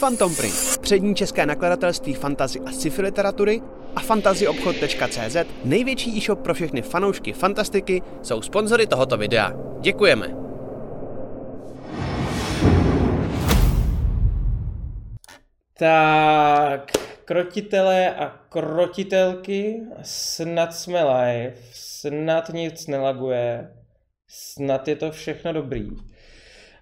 Phantom Print, přední české nakladatelství fantazy a sci-fi literatury a fantazyobchod.cz, největší e-shop pro všechny fanoušky fantastiky, jsou sponzory tohoto videa. Děkujeme. Tak, krotitele a krotitelky, snad jsme live, snad nic nelaguje, snad je to všechno dobrý.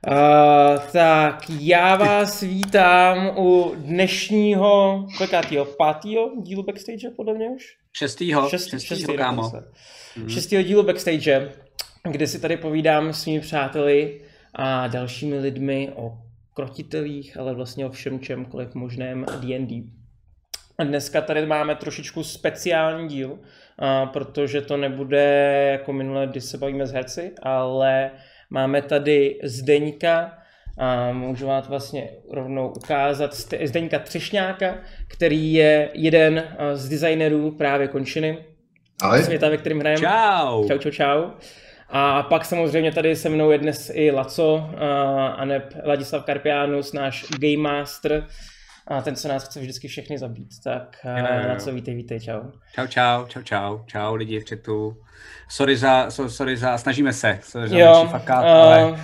Uh, tak já vás vítám u dnešního, kolikátýho, pátýho dílu Backstage podle mě už? Šestýho, Šest, šestýho, šestýho kámo. dokonce. Šestýho dílu Backstage, kde si tady povídám s svými přáteli a dalšími lidmi o krotitelích, ale vlastně o všem čemkoliv možném D&D. A dneska tady máme trošičku speciální díl, a protože to nebude jako minule, kdy se bavíme s herci, ale máme tady Zdeňka, a můžu vám to vlastně rovnou ukázat, Zdeňka Třešňáka, který je jeden a, z designerů právě končiny Ahoj. světa, ve kterém hrajeme. Čau. Čau, čau, čau. A pak samozřejmě tady se mnou je dnes i Laco, a, a neb Ladislav Karpianus, náš Game Master, a ten, co nás chce vždycky všechny zabít. Tak a, Jo, jo, jo. Laco, vítej, vítej, čau. Čau, čau, čau, čau, čau lidi v chatu. Sorry za, so, sorry za, snažíme se, sorry za Jo, naši fuck up, ale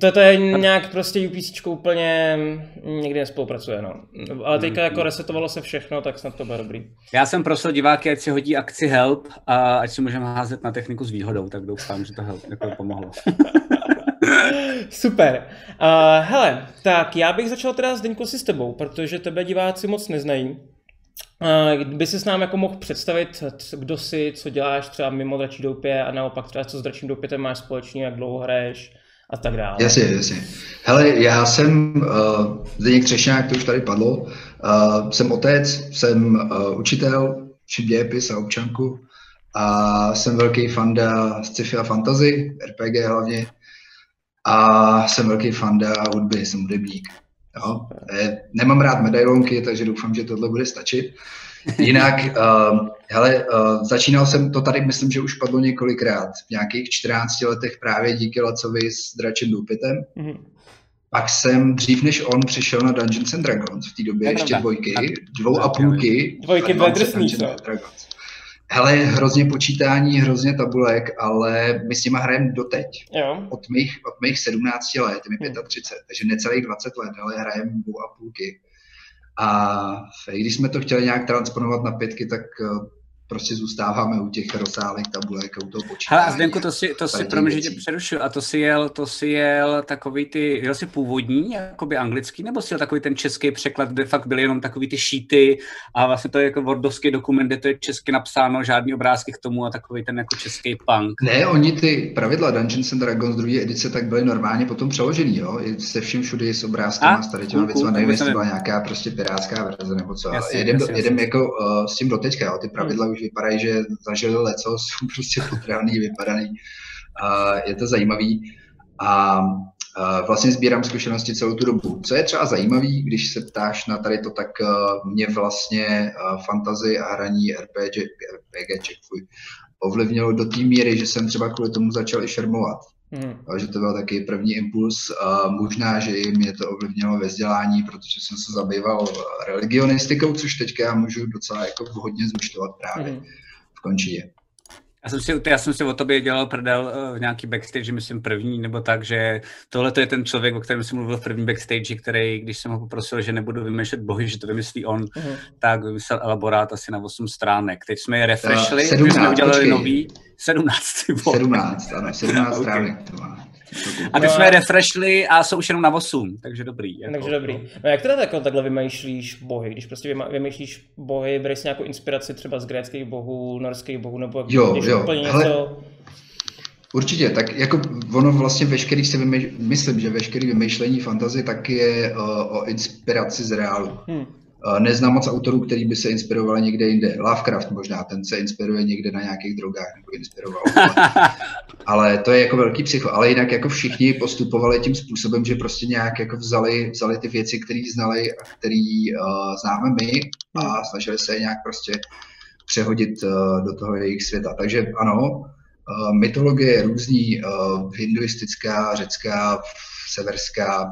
to, to je nějak prostě UPC úplně někdy nespolupracuje, no. Ale teďka jako resetovalo se všechno, tak snad to bude dobrý. já jsem prosil diváky, ať si hodí akci help a ať si můžeme házet na techniku s výhodou, tak doufám, že to help jako pomohlo. Super. Uh, hele, tak já bych začal teda Zdeňko si s tebou, protože tebe diváci moc neznají. Uh, kdyby si s nám jako mohl představit, kdo jsi, co děláš třeba mimo Dračí doupě a naopak třeba co s Dračím doupětem máš společně, jak dlouho hraješ a tak dále. Jasně, jasně. Hele, já jsem uh, Zdeněk Třešňák, to už tady padlo. Uh, jsem otec, jsem uh, učitel, učím dějepis a občanku a jsem velký fanda sci-fi a fantasy, RPG hlavně. A jsem velký fanda hudby, jsem hudebník. Jo? Eh, Nemám rád medailonky, takže doufám, že tohle bude stačit. Jinak, uh, hele, uh, začínal jsem to tady, myslím, že už padlo několikrát. V nějakých 14 letech právě díky Lacovi s Dračem Důpitem. Mhm. Pak jsem dřív než on přišel na Dungeons and Dragons, v té době je ještě pravda. dvojky, dvou a půlky. Dvojky byly drsný, Dungeons co? and Dragons. Hele, hrozně počítání, hrozně tabulek, ale my s nima hrajeme doteď. Jo. Od mých, od mých 17 let, mi Hmm. 35, takže necelých 20 let, ale hrajeme dvou a půlky. A i když jsme to chtěli nějak transponovat na pětky, tak eh, prostě zůstáváme u těch rozsáhlých tabulek, u toho počítání. Hele, a Zdenku, to si, to si, promiň, že tě přerušil, a to si jel, to si jel takový ty, jel si původní, jakoby anglický, nebo si jel takový ten český překlad, kde fakt byly jenom takový ty šíty a vlastně to je jako wordovský dokument, kde to je česky napsáno, žádný obrázky k tomu a takový ten jako český punk. Ne, oni ty pravidla Dungeons and Dragons druhé edice tak byly normálně potom přeložený, jo? I se vším všude s obrázkama, A, s tady těma věcma, nevím, jestli byla nějaká prostě pirátská verze nebo co, ale Jasně, jedem, jasně, jedem jasně. jako uh, s tím doteďka, jo? ty pravidla už vypadají, že zažili leco, jsou prostě potrhaný, vypadaný. Uh, je to zajímavý a vlastně sbírám zkušenosti celou tu dobu. Co je třeba zajímavý, když se ptáš na tady to, tak uh, mě vlastně uh, fantazy a hraní RPG, RPGček, fuj, ovlivnilo do té míry, že jsem třeba kvůli tomu začal i šermovat. Mhm. A že to byl taky první impuls. A možná, že i mě to ovlivnilo ve vzdělání, protože jsem se zabýval religionistikou, což teďka já můžu docela jako hodně zúčtovat právě Mhm. v končině. Já jsem, si, já jsem si o tobě dělal prdel eh, v nějaký backstage, myslím první, nebo tak, že tohle to je ten člověk, o kterém jsem mluvil v první backstage, který, když jsem ho poprosil, že nebudu vymýšlet bohy, že to vymyslí on, Mhm. tak vymyslel elaborát asi na 8 stránek. Teď jsme je refreshli, uh, 17, jsme udělali počkej. nový, 17, ty vole. 17, ano, 17 Ok. stránek to má. A teď No jsme je refreshli a jsou už jenom na 8, takže dobrý. Jako, Takže dobrý. No jak teda jako takhle vymýšlíš bohy? Když prostě vymýšlíš bohy, bereš si nějakou inspiraci třeba z gréckých bohů, norských bohů, nebo jak Jo, když jo. úplně Hele, něco... Určitě, tak jako ono vlastně veškerý si vymýš... myslím, že veškerý vymýšlení fantazie tak je uh, o inspiraci z reálu. Hm. Neznám moc autorů, který by se inspirovali někde jinde. Lovecraft možná, ten se inspiruje někde na nějakých drogách, nebo inspiroval. Ale, ale to je jako velký psycho. Ale jinak jako všichni postupovali tím způsobem, že prostě nějak jako vzali, vzali ty věci, které znali a které uh, známe my a snažili se je nějak prostě přehodit uh, do toho jejich světa. Takže ano, uh, mytologie je různý, uh, hinduistická, řecká, severská,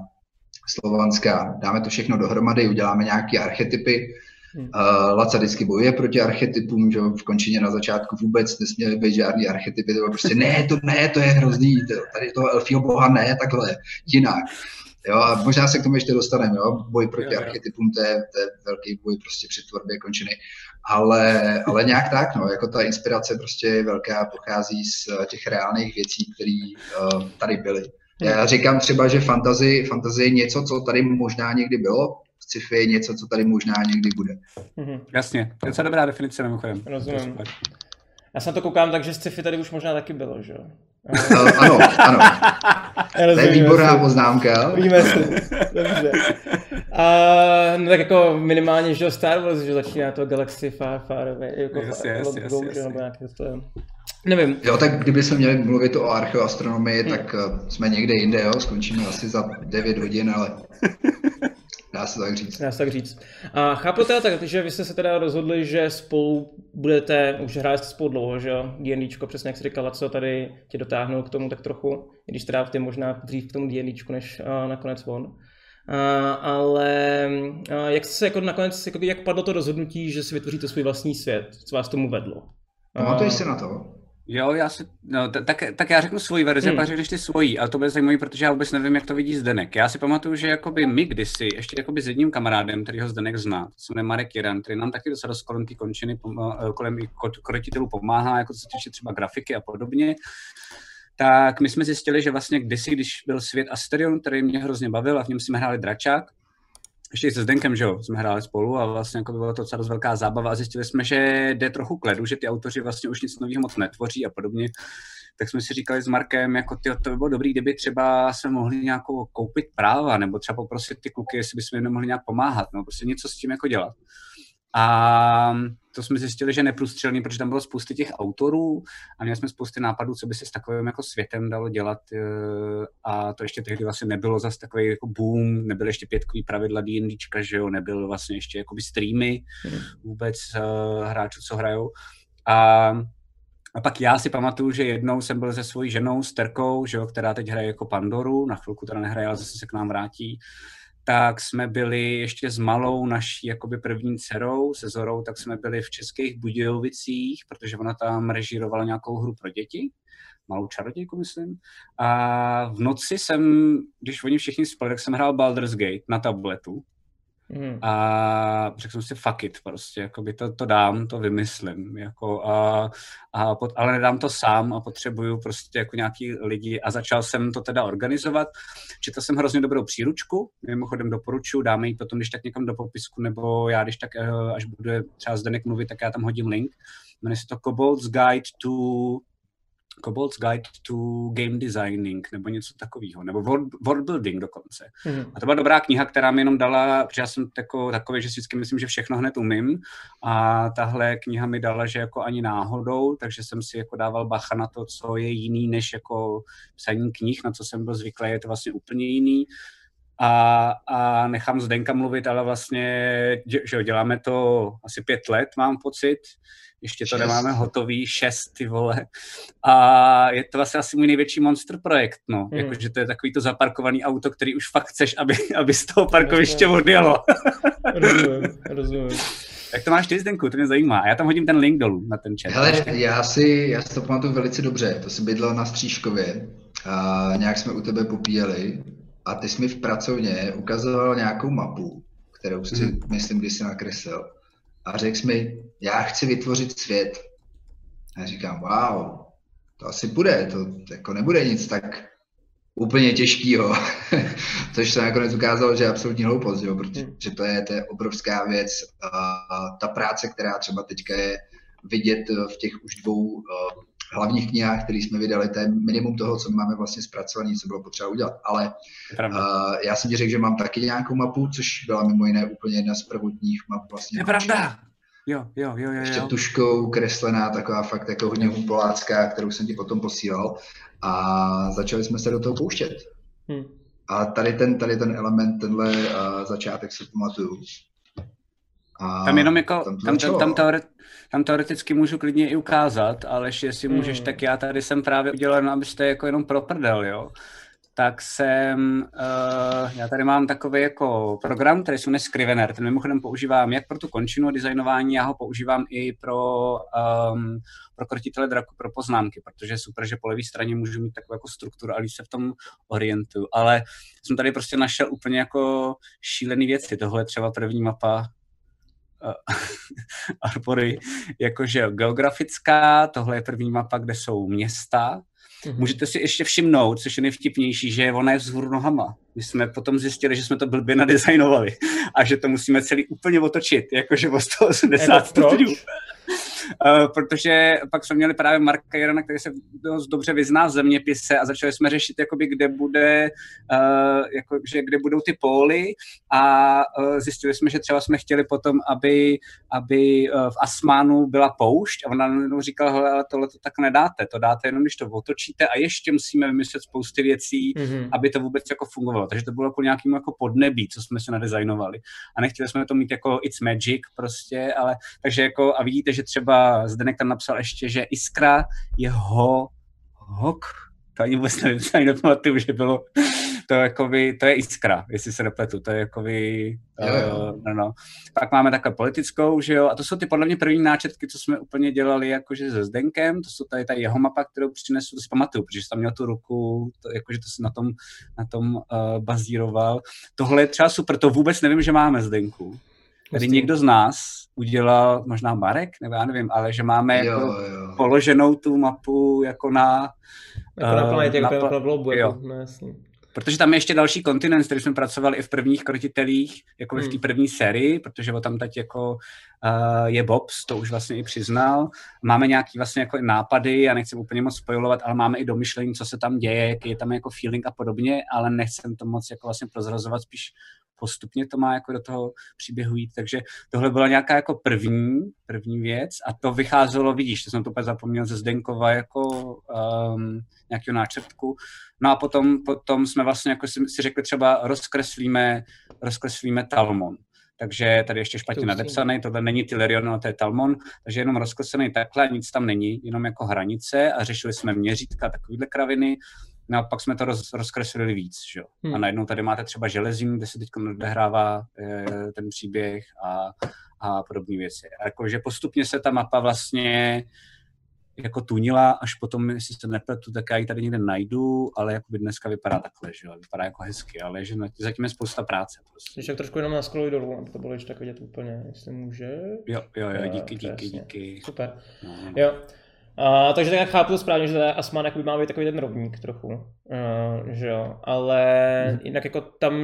slovanská. Dáme to všechno dohromady, uděláme nějaké archetypy. Hmm. Uh, Laca vždycky bojuje proti archetypům, že v končině na začátku vůbec nesměly být žádný archetypy, to bylo prostě ne, to ne, to je hrozný, to, tady toho elfího boha ne, takhle, jinak. Jo, a možná se k tomu ještě dostaneme, jo? boj proti jo, jo. archetypům, to je, to je velký boj prostě při tvorbě končiny. Ale, ale nějak tak, no, jako ta inspirace prostě je velká, pochází z těch reálných věcí, které uh, tady byly. Já říkám třeba, že fantasy, fantasy je něco, co tady možná někdy bylo, sci-fi je něco, co tady možná někdy bude. Mm-hmm. Jasně, to je dobrá definice mimochodem. Rozumím. Já se na to koukám tak, že sci-fi tady už možná taky bylo, že jo? Ano, ano. to je výborná poznámka. Víme si. Dobře. A, no tak jako minimálně, že Star Wars, že začíná to Galaxy Far, Far Away, jako yes, yes, yes, yes, yes. nebo nějaké to je. Nevím. Jo, tak kdybychom měli mluvit o archeoastronomii, hmm. tak uh, jsme někde jinde, jo, skončíme asi za 9 hodin, ale Dá se tak říct. Dá se tak říct. A chápu teda tak, že vy jste se teda rozhodli, že spolu budete, už hrát spolu dlouho, že jo? D&Dčko, přesně jak jsi říkala, co tady tě dotáhnul k tomu tak trochu, i když teda ty možná dřív k tomu D&Dčku, než uh, nakonec on. Ale jak se jako nakonec, jako, jak padlo to rozhodnutí, že si vytvoříte svůj vlastní svět, co vás tomu vedlo? Pamatuješ si na to? Jo, já si, no, tak, tak já řeknu svoji verzi, hmm. pak řekneš ty svojí, ale to bude zajímavé, protože já vůbec nevím, jak to vidí Zdenek. Já si pamatuju, že jakoby my kdysi, ještě jakoby s jedním kamarádem, který ho Zdenek zná, to se jmenuje Marek Jiran, který nám taky docela dost kolem té končiny, kolem krotitelů pomáhá, jako co se týče třeba grafiky a podobně, tak my jsme zjistili, že vlastně kdysi, když byl svět Asterion, který mě hrozně bavil a v něm jsme hráli dračák, ještě se Zdenkem, že jo, jsme hráli spolu a vlastně jako byla to docela velká zábava a zjistili jsme, že jde trochu k ledu, že ty autoři vlastně už nic nového moc netvoří a podobně. Tak jsme si říkali s Markem, jako ty, to by bylo dobrý, kdyby třeba jsme mohli nějakou koupit práva, nebo třeba poprosit ty kluky, jestli bychom jim mohli nějak pomáhat, no prostě něco s tím jako dělat. A to jsme zjistili, že je neprůstřelný, protože tam bylo spousty těch autorů a měli jsme spousty nápadů, co by se s takovým jako světem dalo dělat eh, a to ještě tehdy vlastně nebylo zase takový jako boom, nebyly ještě pětkový pravidla D&Dčka, že jo, nebyl vlastně ještě jakoby streamy hmm. vůbec uh, hráčů, co hrajou. A a pak já si pamatuju, že jednou jsem byl se svojí ženou, s Terkou, že jo, která teď hraje jako Pandoru, na chvilku teda nehraje, ale zase se k nám vrátí tak jsme byli ještě s malou naší jakoby první dcerou, se Zorou, tak jsme byli v Českých Budějovicích, protože ona tam režírovala nějakou hru pro děti, malou čarodějku, myslím. A v noci jsem, když oni všichni spali, tak jsem hrál Baldur's Gate na tabletu. Mm. A řekl jsem si, fuck it, prostě, jako by to, to dám, to vymyslím, jako a, a pot, ale nedám to sám a potřebuju prostě jako nějaký lidi a začal jsem to teda organizovat. Četl jsem hrozně dobrou příručku, mimochodem doporučuji, dáme ji potom, když tak někam do popisku, nebo já, když tak, eh, až bude třeba Zdenek mluvit, tak já tam hodím link. Jmenuje se to Cobalt's Guide to Cobalt's Guide to Game Designing nebo něco takového, nebo world, world building dokonce. Mm. A to byla dobrá kniha, která mi jenom dala, protože já jsem tako, takový, že si vždycky myslím, že všechno hned umím a tahle kniha mi dala, že jako ani náhodou, takže jsem si jako dával bacha na to, co je jiný než jako psaní knih, na co jsem byl zvyklý, je to vlastně úplně jiný. A, a nechám Zdenka mluvit, ale vlastně, že děláme to asi pět let, mám pocit, ještě to nemáme hotový, šest, ty vole. A je to vlastně asi můj největší monster projekt, no. Hmm. Jakože to je takový to zaparkovaný auto, který už fakt chceš, aby, aby z toho parkoviště odjelo. rozumím, rozumím. Jak to máš ty, Zdenku, to mě zajímá. A já tam hodím ten link dolů na ten chat. Hele, já si, já si to pamatuju velice dobře. To jsem bydlel na Stříškově a nějak jsme u tebe popíjeli a ty jsi mi v pracovně ukazoval nějakou mapu, kterou si, hmm. myslím, když jsi nakreslil a řekl mi, já chci vytvořit svět. A já říkám, wow, to asi bude, to jako nebude nic tak úplně těžkýho, což se nakonec ukázalo, že je absolutní hloupost, jo, protože hmm. to je, to je obrovská věc. A ta práce, která třeba teďka je vidět v těch už dvou uh, hlavních knihách, které jsme vydali, to je minimum toho, co máme vlastně zpracované, co bylo potřeba udělat. Ale uh, já jsem ti řekl, že mám taky nějakou mapu, což byla mimo jiné úplně jedna z prvotních map vlastně. Je pravda. Jo, jo, jo, jo. Ještě tuškou kreslená, taková fakt jako hodně humpolácká, kterou jsem ti potom posílal. A začali jsme se do toho pouštět. Hmm. A tady ten, tady ten element, tenhle uh, začátek si pamatuju. A tam jenom jako, tam, tam, tam, tam, teore, tam teoreticky můžu klidně i ukázat, ale jestli hmm. můžeš, tak já tady jsem právě udělal, abyste jako jenom proprdel, jo. tak jsem, uh, já tady mám takový jako program, který se jmenuje Scrivener, ten mimochodem používám jak pro tu končinu designování, já ho používám i pro, um, pro krotitele draku, pro poznámky, protože je super, že po levé straně můžu mít takovou jako strukturu a líp se v tom orientuju, ale jsem tady prostě našel úplně jako šílený věci, tohle je třeba první mapa Arbory, jakože geografická, tohle je první mapa, kde jsou města, Mm-hmm. Můžete si ještě všimnout, což je nejvtipnější, že ona je vzhůru nohama. My jsme potom zjistili, že jsme to blbě nadizajnovali a že to musíme celý úplně otočit, jakože o 180 stupňů. Uh, protože pak jsme měli právě Marka Jirana, který se dost dobře vyzná v zeměpise a začali jsme řešit, jakoby, kde bude, uh, jako, že kde budou ty póly a uh, zjistili jsme, že třeba jsme chtěli potom, aby, aby uh, v Asmánu byla poušť a ona říkala, hele, ale tohle to tak nedáte, to dáte jenom, když to otočíte a ještě musíme vymyslet spousty věcí, mm-hmm. aby to vůbec jako fungovalo. Takže to bylo jako nějakým jako podnebí, co jsme se nadizajnovali. A nechtěli jsme to mít jako it's magic prostě, ale takže jako a vidíte, že třeba třeba Zdenek tam napsal ještě, že Iskra je ho, hok, to ani vůbec nevím, ani nepamatuju, že bylo, to, jakoby, to je Iskra, jestli se nepletu, to je jakoby, uh, no, no. Pak máme takhle politickou, že jo, a to jsou ty podle mě první náčetky, co jsme úplně dělali jakože se Zdenkem, to jsou tady ta jeho mapa, kterou přinesu, to si pamatuju, protože jsem měl tu ruku, to, jakože to si na tom, na tom uh, bazíroval. Tohle je třeba super, to vůbec nevím, že máme Zdenku. Tady někdo z nás udělal, možná Marek, nebo já nevím, ale že máme jo, jako jo. položenou tu mapu jako na... Jako na planetě, uh, jako na, na globu, jo. no jasně. Protože tam je ještě další kontinent, který jsme pracovali i v prvních krotitelích, jako hmm. v té první sérii, protože o tam teď jako uh, je Bobs, to už vlastně i přiznal. Máme nějaký vlastně jako nápady, já nechci úplně moc spojovat, ale máme i domyšlení, co se tam děje, jaký je tam jako feeling a podobně, ale nechcem to moc jako vlastně prozrazovat, spíš postupně to má jako do toho příběhu jít. Takže tohle byla nějaká jako první, první věc a to vycházelo, vidíš, to jsem to úplně zapomněl ze Zdenkova jako um, nějakého náčrtku. No a potom, potom jsme vlastně jako si, si řekli třeba rozkreslíme, rozkreslíme Talmon takže tady ještě špatně nadepsaný, tohle není Tylerion, ale to je Talmon, takže jenom rozkreslený takhle, nic tam není, jenom jako hranice a řešili jsme měřítka, takovýhle kraviny No a pak jsme to roz, rozkreslili víc, že jo. Hmm. A najednou tady máte třeba železím, kde se teď odehrává e, ten příběh a, a podobné věci. A jakože postupně se ta mapa vlastně jako tunila, až potom, jestli se nepletu, tak já ji tady někde najdu, ale jako by dneska vypadá takhle, že jo, vypadá jako hezky, ale že zatím je spousta práce. Prostě. Když tak trošku jenom naskoluj dolů, aby to bylo ještě tak vidět úplně, jestli může. Jo, jo, jo, díky, díky, díky. Super. No, no. Jo, Uh, takže tak jak chápu to správně, že Asman jakoby má být takový ten rovník trochu, uh, že jo, ale hmm. jinak jako tam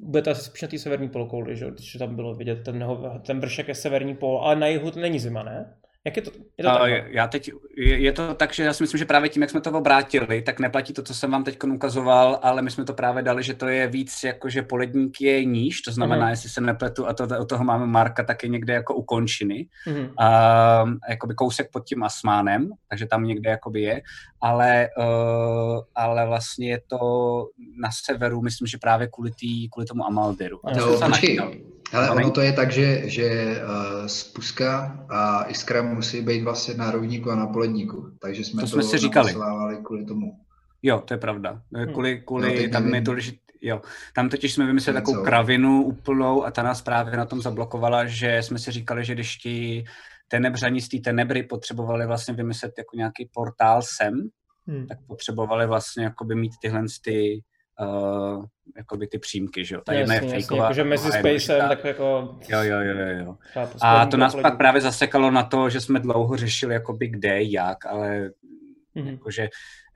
bude to asi spíš na té severní polokouli, že jo, když tam bylo vidět ten, ten vršek je severní pol, ale na jihu to není zima, ne? Jak je to? Je to já teď, je, je to tak, že já si myslím, že právě tím, jak jsme to obrátili, tak neplatí to, co jsem vám teď ukazoval, ale my jsme to právě dali, že to je víc jako, že poledník je níž, to znamená, uh-huh. jestli se nepletu, a to, od toho máme Marka taky někde jako u končiny, uh-huh. uh, jakoby kousek pod tím Asmánem, takže tam někde jakoby je, ale, uh, ale vlastně je to na severu, myslím, že právě kvůli, tý, kvůli tomu Amaldiru. A to no, počkej, ale ono to je tak, že, že uh, spuska a iskra musí být vlastně na rovníku a na poledníku, takže jsme to, to jsme si říkali. kvůli tomu. Jo, to je pravda. Hmm. Kvůli, kvůli no, tam je důležité, jo. Tam totiž jsme vymysleli takovou kravinu úplnou a ta nás právě na tom zablokovala, že jsme si říkali, že když ti tenebřani z té tenebry potřebovali vlastně vymyslet jako nějaký portál sem, hmm. tak potřebovali vlastně jakoby mít tyhle ty uh, jakoby ty přímky, že jo. Ta jedna je fakeová. Jakože mezi spacem, tak jako... Jo, jo, jo, jo. A to nás pak právě zasekalo na to, že jsme dlouho řešili, jakoby kde, jak, ale mm-hmm. jakože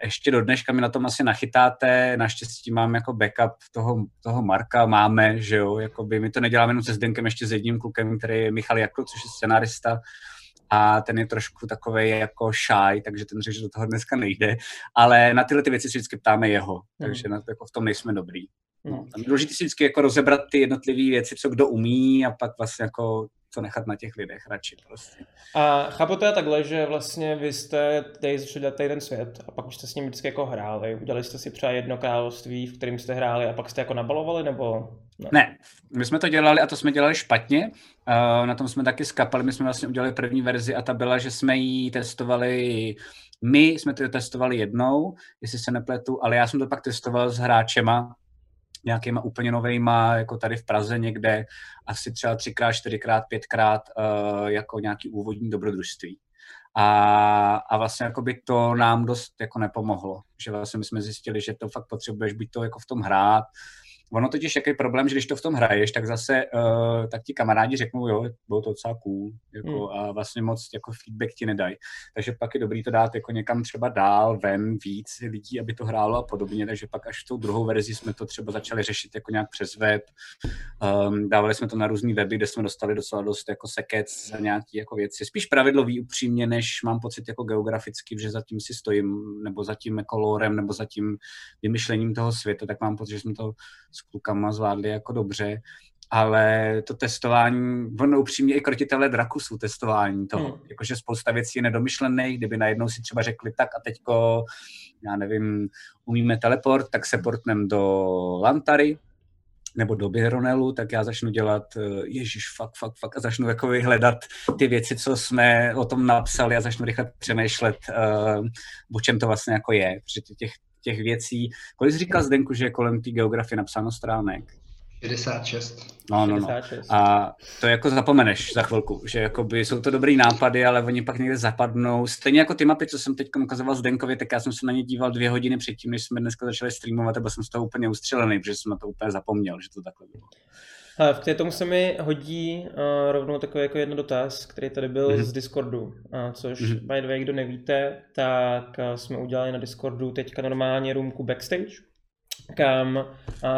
ještě do dneška mi na tom asi nachytáte, naštěstí mám jako backup toho, toho Marka, máme, že jo, jakoby my to neděláme jenom se Zdenkem, ještě s jedním klukem, který je Michal Jakl, což je scenarista, a ten je trošku takový jako shy, takže ten řekl, že do toho dneska nejde, ale na tyhle ty věci si vždycky ptáme jeho, mm. takže na, jako v tom nejsme dobrý. No, hmm. tam je důležité si vždycky jako rozebrat ty jednotlivé věci, co kdo umí a pak vlastně jako to nechat na těch lidech radši prostě. A chápu to je takhle, že vlastně vy jste tady začali dělat ten svět a pak už jste s ním vždycky jako hráli. Udělali jste si třeba jedno království, v kterým jste hráli a pak jste jako nabalovali, nebo ne? Ne, my jsme to dělali a to jsme dělali špatně. Uh, na tom jsme taky skapali. My jsme vlastně udělali první verzi a ta byla, že jsme ji testovali my jsme to testovali jednou, jestli se nepletu, ale já jsem to pak testoval s hráčema, nějakýma úplně novejma, jako tady v Praze někde, asi třeba třikrát, čtyřikrát, pětkrát uh, jako nějaký úvodní dobrodružství. A, a vlastně jako by to nám dost jako nepomohlo, že vlastně my jsme zjistili, že to fakt potřebuješ být to jako v tom hrát, Ono totiž jaký problém, že když to v tom hraješ, tak zase uh, tak ti kamarádi řeknou, jo, bylo to docela cool, jako, hmm. a vlastně moc jako feedback ti nedají. Takže pak je dobrý to dát jako někam třeba dál, ven, víc lidí, aby to hrálo a podobně. Takže pak až v tou druhou verzi jsme to třeba začali řešit jako nějak přes web. Um, dávali jsme to na různé weby, kde jsme dostali docela dost jako sekec za nějaké jako věci. Spíš pravidlový upřímně, než mám pocit jako geograficky, že zatím si stojím, nebo zatím jako lorem, nebo zatím vymyšlením toho světa, tak mám pocit, že jsme to s klukama zvládli jako dobře, ale to testování, ono upřímně i krotitele draku jsou testování toho, hmm. jakože spousta věcí je nedomyšlených, kdyby najednou si třeba řekli tak a teďko, já nevím, umíme teleport, tak se portnem do Lantary, nebo do Byronelu, tak já začnu dělat, eh, ježíš, fakt, fakt, fakt, a začnu jako hledat ty věci, co jsme o tom napsali a začnu rychle přemýšlet, uh, o čem to vlastně jako je, protože těch těch věcí. Kolik jsi říkal Zdenku, že je kolem té geografie napsáno stránek? 66. No, no, no. A to jako zapomeneš za chvilku, že jakoby jsou to dobrý nápady, ale oni pak někde zapadnou. Stejně jako ty mapy, co jsem teď ukazoval Zdenkovi, tak já jsem se na ně díval dvě hodiny předtím, než jsme dneska začali streamovat a byl jsem z toho úplně ustřelený, protože jsem na to úplně zapomněl, že to takhle bylo. Ale v tomu se mi hodí uh, rovnou takový jako jeden dotaz, který tady byl mm-hmm. z Discordu, uh, což mm-hmm. by the way, kdo nevíte, tak uh, jsme udělali na Discordu teďka normálně roomku backstage, kam uh,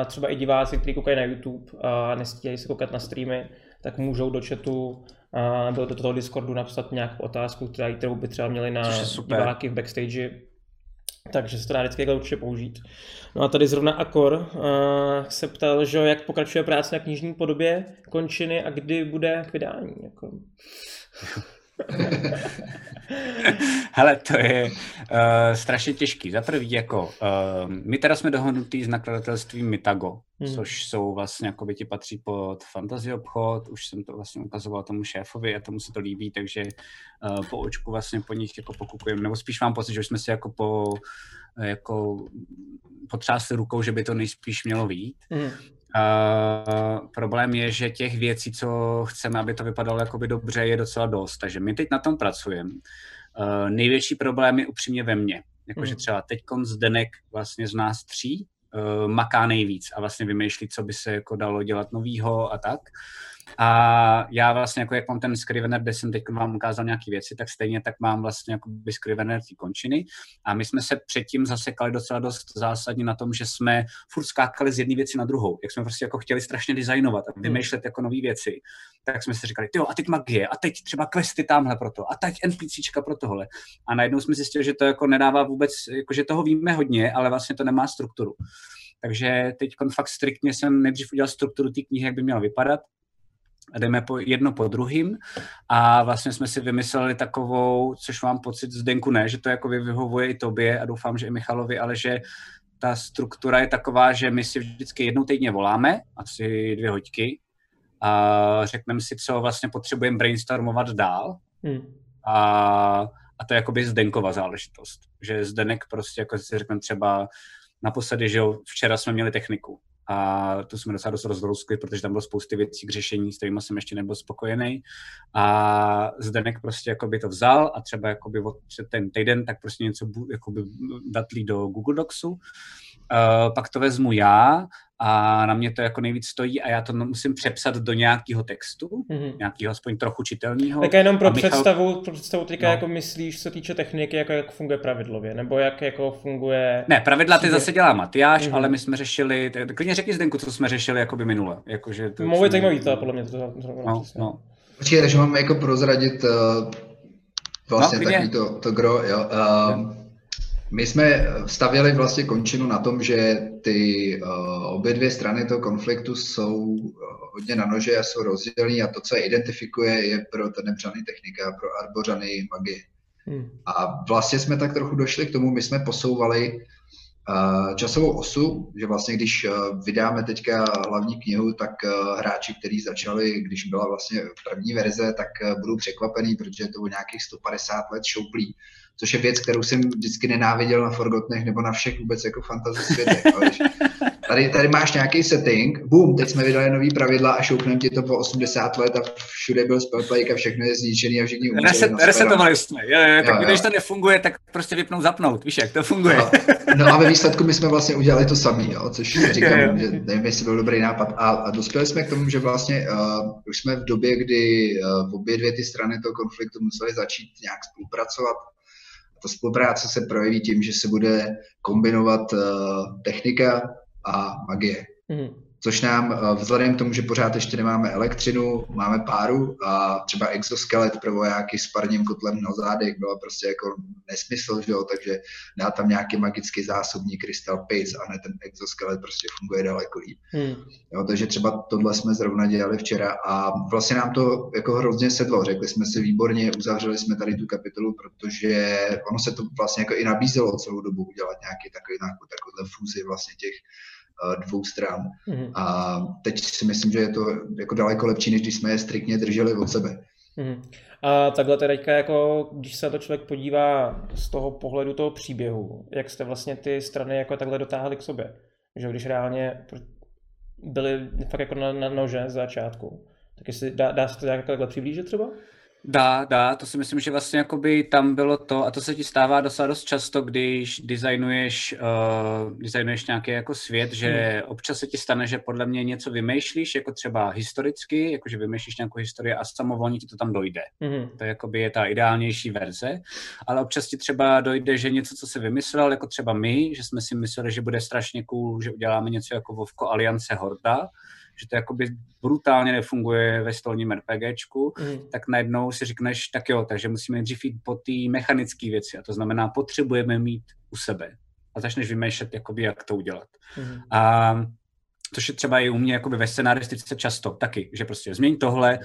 třeba i diváci, kteří koukají na YouTube a uh, nestíhají se koukat na streamy, tak můžou do chatu uh, do, do toho Discordu napsat nějakou otázku, kterou by třeba měli na diváky v backstage takže se to dá vždycky určitě použít. No a tady zrovna Akor uh, se ptal, že jak pokračuje práce na knižní podobě končiny a kdy bude vydání. Jako. Hele, to je uh, strašně těžký. Za prvý, jako, uh, my teda jsme dohodnutí s nakladatelstvím Mitago, hmm. což jsou vlastně, jako by ti patří pod fantasy obchod, už jsem to vlastně ukazoval tomu šéfovi a tomu se to líbí, takže uh, po očku vlastně po nich jako pokukujeme, nebo spíš mám pocit, že už jsme si jako po jako potřásli rukou, že by to nejspíš mělo být. Hmm. Uh, problém je, že těch věcí, co chceme, aby to vypadalo jakoby dobře, je docela dost. Takže my teď na tom pracujeme. Uh, největší problém je upřímně ve mně. Jakože mm. třeba teď Zdenek vlastně z nás tří uh, maká nejvíc a vlastně vymýšlí, co by se jako dalo dělat novýho a tak. A já vlastně, jako jak mám ten Scrivener, kde jsem teď vám ukázal nějaké věci, tak stejně tak mám vlastně jako by Scrivener ty končiny. A my jsme se předtím zasekali docela dost zásadně na tom, že jsme furt skákali z jedné věci na druhou. Jak jsme prostě jako chtěli strašně designovat a vymýšlet jako nové věci, tak jsme si říkali, jo, a teď magie, a teď třeba questy tamhle pro to, a teď NPCčka pro tohle. A najednou jsme zjistili, že to jako nedává vůbec, jako že toho víme hodně, ale vlastně to nemá strukturu. Takže teď fakt striktně jsem nejdřív udělal strukturu té knihy, jak by měla vypadat, jdeme po, jedno po druhým a vlastně jsme si vymysleli takovou, což mám pocit Zdenku ne, že to jako vyhovuje i tobě a doufám, že i Michalovi, ale že ta struktura je taková, že my si vždycky jednou týdně voláme, asi dvě hoďky, a řekneme si, co vlastně potřebujeme brainstormovat dál. Hmm. A, a to je jakoby Zdenkova záležitost. Že Zdenek prostě, jako si řekneme třeba naposledy, že jo, včera jsme měli techniku a to jsme docela dost rozvrouskli, protože tam bylo spousty věcí k řešení, s kterými jsem ještě nebyl spokojený. A Zdenek prostě jako by to vzal a třeba jako by ten týden tak prostě něco jakoby datlí do Google Docsu. Uh, pak to vezmu já a na mě to jako nejvíc stojí a já to musím přepsat do nějakého textu, mm-hmm. nějakého aspoň trochu čitelného. Tak jenom pro Michal... představu, pro představu teďka no. jako myslíš, co týče techniky, jako jak funguje pravidlově, nebo jak jako funguje... Ne, pravidla ty zase dělá Matyáš, mm-hmm. ale my jsme řešili, tak klidně řekni Zdenku, co jsme řešili jako by minule. Jako, že to Mluví zajímavý to, podle mě to, to, to no, no. Počkej, takže mám jako prozradit uh, vlastně no, takový to, to gro, jo. Uh, My jsme stavěli vlastně končinu na tom, že ty uh, obě dvě strany toho konfliktu jsou uh, hodně na nože a jsou rozdělení a to, co je identifikuje, je pro tenebřany technika, pro arbořany magie. Hmm. A vlastně jsme tak trochu došli k tomu, my jsme posouvali uh, časovou osu, že vlastně když uh, vydáme teďka hlavní knihu, tak uh, hráči, kteří začali, když byla vlastně první verze, tak uh, budou překvapený, protože to bylo nějakých 150 let šouplí což je věc, kterou jsem vždycky nenáviděl na Forgotnech nebo na všech vůbec jako fantasy světech. tady, tady máš nějaký setting, boom, teď jsme vydali nový pravidla a šoupneme ti to po 80 let a všude byl spellplay a všechno je zničený a všichni umřeli. Reset, resetovali jsme, jo, jo, tak jo, když jo. to nefunguje, tak prostě vypnout, zapnout, víš, jak to funguje. No, no a ve výsledku my jsme vlastně udělali to samý, jo, což říkám, jo, jo. že nevím, jestli byl dobrý nápad. A, a dospěli jsme k tomu, že vlastně uh, už jsme v době, kdy uh, obě dvě ty strany toho konfliktu museli začít nějak spolupracovat ta spolupráce se projeví tím, že se bude kombinovat uh, technika a magie. Mm což nám eh, vzhledem k tomu, že pořád ještě nemáme elektřinu, máme páru a třeba exoskelet pro vojáky s parním kotlem na zádech byla prostě jako nesmysl, že jo? takže dá tam nějaký magický zásobní krystal PIS a ne ten exoskelet prostě funguje daleko líp. Hmm. Jo, takže třeba tohle jsme zrovna dělali včera a vlastně nám to jako hrozně sedlo. Řekli jsme si výborně, uzavřeli jsme tady tu kapitolu, protože ono se to vlastně jako i nabízelo celou dobu udělat nějaký takový, takový, takový fúzi vlastně těch dvou stran. Mm-hmm. A teď si myslím, že je to jako daleko lepší, než když jsme je striktně drželi od sebe. Mm-hmm. A takhle teďka, jako, když se to člověk podívá z toho pohledu toho příběhu, jak jste vlastně ty strany jako takhle dotáhli k sobě, že když reálně byly fakt jako na, na nože z začátku, tak jestli dá, dá se to nějak takhle přiblížit třeba? Dá, dá, to si myslím, že vlastně jakoby tam bylo to, a to se ti stává docela dost často, když designuješ, uh, designuješ nějaký jako svět, že hmm. občas se ti stane, že podle mě něco vymýšlíš, jako třeba historicky, jakože vymýšlíš nějakou historii a samovolně ti to tam dojde. Hmm. To jakoby je ta ideálnější verze, ale občas ti třeba dojde, že něco, co se vymyslel, jako třeba my, že jsme si mysleli, že bude strašně cool, že uděláme něco jako Vovko Aliance Horda, že to jakoby brutálně nefunguje ve stolním RPGčku, mm. tak najednou si řekneš, tak jo, takže musíme nejdřív jít po té mechanické věci a to znamená, potřebujeme mít u sebe a začneš vymýšlet, jakoby, jak to udělat. Mm. A což je třeba i u mě jakoby ve scenaristice často taky, že prostě změň tohle,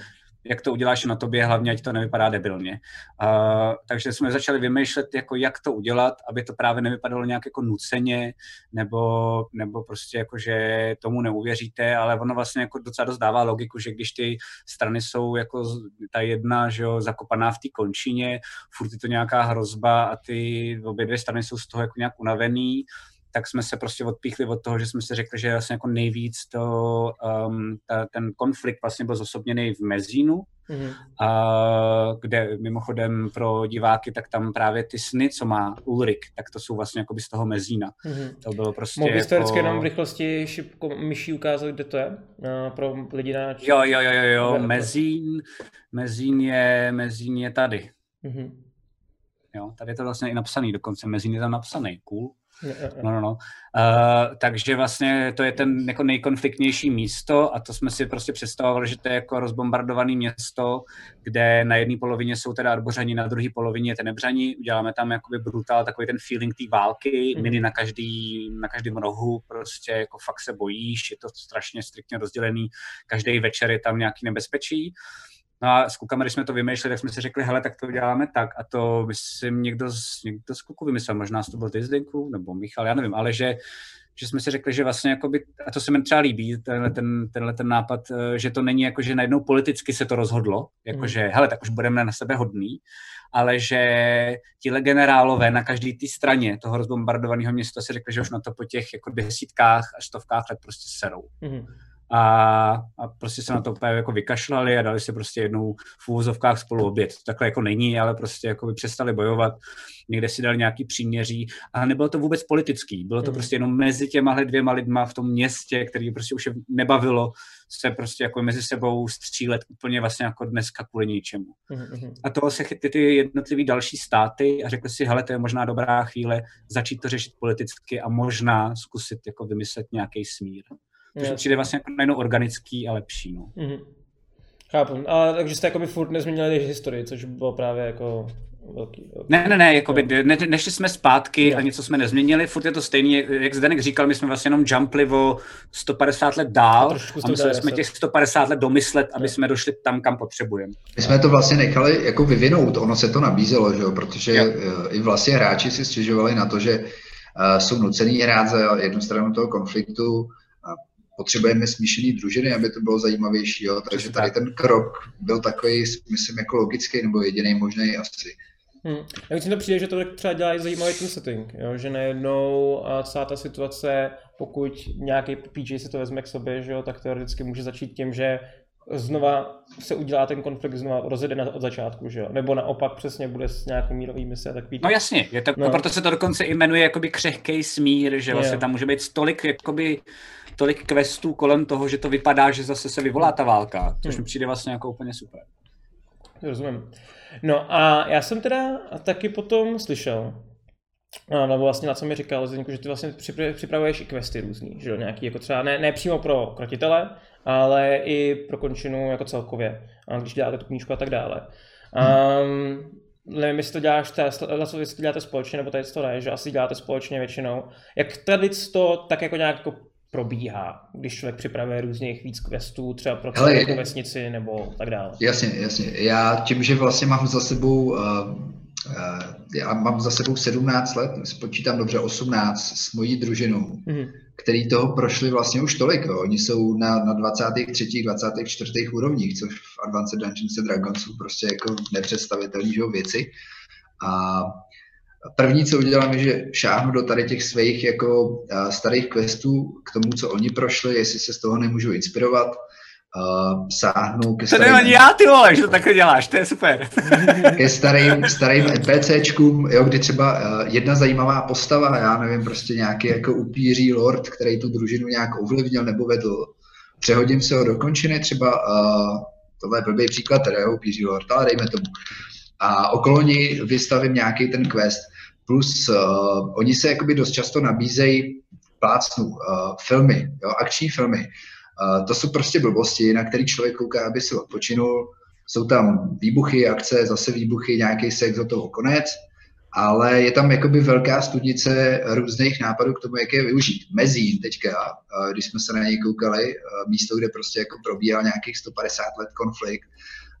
jak to uděláš na tobě, hlavně ať to nevypadá debilně. Uh, takže jsme začali vymýšlet, jako jak to udělat, aby to právě nevypadalo nějak jako nuceně, nebo, nebo prostě jako, že tomu neuvěříte, ale ono vlastně jako docela dost dává logiku, že když ty strany jsou jako ta jedna, že jo, zakopaná v té končině, furt je to nějaká hrozba a ty obě dvě strany jsou z toho jako nějak unavený, tak jsme se prostě odpíchli od toho, že jsme si řekli, že vlastně jako nejvíc to, um, ta, ten konflikt vlastně byl zosobněný v Mezínu, mm-hmm. a, kde mimochodem pro diváky, tak tam právě ty sny, co má Ulrik, tak to jsou vlastně jako by z toho Mezína. Mm-hmm. To bylo prostě Mohl byste jako... jenom v rychlosti šipko myší ukázat, kde to je? Uh, pro lidi na... Jo, jo, jo, jo, jo. Mezín, Mezín, je, Mezín je tady. Mm-hmm. Jo, tady je to vlastně i napsaný, dokonce Mezín je tam napsaný, cool. No, no, no. Uh, takže vlastně to je ten jako nejkonfliktnější místo a to jsme si prostě představovali, že to je jako rozbombardované město, kde na jedné polovině jsou teda arbořani, na druhé polovině tenebřani. Uděláme tam jakoby brutál, takový ten feeling té války, mm. mini na každý, na každém rohu, prostě jako fakt se bojíš, je to strašně striktně rozdělený, každý večer je tam nějaký nebezpečí. No a s klukama, když jsme to vymýšleli, tak jsme si řekli, hele, tak to děláme tak. A to myslím někdo z, někdo z kluků vymyslel, možná to byl ty Zdenku, nebo Michal, já nevím, ale že, že jsme si řekli, že vlastně jakoby, a to se mi třeba líbí, tenhle ten, tenhle ten nápad, eh, že to není jako, že najednou politicky se to rozhodlo, jakože, mm. hele, tak už budeme na sebe hodný, ale že ti generálové na každé té straně toho rozbombardovaného města si řekli, že už na to po těch jako desítkách až stovkách let prostě serou. Mm a, a prostě se na to úplně jako vykašlali a dali si prostě jednou v úvozovkách spolu oběd. Takhle jako není, ale prostě jako by přestali bojovat, někde si dali nějaký příměří a nebylo to vůbec politický, bylo to mm. prostě jenom mezi těma dvěma lidma v tom městě, který prostě už je nebavilo se prostě jako mezi sebou střílet úplně vlastně jako dneska kvůli ničemu. Mm-hmm. A toho se chytly ty jednotlivý další státy a řekli si, hele, to je možná dobrá chvíle začít to řešit politicky a možná zkusit jako vymyslet nějaký smír. Což přijde vlastně jako najednou organický a lepší. No. Mm-hmm. Chápu. A takže jste jako by furt nezměnili historii, což bylo právě jako velký, velký. Ne, ne, ne, jakoby, ne, nešli jsme zpátky a něco jsme nezměnili, furt je to stejný, jak Zdenek říkal, my jsme vlastně jenom jumpli o 150 let dál a museli jsme těch 150 let domyslet, aby jsme došli tam, kam potřebujeme. My jsme to vlastně nechali jako vyvinout, ono se to nabízelo, že jo? protože jo. Eh, i vlastně hráči si stěžovali na to, že uh, jsou nucený hrát za jednu stranu toho konfliktu, potřebujeme smíšený družiny, aby to bylo zajímavější. Jo? Takže tady ten krok byl takový, myslím, jako logický nebo jediný možný asi. Hmm. Já si to přijde, že to tak třeba dělá zajímavý ten setting, jo? že najednou a celá ta situace, pokud nějaký PJ si to vezme k sobě, že jo, tak teoreticky může začít tím, že znova se udělá ten konflikt znova rozjede od začátku, že jo? Nebo naopak přesně bude s nějakou mírový mise, tak No jasně, je to, no. proto se to dokonce jmenuje jakoby křehkej smír, že vlastně tam může být tolik jakoby tolik questů kolem toho, že to vypadá, že zase se vyvolá ta válka, což hmm. mi přijde vlastně jako úplně super. Rozumím. No a já jsem teda taky potom slyšel, nebo vlastně na co mi říkal Zdeňku, že ty vlastně připravuješ i questy různý, že jo, nějaký jako třeba ne, ne přímo pro krotitele, ale i pro končinu jako celkově, když děláte tu knížku a tak dále. Um, nevím, jestli to děláš, jestli to děláte společně, nebo tady to ne, že asi děláte společně většinou. Jak tady to tak jako nějak jako probíhá, když člověk připravuje různých víc questů, třeba pro celou vesnici nebo tak dále. Jasně, jasně. Já tím, že vlastně mám za sebou uh, uh, já mám za sebou 17 let, spočítám dobře 18 s mojí družinou, mm-hmm. který toho prošli vlastně už tolik. Jo. Oni jsou na, na 23. 24. úrovních, což v Advanced Dungeons and Dragons jsou prostě jako nepředstavitelné věci. A První, co udělám, je, že šáhnu do tady těch svých jako starých questů k tomu, co oni prošli, jestli se z toho nemůžu inspirovat. Uh, sáhnu ke starým... To ani já, ty vole, že to takhle děláš, to je super. ke starým, starým NPCčkům, jo, kdy třeba uh, jedna zajímavá postava, já nevím, prostě nějaký jako upíří lord, který tu družinu nějak ovlivnil nebo vedl, přehodím se ho do končiny, třeba, uh, tohle je blbý příklad, teda jo, upíří lord, ale dejme tomu a okolo ní vystavím nějaký ten quest. Plus uh, oni se jakoby dost často nabízejí plácnu, uh, filmy, jo, akční filmy. Uh, to jsou prostě blbosti, na který člověk kouká, aby si odpočinul. Jsou tam výbuchy, akce, zase výbuchy, nějaký sex, do toho konec. Ale je tam jakoby velká studnice různých nápadů k tomu, jak je využít. Mezín teďka, když jsme se na něj koukali, místo, kde prostě jako probíhal nějakých 150 let konflikt,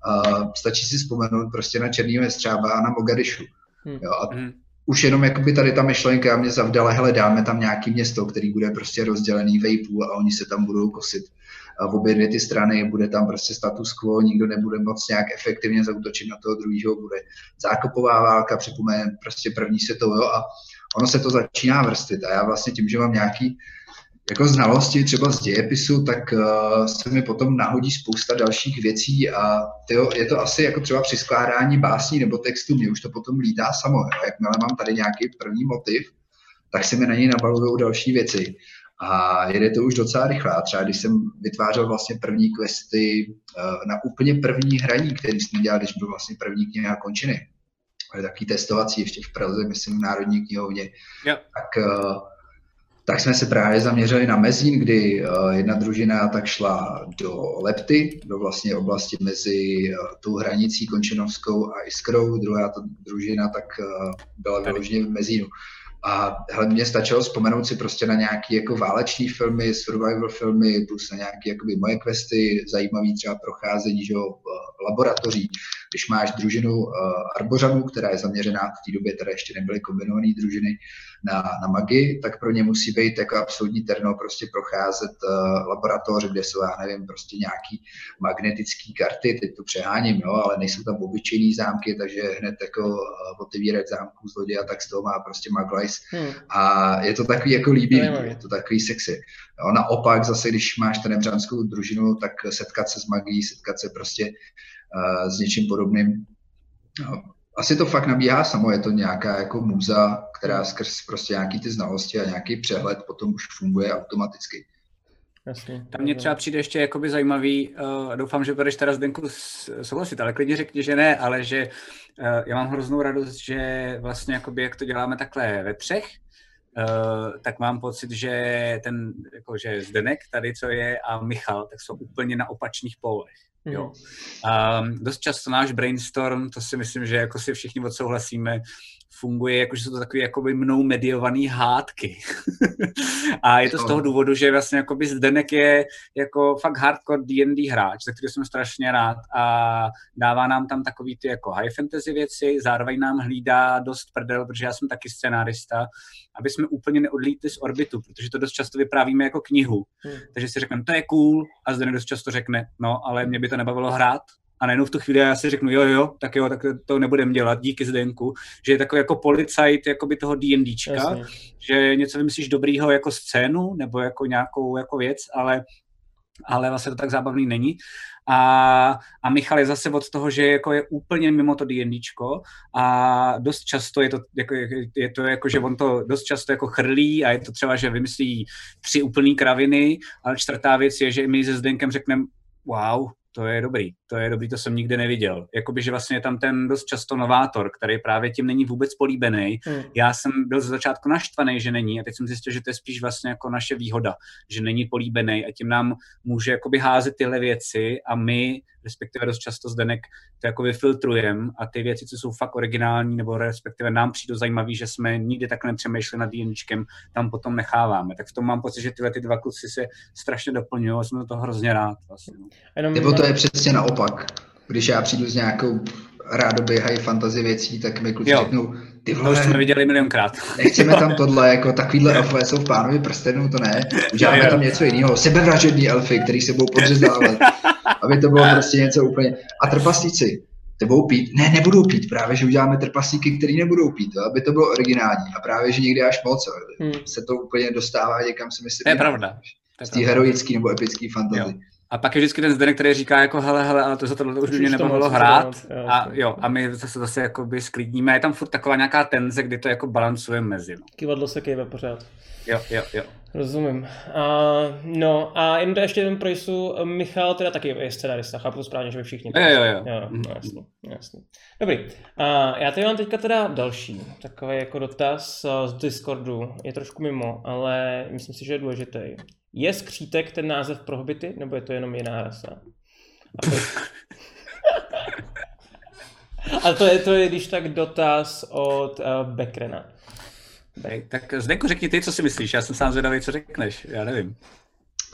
Uh, stačí si vzpomenout prostě na Černýho jestřába a na Mogadišu. Hmm. Jo, a hmm. už jenom jakoby tady ta myšlenka mě zavdala, hele, dáme tam nějaký město, který bude prostě rozdělený vejpů a oni se tam budou kosit v obě dvě ty strany, bude tam prostě status quo, nikdo nebude moc nějak efektivně zautočit na toho druhého, bude zákopová válka, připomene prostě první světovou a ono se to začíná vrstvit a já vlastně tím, že mám nějaký jako znalosti třeba z dějepisu, tak uh, se mi potom nahodí spousta dalších věcí a tyjo, je to asi jako třeba při skládání básní nebo textu, mě už to potom lítá samo. Jo. Jakmile mám tady nějaký první motiv, tak se mi na něj nabalují další věci. A jede to už docela rychle. A třeba když jsem vytvářel vlastně první questy uh, na úplně první hraní, který jsme dělali, když byl vlastně první kniha končiny, ale takový testovací ještě v Praze, myslím v Národní knihovně, yep. tak uh, tak jsme se právě zaměřili na Mezín, kdy uh, jedna družina tak šla do Lepty, do vlastně oblasti mezi uh, tou hranicí Končinovskou a Iskrou, druhá ta družina tak uh, byla vyloženě v Mezínu. A hele, mě stačilo vzpomenout si prostě na nějaké jako váleční filmy, survival filmy, plus na nějaké jakoby moje questy, zajímavé třeba procházení že, laboratoří. Když máš družinu uh, arbořanů, která je zaměřená v té době, teda ještě nebyly kombinované družiny na, na magii, tak pro ně musí být jako absolutní terno prostě procházet uh, laboratoř, kde jsou, já nevím, prostě nějaký magnetické karty, teď to přeháním, jo, ale nejsou tam obyčejné zámky, takže hned jako uh, otevírat zámku zloděja, tak z toho má prostě maglajs. Hmm. A je to takový jako líbivý, je to takový sexy. Jo, naopak zase, když máš ten nebřanskou družinu, tak setkat se s magií, setkat se prostě uh, s něčím podobným. No, asi to fakt nabíhá samo, je to nějaká jako muza, která skrz prostě nějaký ty znalosti a nějaký přehled potom už funguje automaticky. Jasně. Tam mě třeba přijde ještě jakoby zajímavý, uh, doufám, že budeš teda Zdenku souhlasit, ale klidně řekni, že ne, ale že uh, já mám hroznou radost, že vlastně jakoby jak to děláme takhle ve třech, Uh, tak mám pocit, že ten, jako, že Zdenek tady, co je, a Michal, tak jsou úplně na opačných polech. Jo. Um, dost často náš brainstorm, to si myslím, že jako si všichni odsouhlasíme, funguje, jako že jsou to takové jakoby mnou mediované hádky. a je to z toho důvodu, že vlastně jakoby Zdenek je jako fakt hardcore D&D hráč, za který jsem strašně rád a dává nám tam takový ty jako high fantasy věci, zároveň nám hlídá dost prdel, protože já jsem taky scenárista, aby jsme úplně neodlítli z orbitu, protože to dost často vyprávíme jako knihu. Hmm. Takže si řekneme, to je cool a Zdenek dost často řekne, no, ale mě by to nebavilo hrát, a najednou v tu chvíli já si řeknu, jo, jo, tak jo, tak to nebudem dělat, díky Zdenku, že je takový jako policajt jakoby toho D&Dčka, Jasně. že něco vymyslíš dobrýho jako scénu nebo jako nějakou jako věc, ale ale vlastně to tak zábavný není. A, a Michal je zase od toho, že jako je úplně mimo to D&Dčko a dost často je to, jako, je to jako, že on to dost často jako chrlí a je to třeba, že vymyslí tři úplný kraviny, ale čtvrtá věc je, že my se Zdenkem řekneme, wow, to je dobrý, to je dobrý, to jsem nikdy neviděl. Jakoby, že vlastně je tam ten dost často novátor, který právě tím není vůbec políbený. Hmm. Já jsem byl ze začátku naštvaný, že není a teď jsem zjistil, že to je spíš vlastně jako naše výhoda, že není políbený a tím nám může jakoby házet tyhle věci a my, respektive dost často Zdenek, to jako vyfiltrujeme a ty věci, co jsou fakt originální nebo respektive nám přijdou zajímavý, že jsme nikdy takhle nepřemýšleli nad D&Čkem, tam potom necháváme. Tak v tom mám pocit, že tyhle ty dva kluci se strašně doplňují a jsem to hrozně rád. Vlastně. Nebo to je přesně naopak. Když já přijdu s nějakou rádoby high fantasy věcí, tak mi kluci řeknou, ty vole, to jsme viděli milionkrát. nechceme tam tohle, jako takovýhle elfové jsou v pánovi prstenů, to ne. Uděláme tam něco jiného. Sebevražední elfy, který se budou podřezávat. aby to bylo prostě něco úplně... A trpaslíci, ty budou pít? Ne, nebudou pít, právě, že uděláme trpaslíky, který nebudou pít, aby to bylo originální. A právě, že někdy až moc hmm. se to úplně dostává někam, si myslím. To je pravda. Z té heroické nebo epické fantasy. A pak je vždycky ten Zdenek, který říká jako hele, hele, ale to za tohle už by mě nebavilo hrát. A jo, a my zase zase jakoby sklidníme. Je tam furt taková nějaká tenze, kdy to jako balancuje mezi. No. Kivadlo se kejve pořád. Jo, jo, jo. Rozumím. Uh, no a jenom to ještě jeden pro jistu. Michal teda taky je scenarista, chápu to správně, že by všichni. Jo, jo, jo. jo no, jasný, jasný. Dobrý. Uh, já tady mám teďka teda další takový jako dotaz z Discordu. Je trošku mimo, ale myslím si, že je důležitý. Je skřítek ten název pro hobity, nebo je to jenom jiná rasa? A to, a to je, to je když tak dotaz od uh, Bekrena. Tak Zdenku, řekni ty, co si myslíš, já jsem sám zvědavý, co řekneš, já nevím.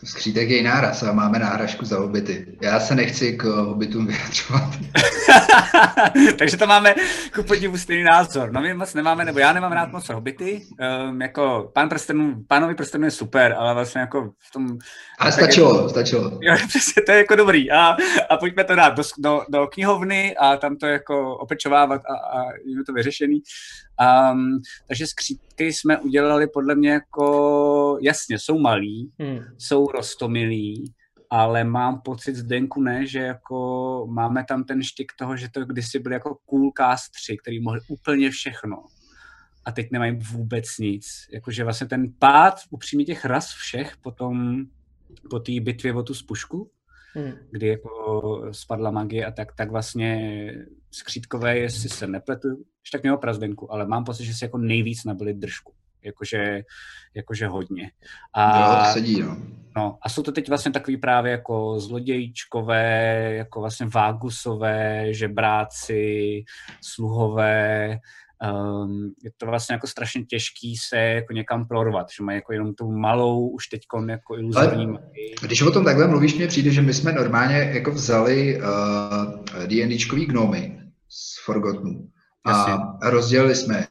Skřítek je náraz a máme náhražku za hobity. Já se nechci k hobitům vyjadřovat. Takže to máme ku podivu stejný názor. No my moc nemáme, nebo já nemám rád moc hobity. Um, jako pán prstenů, pánovi prstenů je super, ale vlastně jako v tom... Ale stačilo, je, stačilo. Jo, přesně, to je jako dobrý. A, a pojďme to dát do, do, do knihovny a tam to jako opečovávat a, a je to vyřešený. Um, takže skřítky jsme udělali podle mě jako, jasně, jsou malí, hmm. jsou rostomilí, ale mám pocit Zdenku ne, že jako máme tam ten štik toho, že to kdysi byly jako cool cast 3, který mohli úplně všechno a teď nemají vůbec nic. Jakože vlastně ten pád upřímně těch ras všech potom po té bitvě o tu spušku, hmm. kdy jako spadla magie a tak, tak vlastně skřítkové, jestli se nepletu, ještě tak mělo prazdenku, ale mám pocit, že si jako nejvíc nabili držku. Jakože, jakože hodně. A, jo, sedí, no. no. A jsou to teď vlastně takový právě jako zlodějčkové, jako vlastně vágusové, žebráci, sluhové, um, je to vlastně jako strašně těžký se jako někam prorvat, že mají jako jenom tu malou už teď jako iluzorní Ale, Když o tom takhle mluvíš, mně přijde, že my jsme normálně jako vzali uh, D&Dčkový gnomy z Forgotten a rozdělili jsme,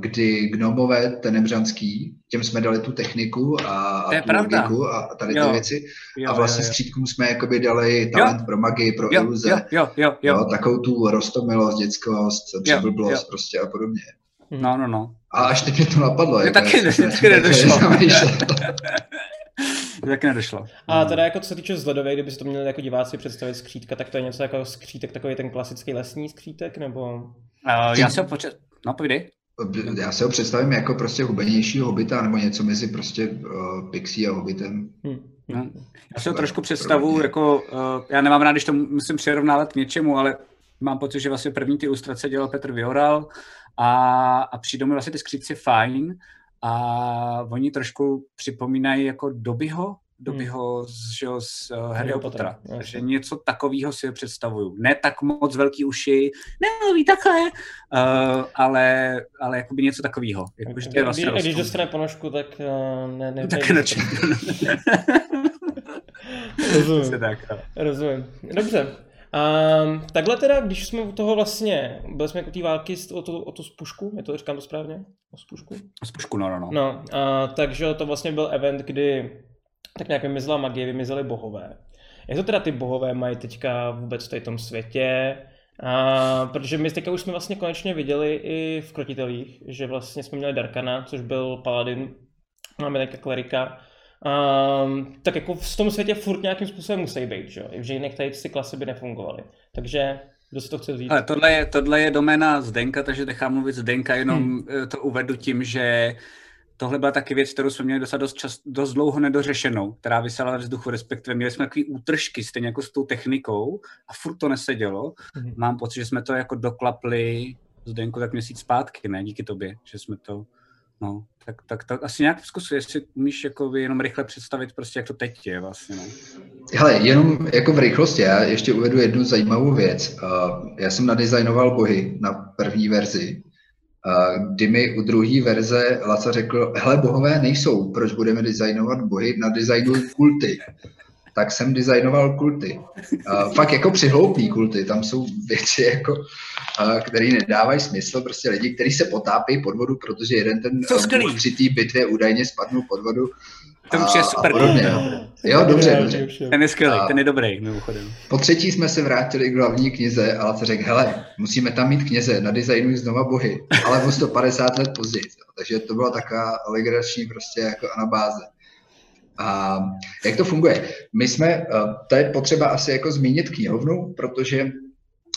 kdy gnomové tenemřanský, těm jsme dali tu techniku a, a tu pravda. logiku a tady jo. ty věci. Jo, a vlastně střídkům jsme jakoby dali talent jo. pro magii, pro jo, iluze. Jo, jo, jo, jo. jo takovou tu rostomilost, dětskost, přeblblost prostě a podobně. No, no, no. A až teď mě to napadlo. Jako taky, taky nedošlo. taky nedošlo. A teda jako co se týče zledové, kdyby si to měli jako diváci představit skřítka, tak to je něco jako skřítek, takový ten klasický lesní skřítek, nebo? Uh, já si ho počet... No, povídej. Já si ho představím jako prostě hubenějšího hobita, nebo něco mezi prostě uh, Pixie a hobitem. Hmm. No. Já si ho trošku představu, jako, uh, já nemám rád, když to musím přirovnávat k něčemu, ale mám pocit, že vlastně první ty ilustrace dělal Petr Vioral a, a přijdou mi vlastně ty skříci fajn, a oni trošku připomínají jako Dobyho, Dobyho z, že, z uh, Harryho Pottera. Pottera. Takže něco takového si představuju. Ne tak moc velký uši, ne, ví takhle, uh, ale, ale jakoby něco takového. Jako, že to je vlastně když, když dostane ponožku, tak uh, ne, ne, tak ne, Rozumím. tak, no. Rozumím. Dobře. Um, takhle teda, když jsme u toho vlastně, byli jsme jako té války o tu, o tu spušku, je to, říkám to správně? O spušku? O spušku, no, no, no. No, uh, takže to vlastně byl event, kdy tak nějak vymizela magie, vymizely bohové. Jak to teda ty bohové mají teďka vůbec v tom světě? A, protože my teďka už jsme vlastně konečně viděli i v Krotitelích, že vlastně jsme měli Darkana, což byl paladin, máme teďka klerika, Um, tak jako v tom světě furt nějakým způsobem musí být, že? I v jiných tady ty klasy by nefungovaly. Takže kdo si to chce říct? Ale tohle je, tohle je doména Zdenka, takže nechám mluvit Zdenka, jenom hmm. Eh, to uvedu tím, že tohle byla taky věc, kterou jsme měli dostat dost, čas, dost dlouho nedořešenou, která vysela ve vzduchu, respektive měli jsme takový útržky, stejně jako s tou technikou a furt to nesedělo. Hmm. Mám pocit, že jsme to jako doklapli Zdenku tak měsíc zpátky, ne? Díky tobě, že jsme to No, tak, tak, tak asi nějak zkus, jestli umíš jako jenom rychle představit prostě, jak to teď je vlastně. No. Hele, jenom jako v rychlosti, já ještě uvedu jednu zajímavou věc. Já jsem nadizajnoval bohy na první verzi, kdy mi u druhé verze Laca řekl, hele, bohové nejsou, proč budeme designovat bohy, nadizajnuj kulty tak jsem designoval kulty. Uh, fakt jako přihloupý kulty, tam jsou věci, jako, uh, které nedávají smysl, prostě lidi, kteří se potápí pod vodu, protože jeden ten při té bitvě údajně spadnul pod vodu. To už je super. podobně, no. Jo, dobře, dobře. Ten je skvělý, ten je dobrý, mimochodem. Po třetí jsme se vrátili k hlavní knize a se řekl, hele, musíme tam mít kněze, nadizajnuj znova bohy, ale o 150 let později. Takže to byla taková legrační prostě jako anabáze. A jak to funguje? My jsme, eh, to je potřeba asi jako zmínit knihovnu, protože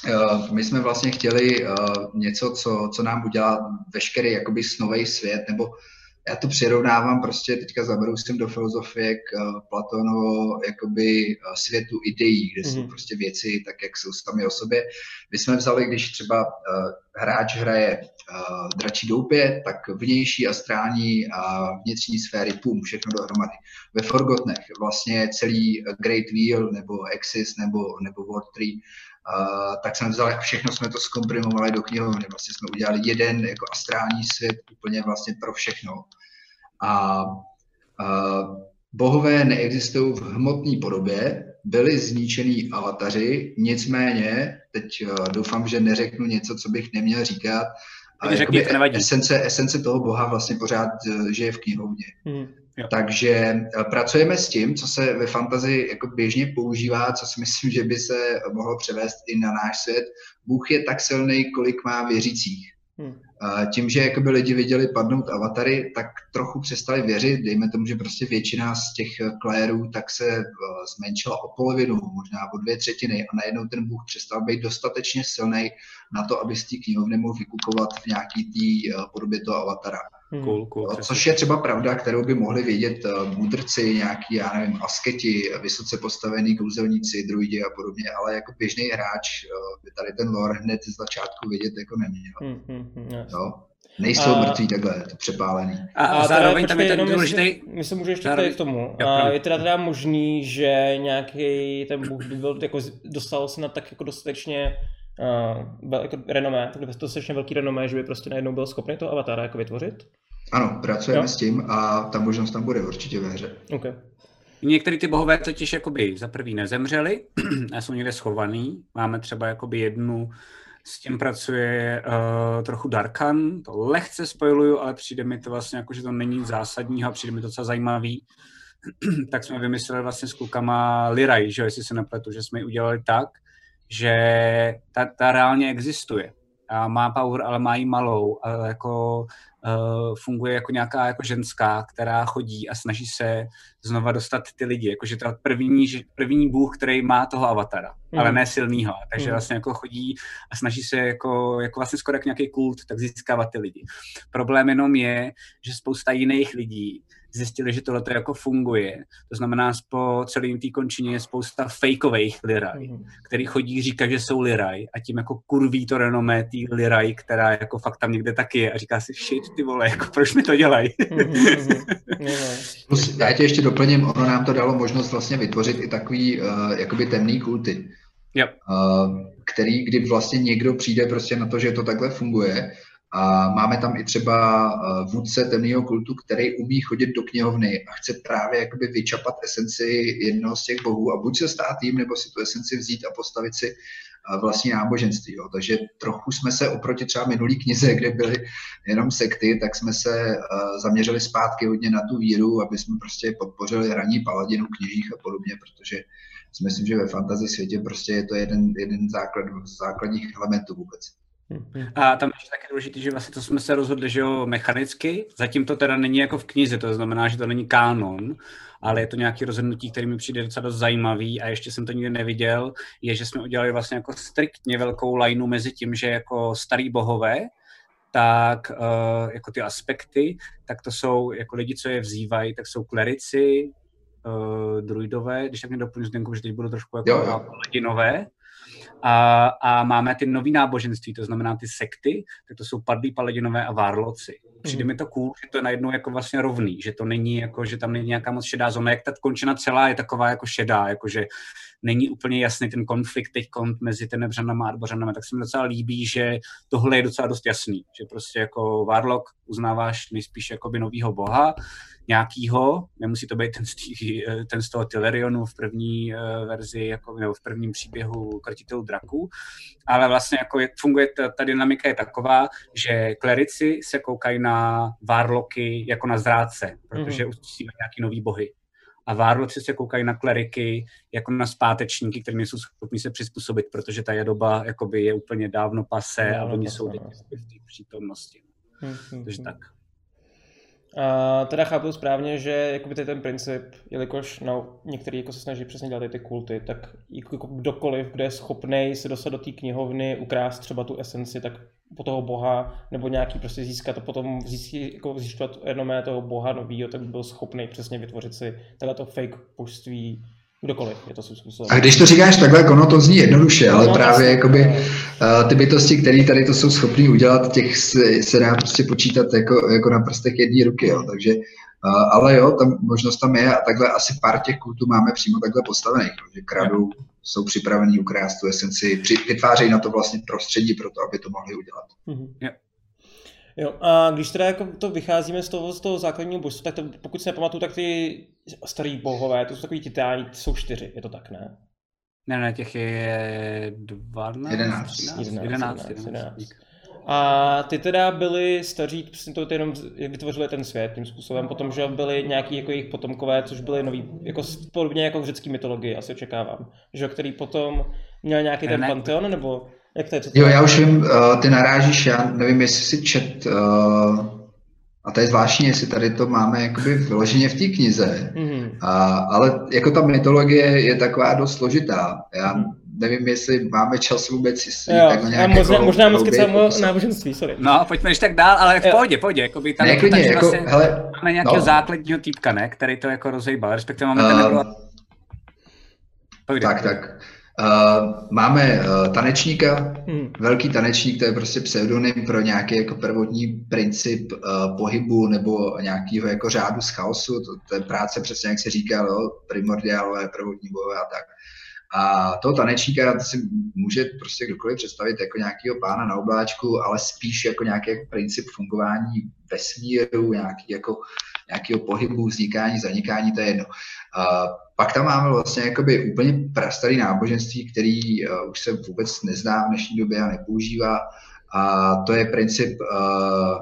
eh, my jsme vlastně chtěli eh, něco, co, co nám udělá veškerý jakoby snový svět, nebo já to přirovnávám prostě, teďka zabrousím do filozofie k Platonovo jakoby světu ideí, kde mm-hmm. jsou mhm. prostě věci tak, jak jsou sami o sobě. My jsme vzali, když třeba hráč hraje dračí doupě, tak vnější, astrální a vnitřní sféry, pum, všechno dohromady. Ve Forgotnech vlastně celý Great Wheel nebo Axis nebo, nebo World Tree, uh, tak jsme vzali, všechno jsme to zkomprimovali do knihovny. Vlastně jsme udělali jeden jako astrální svět úplně vlastně pro všechno. A uh, bohové neexistují v hmotné podobě, byli zničený avataři, nicméně, teď uh, doufám, že neřeknu něco, co bych neměl říkat, ale Řekni, to nevadí. Esence, esence toho boha vlastně pořád uh, žije v knihovně. Hmm. Takže uh, pracujeme s tím, co se ve fantazii jako běžně používá, co si myslím, že by se mohlo převést i na náš svět. Bůh je tak silný, kolik má věřících. Hmm. Tím, že jakoby lidi viděli padnout avatary, tak trochu přestali věřit, dejme tomu, že prostě většina z těch klérů tak se eh, zmenšila o polovinu, možná o dvě třetiny a najednou ten bůh přestal být dostatečně silný na to, aby z té knihovny mohl vykukovat v nějaký té eh, podobě toho avatara. Hmm. Cool, cool, Což je třeba pravda, kterou by mohli vědět uh, mudrci, nějaký, já nevím, asketi, vysoce postavení kouzelníci, druidi a podobně, ale jako běžný hráč by tady ten lore hned z začátku vědět jako neměl. Hmm, hmm, hmm, jo? Nejsou a... mrtví takhle, to přepálený. A, a, a zároveň tam je ten důležitý... My se může ještě zároveň... k tomu. A je teda teda možný, že nějaký ten bůh by byl, jako dostal se na tak jako dostatečně uh, jako renomé, tak dostatečně velký renomé, že by prostě najednou byl schopný to avatara jako vytvořit? Ano, pracujeme jo? s tím a ta možnost tam bude určitě ve hře. Okay. Některé ty bohové totiž jakoby za prvý nezemřeli a jsou někde schovaný. Máme třeba jakoby jednu, s tím pracuje uh, trochu Darkan, to lehce spojuju, ale přijde mi to vlastně jako, že to není zásadního a přijde mi to docela zajímavý. tak jsme vymysleli vlastně s klukama Liraj, že jestli se nepletu, že jsme ji udělali tak, že ta, ta reálně existuje. A má power, ale má ji malou. A jako uh, funguje jako nějaká jako ženská, která chodí a snaží se znova dostat ty lidi. Jakože to první, první bůh, který má toho avatara, mm. ale ne silnýho. Takže mm. vlastně jako chodí a snaží se jako, jako vlastně skoro jak nějaký kult, tak získávat ty lidi. Problém jenom je, že spousta jiných lidí zjistili, že tohle jako funguje. To znamená, po celém té končině je spousta fakeových liraj, mm-hmm. který chodí říkat, že jsou liraj a tím jako kurví to renomé té liraj, která jako fakt tam někde taky je a říká si, shit, ty vole, jako proč mi to dělají? Mm-hmm. já tě ještě doplním, ono nám to dalo možnost vlastně vytvořit i takový uh, jakoby temný kulty. Yep. Uh, který, kdy vlastně někdo přijde prostě na to, že to takhle funguje a máme tam i třeba uh, vůdce temného kultu, který umí chodit do knihovny a chce právě jakoby vyčapat esenci jednoho z těch bohů a buď se stát tím, nebo si tu esenci vzít a postavit si uh, vlastní náboženství. Jo. Takže trochu jsme se oproti třeba minulý knize, kde byly jenom sekty, tak jsme se uh, zaměřili zpátky hodně na tu víru, aby jsme prostě podpořili hraní paladinů, kněžích a podobně, protože si myslím, že ve fantasy světě prostě je to jeden, jeden základ, základních elementů vůbec. Mhm. A tam je taky důležité, že vlastně to jsme se rozhodli, že jo, mechanicky, zatím to teda není jako v knize, to znamená, že to není kánon, ale je to nějaké rozhodnutí, které mi přijde docela dost zajímavý a ještě jsem to nikdy neviděl, je, že jsme udělali vlastně jako striktně velkou lineu mezi tím, že jako starý bohové, tak uh, jako ty aspekty, tak to jsou jako lidi, co je vzývají, tak jsou klerici, uh, druidové, když tak mě doplňu Zdenku, že teď budu trošku jako jo, jo. ledinové. A, a máme ty nový náboženství, to znamená ty sekty, tak to jsou padlí paladinové a várloci. Přijde mm. mi to cool, že to je najednou jako vlastně rovný, že to není jako, že tam není nějaká moc šedá zóna, jak ta končina celá je taková jako šedá, jako že není úplně jasný ten konflikt teď mezi tenebřanama a arbořanama, tak se mi docela líbí, že tohle je docela dost jasný, že prostě jako Warlock uznáváš nejspíš jakoby novýho boha, nějakýho, nemusí to být ten z, tý, ten z toho Tylerionu v první uh, verzi, jako, nebo v prvním příběhu Krtitelů draků, ale vlastně jako jak funguje ta, ta dynamika je taková, že klerici se koukají na várloky jako na zrádce, protože mm-hmm. uctívají nějaký nový bohy. A várloci se koukají na kleriky jako na zpátečníky, kteří nejsou schopni se přizpůsobit, protože ta doba jakoby je úplně dávno pase a oni jsou teď v té přítomnosti. Mm-hmm. Takže tak. A teda chápu správně, že jakoby ten princip, jelikož no, některý jako se snaží přesně dělat ty kulty, tak jako kdokoliv, kdo je schopný se dostat do té knihovny, ukrást třeba tu esenci, tak po toho boha, nebo nějaký prostě získat a potom získat, jako zjišťovat renomé toho boha novýho, tak by byl schopný přesně vytvořit si to fake božství kdokoliv je to svým způsobem. A když to říkáš takhle, ono to zní jednoduše, ale no, právě jasný, jakoby uh, ty bytosti, které tady to jsou schopné udělat, těch se, se dá prostě počítat jako, jako na prstech jedné ruky, jo. takže uh, ale jo, tam možnost tam je a takhle asi pár těch kultů máme přímo takhle postavených, že kradou, jsou připravení ukrást tu esenci, při, vytvářejí na to vlastně prostředí pro to, aby to mohli udělat. Mm-hmm. Yeah. Jo, a když teda jako to vycházíme z toho, z toho základního božstva, tak to, pokud se nepamatuju, tak ty starý bohové, to jsou takový titáni, jsou čtyři, je to tak, ne? Ne, ne, těch je 12, 11, 11, 11, 11, A ty teda byli staří, přesně to jenom vytvořili ten svět tím způsobem, potom, že byli nějaký jako jejich potomkové, což byli noví, jako podobně jako v řecké mytologii, asi očekávám, že který potom měl nějaký ten panteon, nebo jak to je? Jo, já už vím, uh, ty narážíš, já nevím, jestli si čet, uh, a to je zvláštní, jestli tady to máme jakoby vyloženě v té knize, mm-hmm. uh, ale jako ta mytologie je taková dost složitá. Já mm-hmm. Nevím, jestli máme čas vůbec si jo, takhle nějak možná, jako možná moc kecám o náboženství, sorry. No, pojďme ještě tak dál, ale v jo. pohodě, pohodě. Jakoby tam ne, klidně, jako, vlastně hele, máme nějakého no. základního týpka, ne, který to jako rozejbal, respektive máme uh, ten nebylo... Tak, tak. Uh, máme uh, tanečníka, hmm. velký tanečník, to je prostě pseudonym pro nějaký jako prvotní princip uh, pohybu nebo nějakého jako řádu z chaosu, to, to je práce přesně jak se říká, jo, primordiálové, prvotní bojové a tak. A toho tanečníka to si může prostě kdokoliv představit jako nějakého pána na obláčku, ale spíš jako nějaký princip fungování vesmíru, nějaký jako, nějakého pohybu, vznikání, zanikání, to je jedno. Uh, pak tam máme vlastně jakoby úplně prastarý náboženství, který uh, už se vůbec nezná v dnešní době a nepoužívá. A to je princip uh,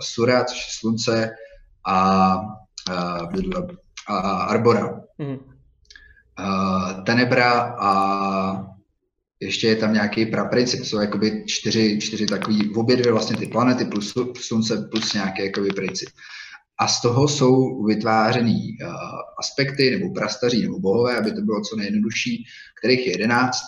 Sura, což je slunce, a, uh, a Arbora. Mm. Uh, tenebra a ještě je tam nějaký praprincip, jsou jakoby čtyři, čtyři takový, obě dvě vlastně ty planety plus slunce plus nějaký jakoby princip a z toho jsou vytvářený uh, aspekty nebo prastaří nebo bohové, aby to bylo co nejjednodušší, kterých je jedenáct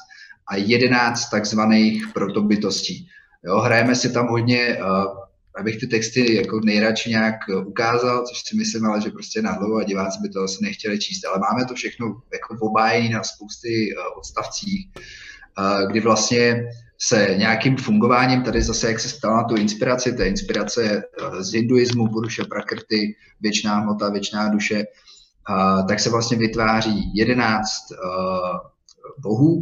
a jedenáct takzvaných protobytostí. Jo, hrajeme si tam hodně uh, abych ty texty jako nejradši nějak ukázal, což si myslím, ale že prostě na a diváci by to asi nechtěli číst. Ale máme to všechno jako obájení na spousty odstavcích, kdy vlastně se nějakým fungováním, tady zase, jak se stala na tu inspiraci, ta inspirace z hinduismu, Puruša Prakrty, věčná hmota, věčná duše, tak se vlastně vytváří jedenáct bohů,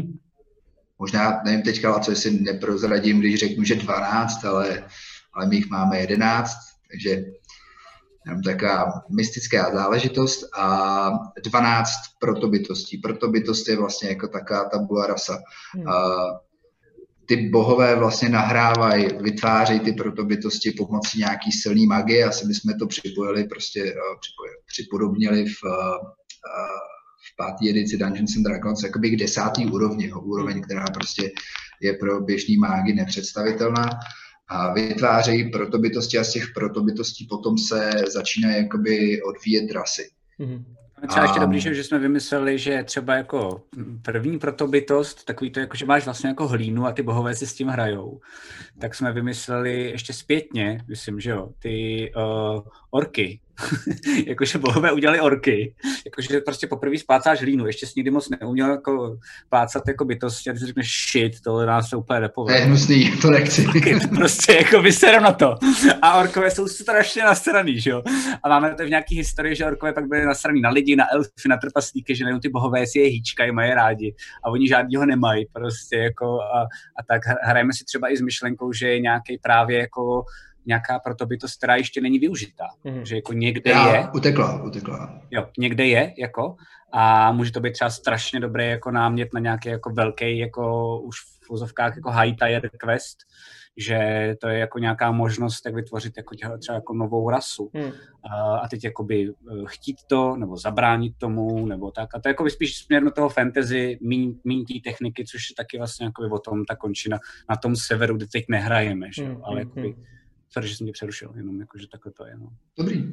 možná, nevím teďka, co jestli neprozradím, když řeknu, že 12, ale, ale my jich máme 11, takže jenom taková mystická záležitost a 12 protobytostí. Protobytost je vlastně jako taková tabula rasa. Hmm. ty bohové vlastně nahrávají, vytvářejí ty protobytosti pomocí nějaký silný magie, asi bychom to připojili, prostě připojili, připodobnili v, v páté edici Dungeons and Dragons jakoby k desátý úrovni, jo, úroveň, která prostě je pro běžný mágy nepředstavitelná a vytvářejí protobytosti a z těch protobytostí potom se začínají jakoby odvíjet rasy. Mm-hmm. Třeba ještě dobrý, že jsme vymysleli, že třeba jako první protobytost, takový to jako, že máš vlastně jako hlínu a ty bohové si s tím hrajou, tak jsme vymysleli ještě zpětně, myslím, že jo, ty uh, orky, jakože bohové udělali orky, jakože prostě poprvé splácáš hlínu, ještě jsi nikdy moc neuměl jako plácat jako bytosti a ty si řekneš shit, tohle nás se úplně nepovede. Je hnusný, to nechci. prostě jako vyseru na to. A orkové jsou strašně nasraný, že jo. A máme to v nějaký historii, že orkové pak byly nasraný na lidi, na elfy, na trpaslíky, že nejenom ty bohové si je hýčkají, mají rádi a oni žádného nemají prostě jako a, a tak hrajeme si třeba i s myšlenkou, že je nějaký právě jako nějaká protobytost, která ještě není využitá. Mm-hmm. Že jako někde Já, je. Utekla, utekla. Jo, někde je, jako, a může to být třeba strašně dobrý jako námět na nějaký jako velký, jako už v úzovkách jako high tier quest, že to je jako nějaká možnost, tak vytvořit jako třeba jako novou rasu. Hmm. A, a teď jakoby eh, chtít to, nebo zabránit tomu, nebo tak. A to je jako spíš směrno toho fantasy, míň, míň té techniky, což je taky vlastně jako o tom ta končina na tom severu, kde teď nehrajeme, že? Hmm. ale hmm, jakoby, hmm Sorry, že jsem tě přerušil, jenom jako, že takhle to je. No. Dobrý.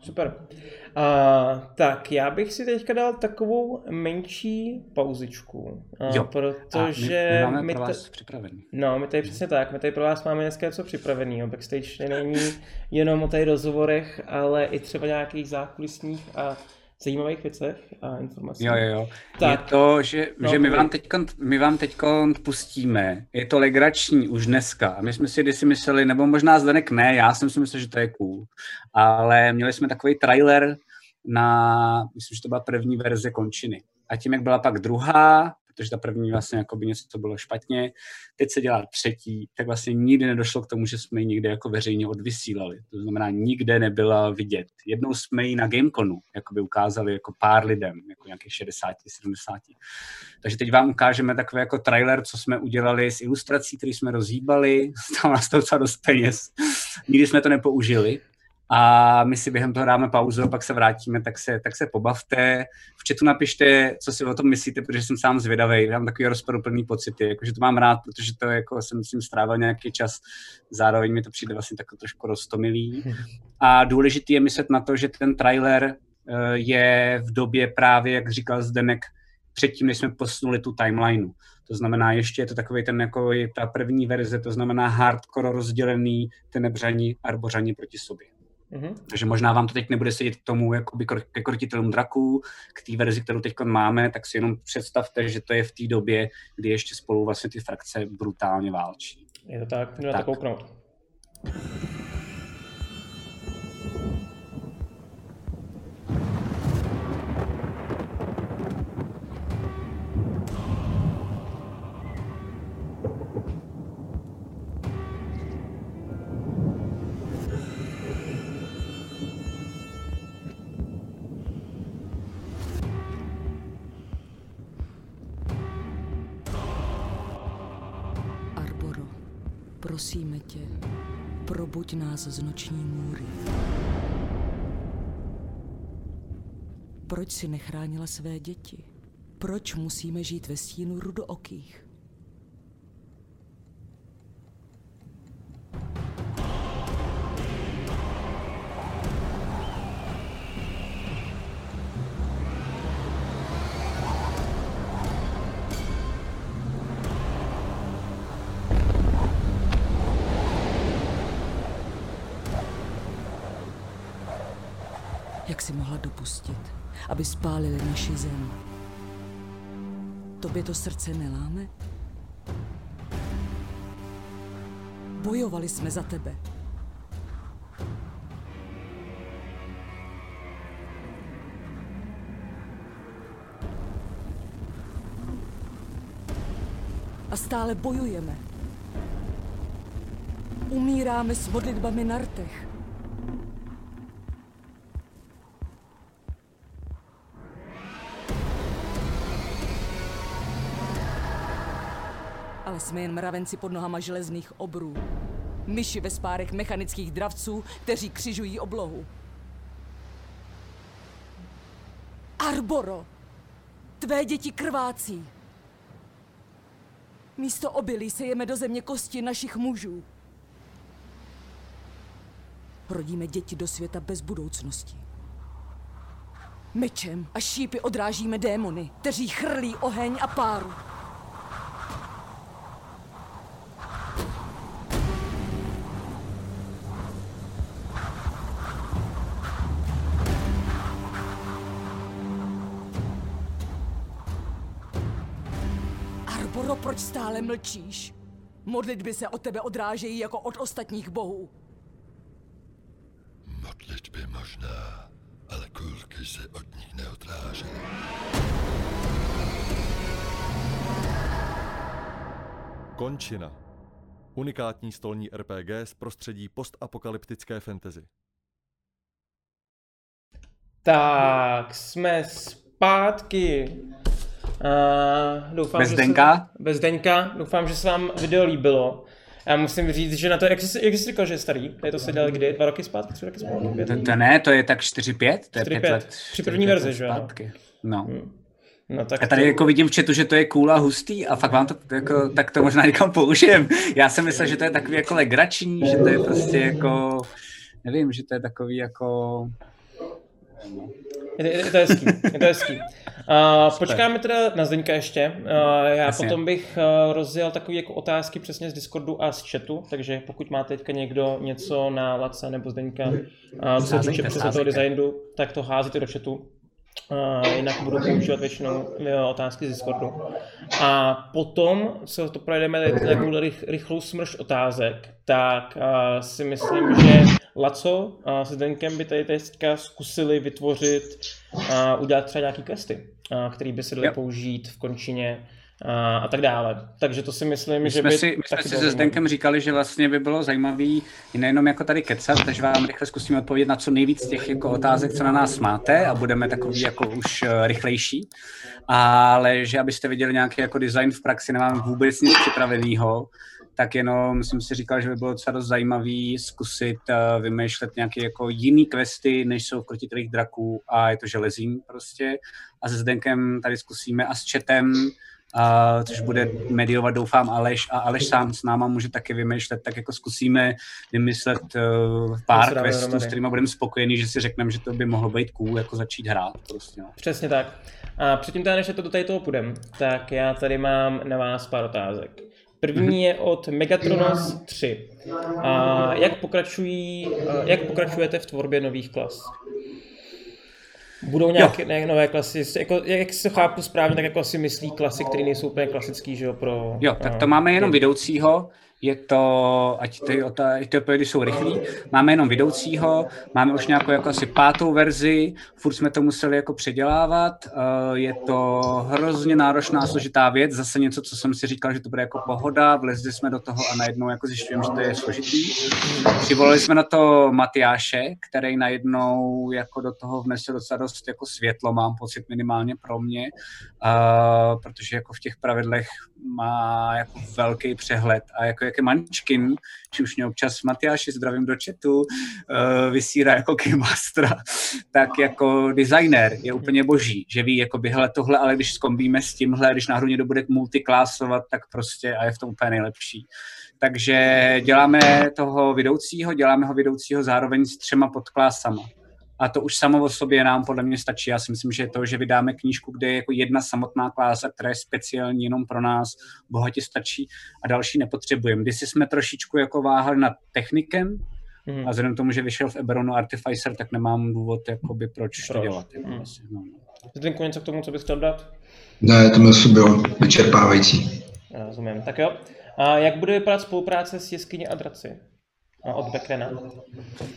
Super. Uh, tak já bych si teďka dal takovou menší pauzičku. Uh, jo. Protože my, my máme my pro vás t- připravený. No, my tady přesně tak. My tady pro vás máme dneska něco připraveného. Backstage není jenom o tady rozhovorech, ale i třeba nějakých zákulisních a zajímavých věcech a informacích. Jo, jo, jo. Tak. Je to, že, no, že my, vám teď, my vám teď pustíme, je to legrační už dneska. A my jsme si kdysi mysleli, nebo možná Zdenek ne, já jsem si myslel, že to je cool. Ale měli jsme takový trailer na, myslím, že to byla první verze končiny. A tím, jak byla pak druhá, protože ta první vlastně jako by něco bylo špatně, teď se dělá třetí, tak vlastně nikdy nedošlo k tomu, že jsme ji někde jako veřejně odvysílali. To znamená, nikde nebyla vidět. Jednou jsme ji na Gameconu by ukázali jako pár lidem, jako nějakých 60, 70. Takže teď vám ukážeme takový jako trailer, co jsme udělali s ilustrací, který jsme rozhýbali, stalo nás to docela dost peněz. Nikdy jsme to nepoužili, a my si během toho dáme pauzu a pak se vrátíme, tak se, tak se pobavte. V chatu napište, co si o tom myslíte, protože jsem sám zvědavý. Mám takový rozporuplný pocity, jakože to mám rád, protože to jako jsem s tím strávil nějaký čas. Zároveň mi to přijde vlastně tak trošku roztomilý. A důležitý je myslet na to, že ten trailer eh, je v době právě, jak říkal Zdenek, předtím, než jsme posunuli tu timelineu. To znamená, ještě je to takový ten, jako je ta první verze, to znamená hardcore rozdělený tenebřaní arbořani proti sobě. Mm-hmm. Takže možná vám to teď nebude sedět k tomu jakoby ke krotitelům draků, k té verzi, kterou teď máme, tak si jenom představte, že to je v té době, kdy ještě spolu vlastně ty frakce brutálně válčí. Je to tak, jdeme tak. to kouknout. Nás z noční můry. Proč si nechránila své děti? Proč musíme žít ve stínu rudookých? Dopustit, aby spálili naši zem? Tobě to srdce neláme? Bojovali jsme za tebe. A stále bojujeme. Umíráme s modlitbami na rtech. Jsme jen mravenci pod nohama železných obrů. Myši ve spárech mechanických dravců, kteří křižují oblohu. Arboro! Tvé děti krvácí. Místo obilí se jeme do země kosti našich mužů. Rodíme děti do světa bez budoucnosti. Mečem a šípy odrážíme démony, kteří chrlí oheň a páru. Proč stále mlčíš? Modlitby se od tebe odrážejí jako od ostatních bohů. Modlitby možná, ale kulky se od nich neodrážely. Končina. Unikátní stolní RPG z prostředí postapokalyptické fantasy. Tak, jsme zpátky. Uh, doufám, Bez že Zdenka? Se, bez Denka. Doufám, že se vám video líbilo. Já musím říct, že na to, jak jsi, jak jsi říkal, že je starý, je to se dělal kdy? Dva roky zpátky, tři roky zpátky? To, to ne, to je tak 4-5, to je 4-5. 5 let. Při první 4-5 verzi, že jo? No. No, tak Já tady to- jako vidím v chatu, že to je cool a hustý a fakt vám to jako, tak to možná někam použijem. Já jsem myslel, že to je takový jako legrační, že to je prostě jako, nevím, že to je takový jako, Je, je, je to hezký, je to hezký. Uh, počkáme teda na Zdeňka ještě. Uh, já Jasně. potom bych uh, rozjel takové jako otázky přesně z Discordu a z chatu, takže pokud má teďka někdo něco na Laca nebo Zdeňka, uh, co se týče přesně toho designu, tak to házíte do chatu. Uh, jinak budu používat většinou otázky z Discordu. A potom, co to projdeme takovou rych, rychlou smrš otázek, tak uh, si myslím, že Laco uh, se Zdenkem by tady teďka zkusili vytvořit a udělat třeba nějaký questy, a, který by se daly použít v končině a, a tak dále. Takže to si myslím, My že jsme by si, my jsme si se. Zdenkem říkali, že vlastně by bylo zajímavý i nejenom jako tady kecat, takže vám rychle zkusíme odpovědět na co nejvíc těch jako otázek, co na nás máte a budeme takový jako už eh, rychlejší. Ale že abyste viděli nějaký jako design v praxi, nemám vůbec nic připraveného, tak jenom jsem si říkal, že by bylo docela dost zajímavý zkusit uh, vymýšlet nějaké jako jiný questy, než jsou v krotitelých draků a je to železín prostě. A se Zdenkem tady zkusíme a s chatem Uh, což bude mediovat, doufám, Aleš a Aleš sám s náma může taky vymýšlet, tak jako zkusíme vymyslet uh, pár questů, s kterými budeme spokojení, že si řekneme, že to by mohlo být cool, jako začít hrát prostě, no. Přesně tak. A předtím teda, než to do tady toho půjdem, tak já tady mám na vás pár otázek. První je od Megatronos 3. A jak, pokračují, a jak pokračujete v tvorbě nových klas? Budou nějaké ne, nové klasy, jako, jak si to chápu správně, tak jako asi myslí klasy, které nejsou úplně klasický, že jo, pro... Jo, tak to máme jenom vedoucího, je to, ať ty, ať ty odpovědi jsou rychlý, máme jenom vedoucího, máme už nějakou jako asi pátou verzi, furt jsme to museli jako předělávat, eh, je to hrozně náročná, složitá věc, zase něco, co jsem si říkal, že to bude jako pohoda, vlezli jsme do toho a najednou jako zjišťujeme, že to je složitý. Přivolali jsme na to Matyáše, který najednou jako do toho vnesl docela dost jako světlo, mám pocit minimálně pro mě, uh, protože jako v těch pravidlech má jako velký přehled a jako jak je Mančkin, či už mě občas Matyáši zdravím do chatu, uh, vysírá jako Keymastra, tak jako designer je úplně boží, že ví, jako by hele tohle, ale když skombíme s tímhle, když náhodou někdo bude multiklásovat, tak prostě a je v tom úplně nejlepší. Takže děláme toho vedoucího, děláme ho vedoucího zároveň s třema podklásama. A to už samo o sobě nám podle mě stačí. Já si myslím, že to, že vydáme knížku, kde je jako jedna samotná klása, která je speciální jenom pro nás, bohatě stačí a další nepotřebujeme. Když jsme trošičku jako váhali nad technikem, Mm. A vzhledem k tomu, že vyšel v Eberonu Artificer, tak nemám důvod, jakoby, proč, proč? to dělat. Jako mm. asi, no. Zdenku, něco k tomu, co bys chtěl dát? Ne, to myslím bylo vyčerpávající. rozumím. Tak jo. A jak bude vypadat spolupráce s jeskyní a draci? Od Bekrena?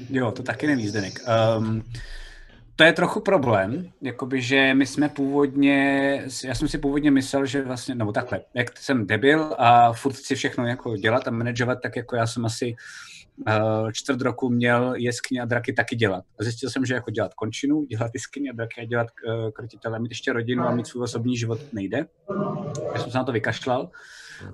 Jo, to taky neví, Zdenek. Um, to je trochu problém, jakoby, že my jsme původně, já jsem si původně myslel, že vlastně, nebo takhle, jak jsem debil a furt chci všechno jako dělat a manažovat, tak jako já jsem asi uh, čtvrt roku měl jeskyně a draky taky dělat. A zjistil jsem, že jako dělat končinu, dělat jeskyně a draky a dělat uh, krotitele, mít ještě rodinu a mít svůj osobní život nejde. Já jsem se na to vykašlal.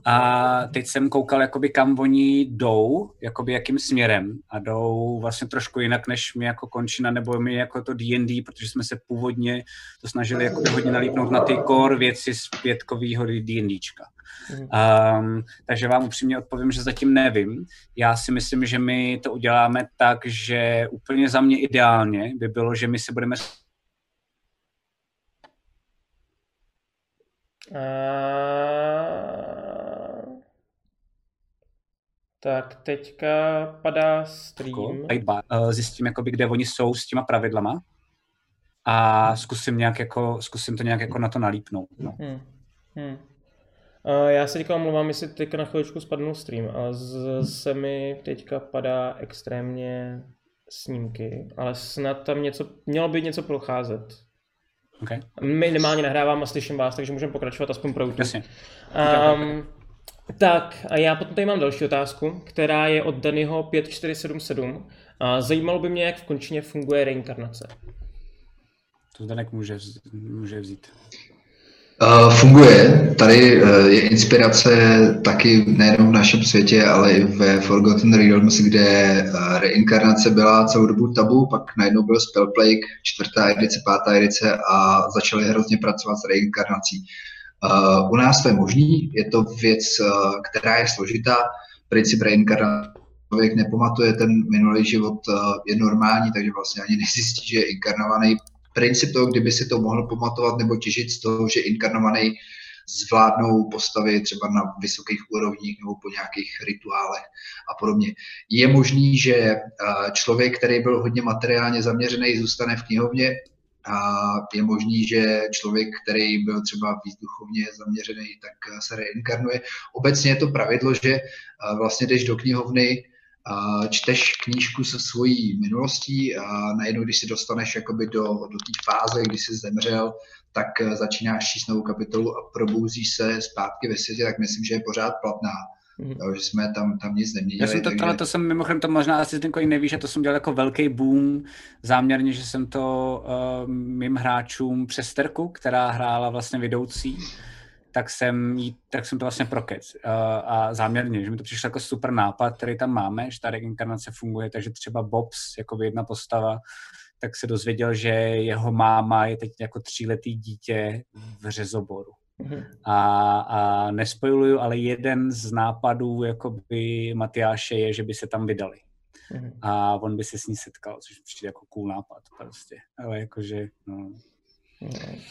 A teď jsem koukal, jakoby kam oni jdou, jakoby jakým směrem a jdou vlastně trošku jinak, než mi jako končina nebo mi jako to D&D, protože jsme se původně to snažili jako hodně nalípnout na ty core věci z pětkovýho D&Dčka. Um, takže vám upřímně odpovím, že zatím nevím. Já si myslím, že my to uděláme tak, že úplně za mě ideálně by bylo, že my se budeme Uh... Tak teďka padá stream. Eh, zjistím, jakoby, kde oni jsou s těma pravidlama a zkusím, nějak jako, zkusím to nějak jako na to nalípnout. No. Hmm. Hmm. Uh, já se teďka omlouvám, jestli teďka na chviličku spadnul stream, ale z, se mi teďka padá extrémně snímky, ale snad tam něco, mělo by něco procházet. Okay. Minimálně nahrávám a slyším vás, takže můžeme pokračovat aspoň pro YouTube. Jasně. Um, tak a já potom tady mám další otázku, která je od Danyho 5477. A zajímalo by mě, jak v končině funguje reinkarnace. To Danek může, může vzít. Uh, funguje. Tady uh, je inspirace taky nejenom v našem světě, ale i ve Forgotten Realms, kde uh, reinkarnace byla celou dobu tabu, pak najednou byl Spellplague, čtvrtá edice, pátá edice a začali hrozně pracovat s reinkarnací. Uh, u nás to je možný, je to věc, uh, která je složitá. Princip reinkarnace člověk nepamatuje ten minulý život, uh, je normální, takže vlastně ani nezjistí, že je inkarnovaný. Princip toho, kdyby si to mohl pamatovat nebo těžit z toho, že inkarnovaný zvládnou postavy třeba na vysokých úrovních nebo po nějakých rituálech a podobně. Je možný, že člověk, který byl hodně materiálně zaměřený, zůstane v knihovně, a je možný, že člověk, který byl třeba víc duchovně zaměřený, tak se reinkarnuje. Obecně je to pravidlo, že vlastně jdeš do knihovny, čteš knížku se svojí minulostí a najednou, když si dostaneš jakoby do, do té fáze, kdy jsi zemřel, tak začínáš číst novou kapitolu a probouzíš se zpátky ve světě, tak myslím, že je pořád platná. Mm. Jo, že jsme tam, tam nic neměnili. Já jsem to, takže... to jsem mimochodem, to možná asi Zdenko i nevíš, že to jsem dělal jako velký boom záměrně, že jsem to uh, mým hráčům přes Terku, která hrála vlastně vedoucí, tak jsem, jí, tak jsem to vlastně prokec. Uh, a záměrně, že mi to přišlo jako super nápad, který tam máme, že ta reinkarnace funguje, takže třeba Bobs, jako jedna postava, tak se dozvěděl, že jeho máma je teď jako tříletý dítě v řezoboru. Mm-hmm. A, a nespojuju, ale jeden z nápadů jakoby Matyáše je, že by se tam vydali. Mm-hmm. A on by se s ní setkal, což přijde jako cool nápad prostě. Ale jakože, no.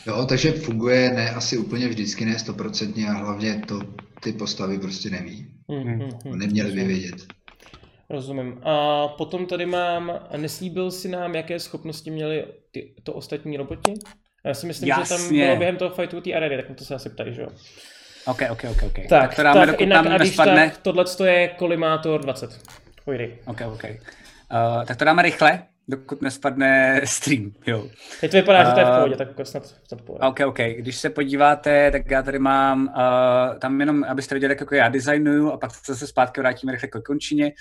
Jo, takže funguje ne asi úplně vždycky, ne stoprocentně a hlavně to ty postavy prostě neví. Mm-hmm. Neměli by vědět. Rozumím. A potom tady mám, neslíbil si nám, jaké schopnosti měly ty, to ostatní roboti? Já si myslím, Jasně. že tam bylo během toho fightu té areny, tak to se asi ptají, že jo? OK, OK, OK, OK. Tak, tak, to dáme, tak jinak, a když tak, tohle je kolimátor 20. Pojdi. OK, OK. Uh, tak to dáme rychle, dokud nespadne stream, jo. Teď to vypadá, uh, že to je v pohodě, tak snad, snad pohodě. OK, OK. Když se podíváte, tak já tady mám, uh, tam jenom, abyste viděli, jak jako já designuju a pak se zase zpátky vrátíme rychle k končině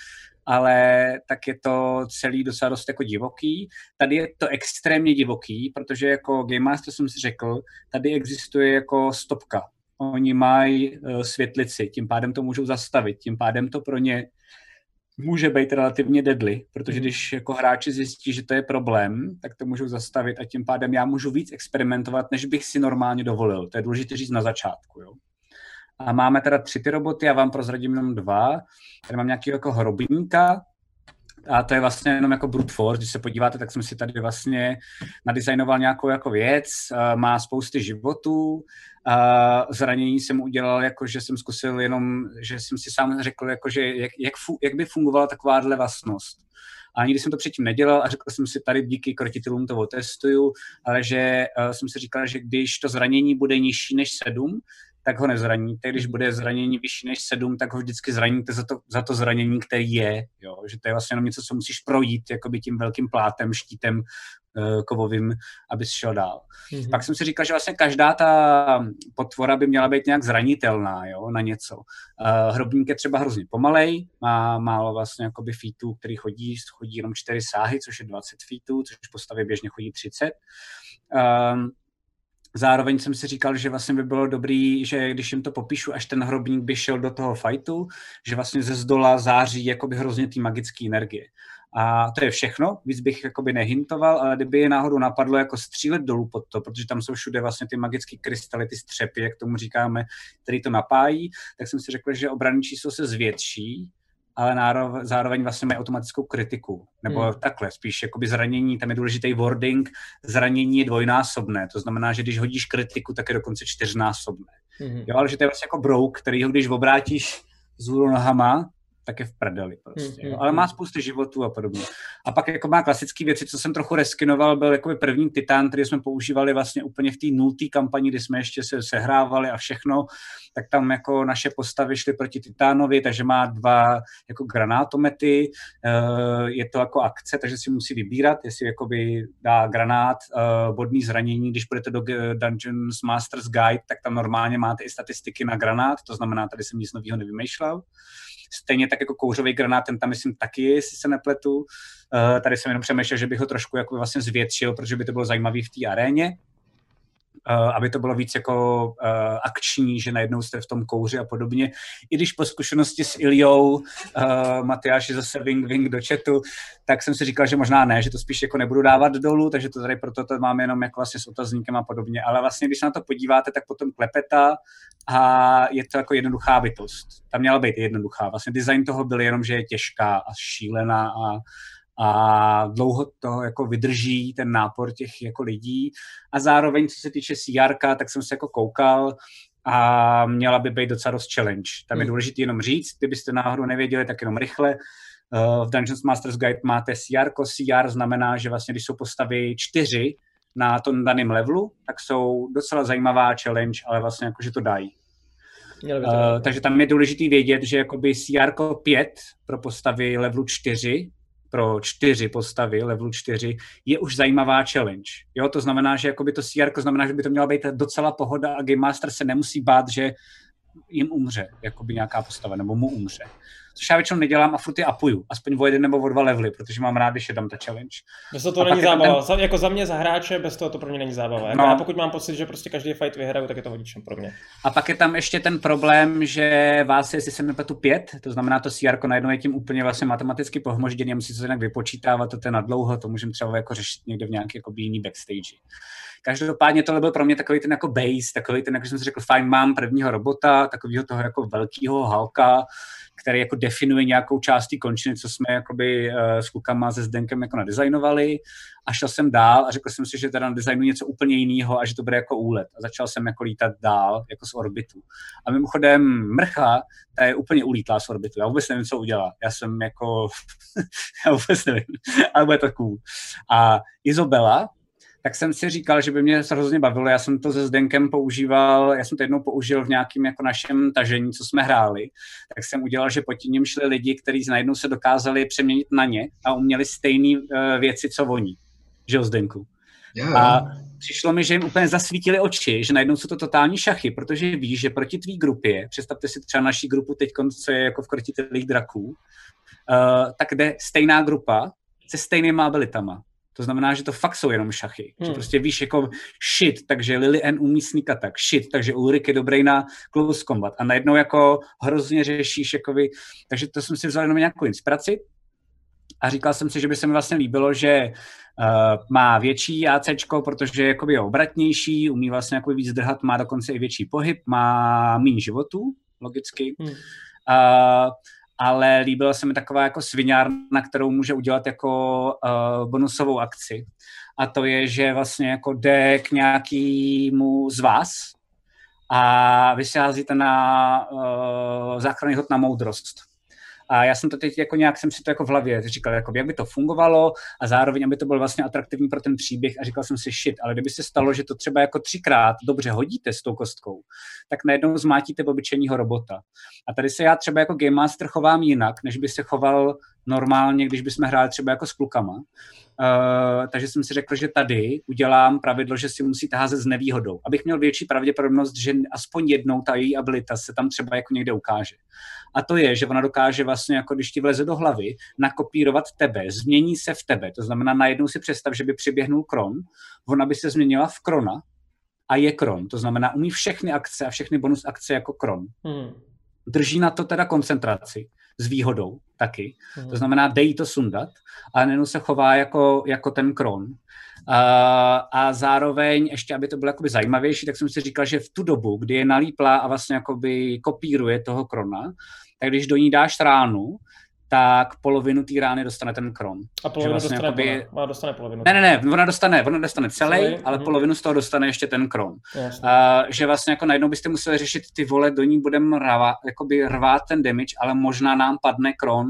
ale tak je to celý docela dost jako divoký. Tady je to extrémně divoký, protože jako Game Master jsem si řekl, tady existuje jako stopka. Oni mají uh, světlici, tím pádem to můžou zastavit, tím pádem to pro ně může být relativně deadly, protože mhm. když jako hráči zjistí, že to je problém, tak to můžou zastavit a tím pádem já můžu víc experimentovat, než bych si normálně dovolil. To je důležité říct na začátku. Jo? A máme teda tři ty roboty, já vám prozradím jenom dva. Tady mám nějaký jako hrobníka, a to je vlastně jenom jako brute force, když se podíváte, tak jsem si tady vlastně nadizajnoval nějakou jako věc, uh, má spousty životů, a zranění jsem udělal, jako že jsem zkusil jenom, že jsem si sám řekl, jako že jak, jak, jak by fungovala takováhle vlastnost. A nikdy jsem to předtím nedělal a řekl jsem si tady díky krotitelům to otestuju, ale že uh, jsem si říkal, že když to zranění bude nižší než 7, tak ho nezraníte. Když bude zranění vyšší než 7, tak ho vždycky zraníte za to, za to zranění, který je. Jo? Že to je vlastně jenom něco, co musíš projít jakoby tím velkým plátem, štítem uh, kovovým, abys šel dál. Mm-hmm. Pak jsem si říkal, že vlastně každá ta potvora by měla být nějak zranitelná jo? na něco. Uh, hrobník je třeba hrozně pomalej, má málo vlastně jakoby feetů, který chodí, chodí jenom 4 sáhy, což je 20 feetů, což v postavě běžně chodí 30. Um, Zároveň jsem si říkal, že vlastně by bylo dobrý, že když jim to popíšu, až ten hrobník by šel do toho fajtu, že vlastně ze zdola září jakoby hrozně ty magické energie. A to je všechno, víc bych jakoby nehintoval, ale kdyby je náhodou napadlo jako střílet dolů pod to, protože tam jsou všude vlastně ty magické krystaly, ty střepy, jak tomu říkáme, který to napájí, tak jsem si řekl, že obranné číslo se zvětší ale zároveň vlastně mají automatickou kritiku. Nebo hmm. takhle, spíš jakoby zranění, tam je důležitý wording, zranění je dvojnásobné, to znamená, že když hodíš kritiku, tak je dokonce čtyřnásobné. Hmm. Jo, ale že to je vlastně jako brouk, který ho když obrátíš z nohama, tak je v prdeli prostě. Mm, mm, Ale má spoustu životů a podobně. A pak jako má klasické věci, co jsem trochu reskinoval, byl jako první Titan, který jsme používali vlastně úplně v té nulté kampani, kdy jsme ještě se sehrávali a všechno, tak tam jako naše postavy šly proti Titánovi, takže má dva jako granátomety, eh, je to jako akce, takže si musí vybírat, jestli jakoby dá granát, eh, bodný zranění, když budete do Dungeons Masters Guide, tak tam normálně máte i statistiky na granát, to znamená, tady jsem nic nového nevymýšlel. Stejně tak jako kouřový granát, ten tam myslím taky, jestli se nepletu. Uh, tady jsem jenom přemýšlel, že bych ho trošku jako vlastně zvětšil, protože by to bylo zajímavé v té aréně. Uh, aby to bylo víc jako uh, akční, že najednou jste v tom kouři a podobně. I když po zkušenosti s Iliou, uh, Matyáši zase wing wing do chatu, tak jsem si říkal, že možná ne, že to spíš jako nebudu dávat dolů, takže to tady proto to máme jenom jako vlastně s otazníkem a podobně. Ale vlastně, když se na to podíváte, tak potom klepeta a je to jako jednoduchá bytost. Tam měla být jednoduchá. Vlastně design toho byl jenom, že je těžká a šílená a, a dlouho to jako vydrží ten nápor těch jako lidí. A zároveň, co se týče CR, tak jsem se jako koukal, a měla by být docela dost challenge. Tam je hmm. důležité jenom říct, kdybyste náhodou nevěděli, tak jenom rychle. Uh, v Dungeons Masters Guide máte CR. CR znamená, že vlastně, když jsou postavy čtyři na tom daném levelu, tak jsou docela zajímavá challenge, ale vlastně jako, že to dají. Uh, takže tam je důležité vědět, že jakoby CR 5 pro postavy levelu 4 pro čtyři postavy, levelu 4, je už zajímavá challenge. Jo, to znamená, že jakoby to CR znamená, že by to měla být docela pohoda a Game Master se nemusí bát, že jim umře, jakoby nějaká postava, nebo mu umře což já většinou nedělám a furt je apuju, aspoň o jeden nebo o dva levely, protože mám rád, když je tam ta challenge. Bez toho to a není zábava, ten... jako za mě za hráče, bez toho to pro mě není zábava. Jako no. Já pokud mám pocit, že prostě každý fight vyhraju, tak je to vodičem pro mě. A pak je tam ještě ten problém, že vás je, jestli se nepletu pět, to znamená to CR najednou je tím úplně vlastně matematicky pohmožděný musí to jinak vypočítávat, to je na dlouho, to můžeme třeba jako řešit někde v nějaké jako jiný backstage. Každopádně tohle byl pro mě takový ten jako base, takový ten, jak jsem si řekl, fajn, mám prvního robota, takového toho jako velkého halka, který jako definuje nějakou část končiny, co jsme jakoby uh, s klukama se Zdenkem jako nadizajnovali a šel jsem dál a řekl jsem si, že teda nadizajnuji něco úplně jiného a že to bude jako úlet. A začal jsem jako lítat dál, jako z orbitu. A mimochodem mrcha, ta je úplně ulítlá z orbitu. Já vůbec nevím, co udělá. Já jsem jako, já vůbec nevím, ale bude to cool. A Izobela, tak jsem si říkal, že by mě to hrozně bavilo. Já jsem to se Zdenkem používal, já jsem to jednou použil v nějakém jako našem tažení, co jsme hráli, tak jsem udělal, že pod tím šli lidi, kteří najednou se dokázali přeměnit na ně a uměli stejné uh, věci, co oni. Že jo, Zdenku? Yeah. A přišlo mi, že jim úplně zasvítili oči, že najednou jsou to totální šachy, protože víš, že proti tvý grupě, představte si třeba naší grupu teď, co je jako v krotitelých draků, uh, tak jde stejná grupa se stejnýma abilitama. To znamená, že to fakt jsou jenom šachy. Hmm. Že prostě víš jako shit, takže Lily N umí sníkat tak, shit, takže Ulrik je dobrý na close combat. A najednou jako hrozně řešíš, jakoby, takže to jsem si vzal jenom nějakou inspiraci. A říkal jsem si, že by se mi vlastně líbilo, že uh, má větší AC, protože jakoby je obratnější, umí vlastně jako víc drhat, má dokonce i větší pohyb, má méně životů, logicky. Hmm. Uh, ale líbila se mi taková jako sviňárna, kterou může udělat jako uh, bonusovou akci. A to je, že vlastně jako jde k nějakému z vás a vy si házíte na uh, záchranný hod na moudrost. A já jsem to teď jako nějak jsem si to jako v hlavě říkal, jako jak by to fungovalo a zároveň, aby to bylo vlastně atraktivní pro ten příběh a říkal jsem si shit, ale kdyby se stalo, že to třeba jako třikrát dobře hodíte s tou kostkou, tak najednou zmátíte obyčejního robota. A tady se já třeba jako Game Master chovám jinak, než by se choval normálně, když bychom hráli třeba jako s klukama. Uh, takže jsem si řekl, že tady udělám pravidlo, že si musíte házet s nevýhodou, abych měl větší pravděpodobnost, že aspoň jednou ta její abilita se tam třeba jako někde ukáže. A to je, že ona dokáže vlastně, jako když ti vleze do hlavy, nakopírovat tebe, změní se v tebe. To znamená, najednou si představ, že by přiběhnul Kron, ona by se změnila v Krona a je Kron. To znamená, umí všechny akce a všechny bonus akce jako Kron. Hmm. Drží na to teda koncentraci s výhodou taky. Hmm. To znamená, dej to sundat, ale nejenom se chová jako, jako ten kron. A, a zároveň, ještě aby to bylo jakoby zajímavější, tak jsem si říkal, že v tu dobu, kdy je nalíplá a vlastně jakoby kopíruje toho krona, tak když do ní dáš ránu, tak polovinu té rány dostane ten kron. A polovinu vlastně dostane, jakoby... ona dostane polovinu. Ne, ne, ne, ona dostane, ona dostane celý, celý? ale mm-hmm. polovinu z toho dostane ještě ten kron. Uh, že vlastně jako najednou byste museli řešit ty vole, do ní budeme rvát ten damage, ale možná nám padne kron,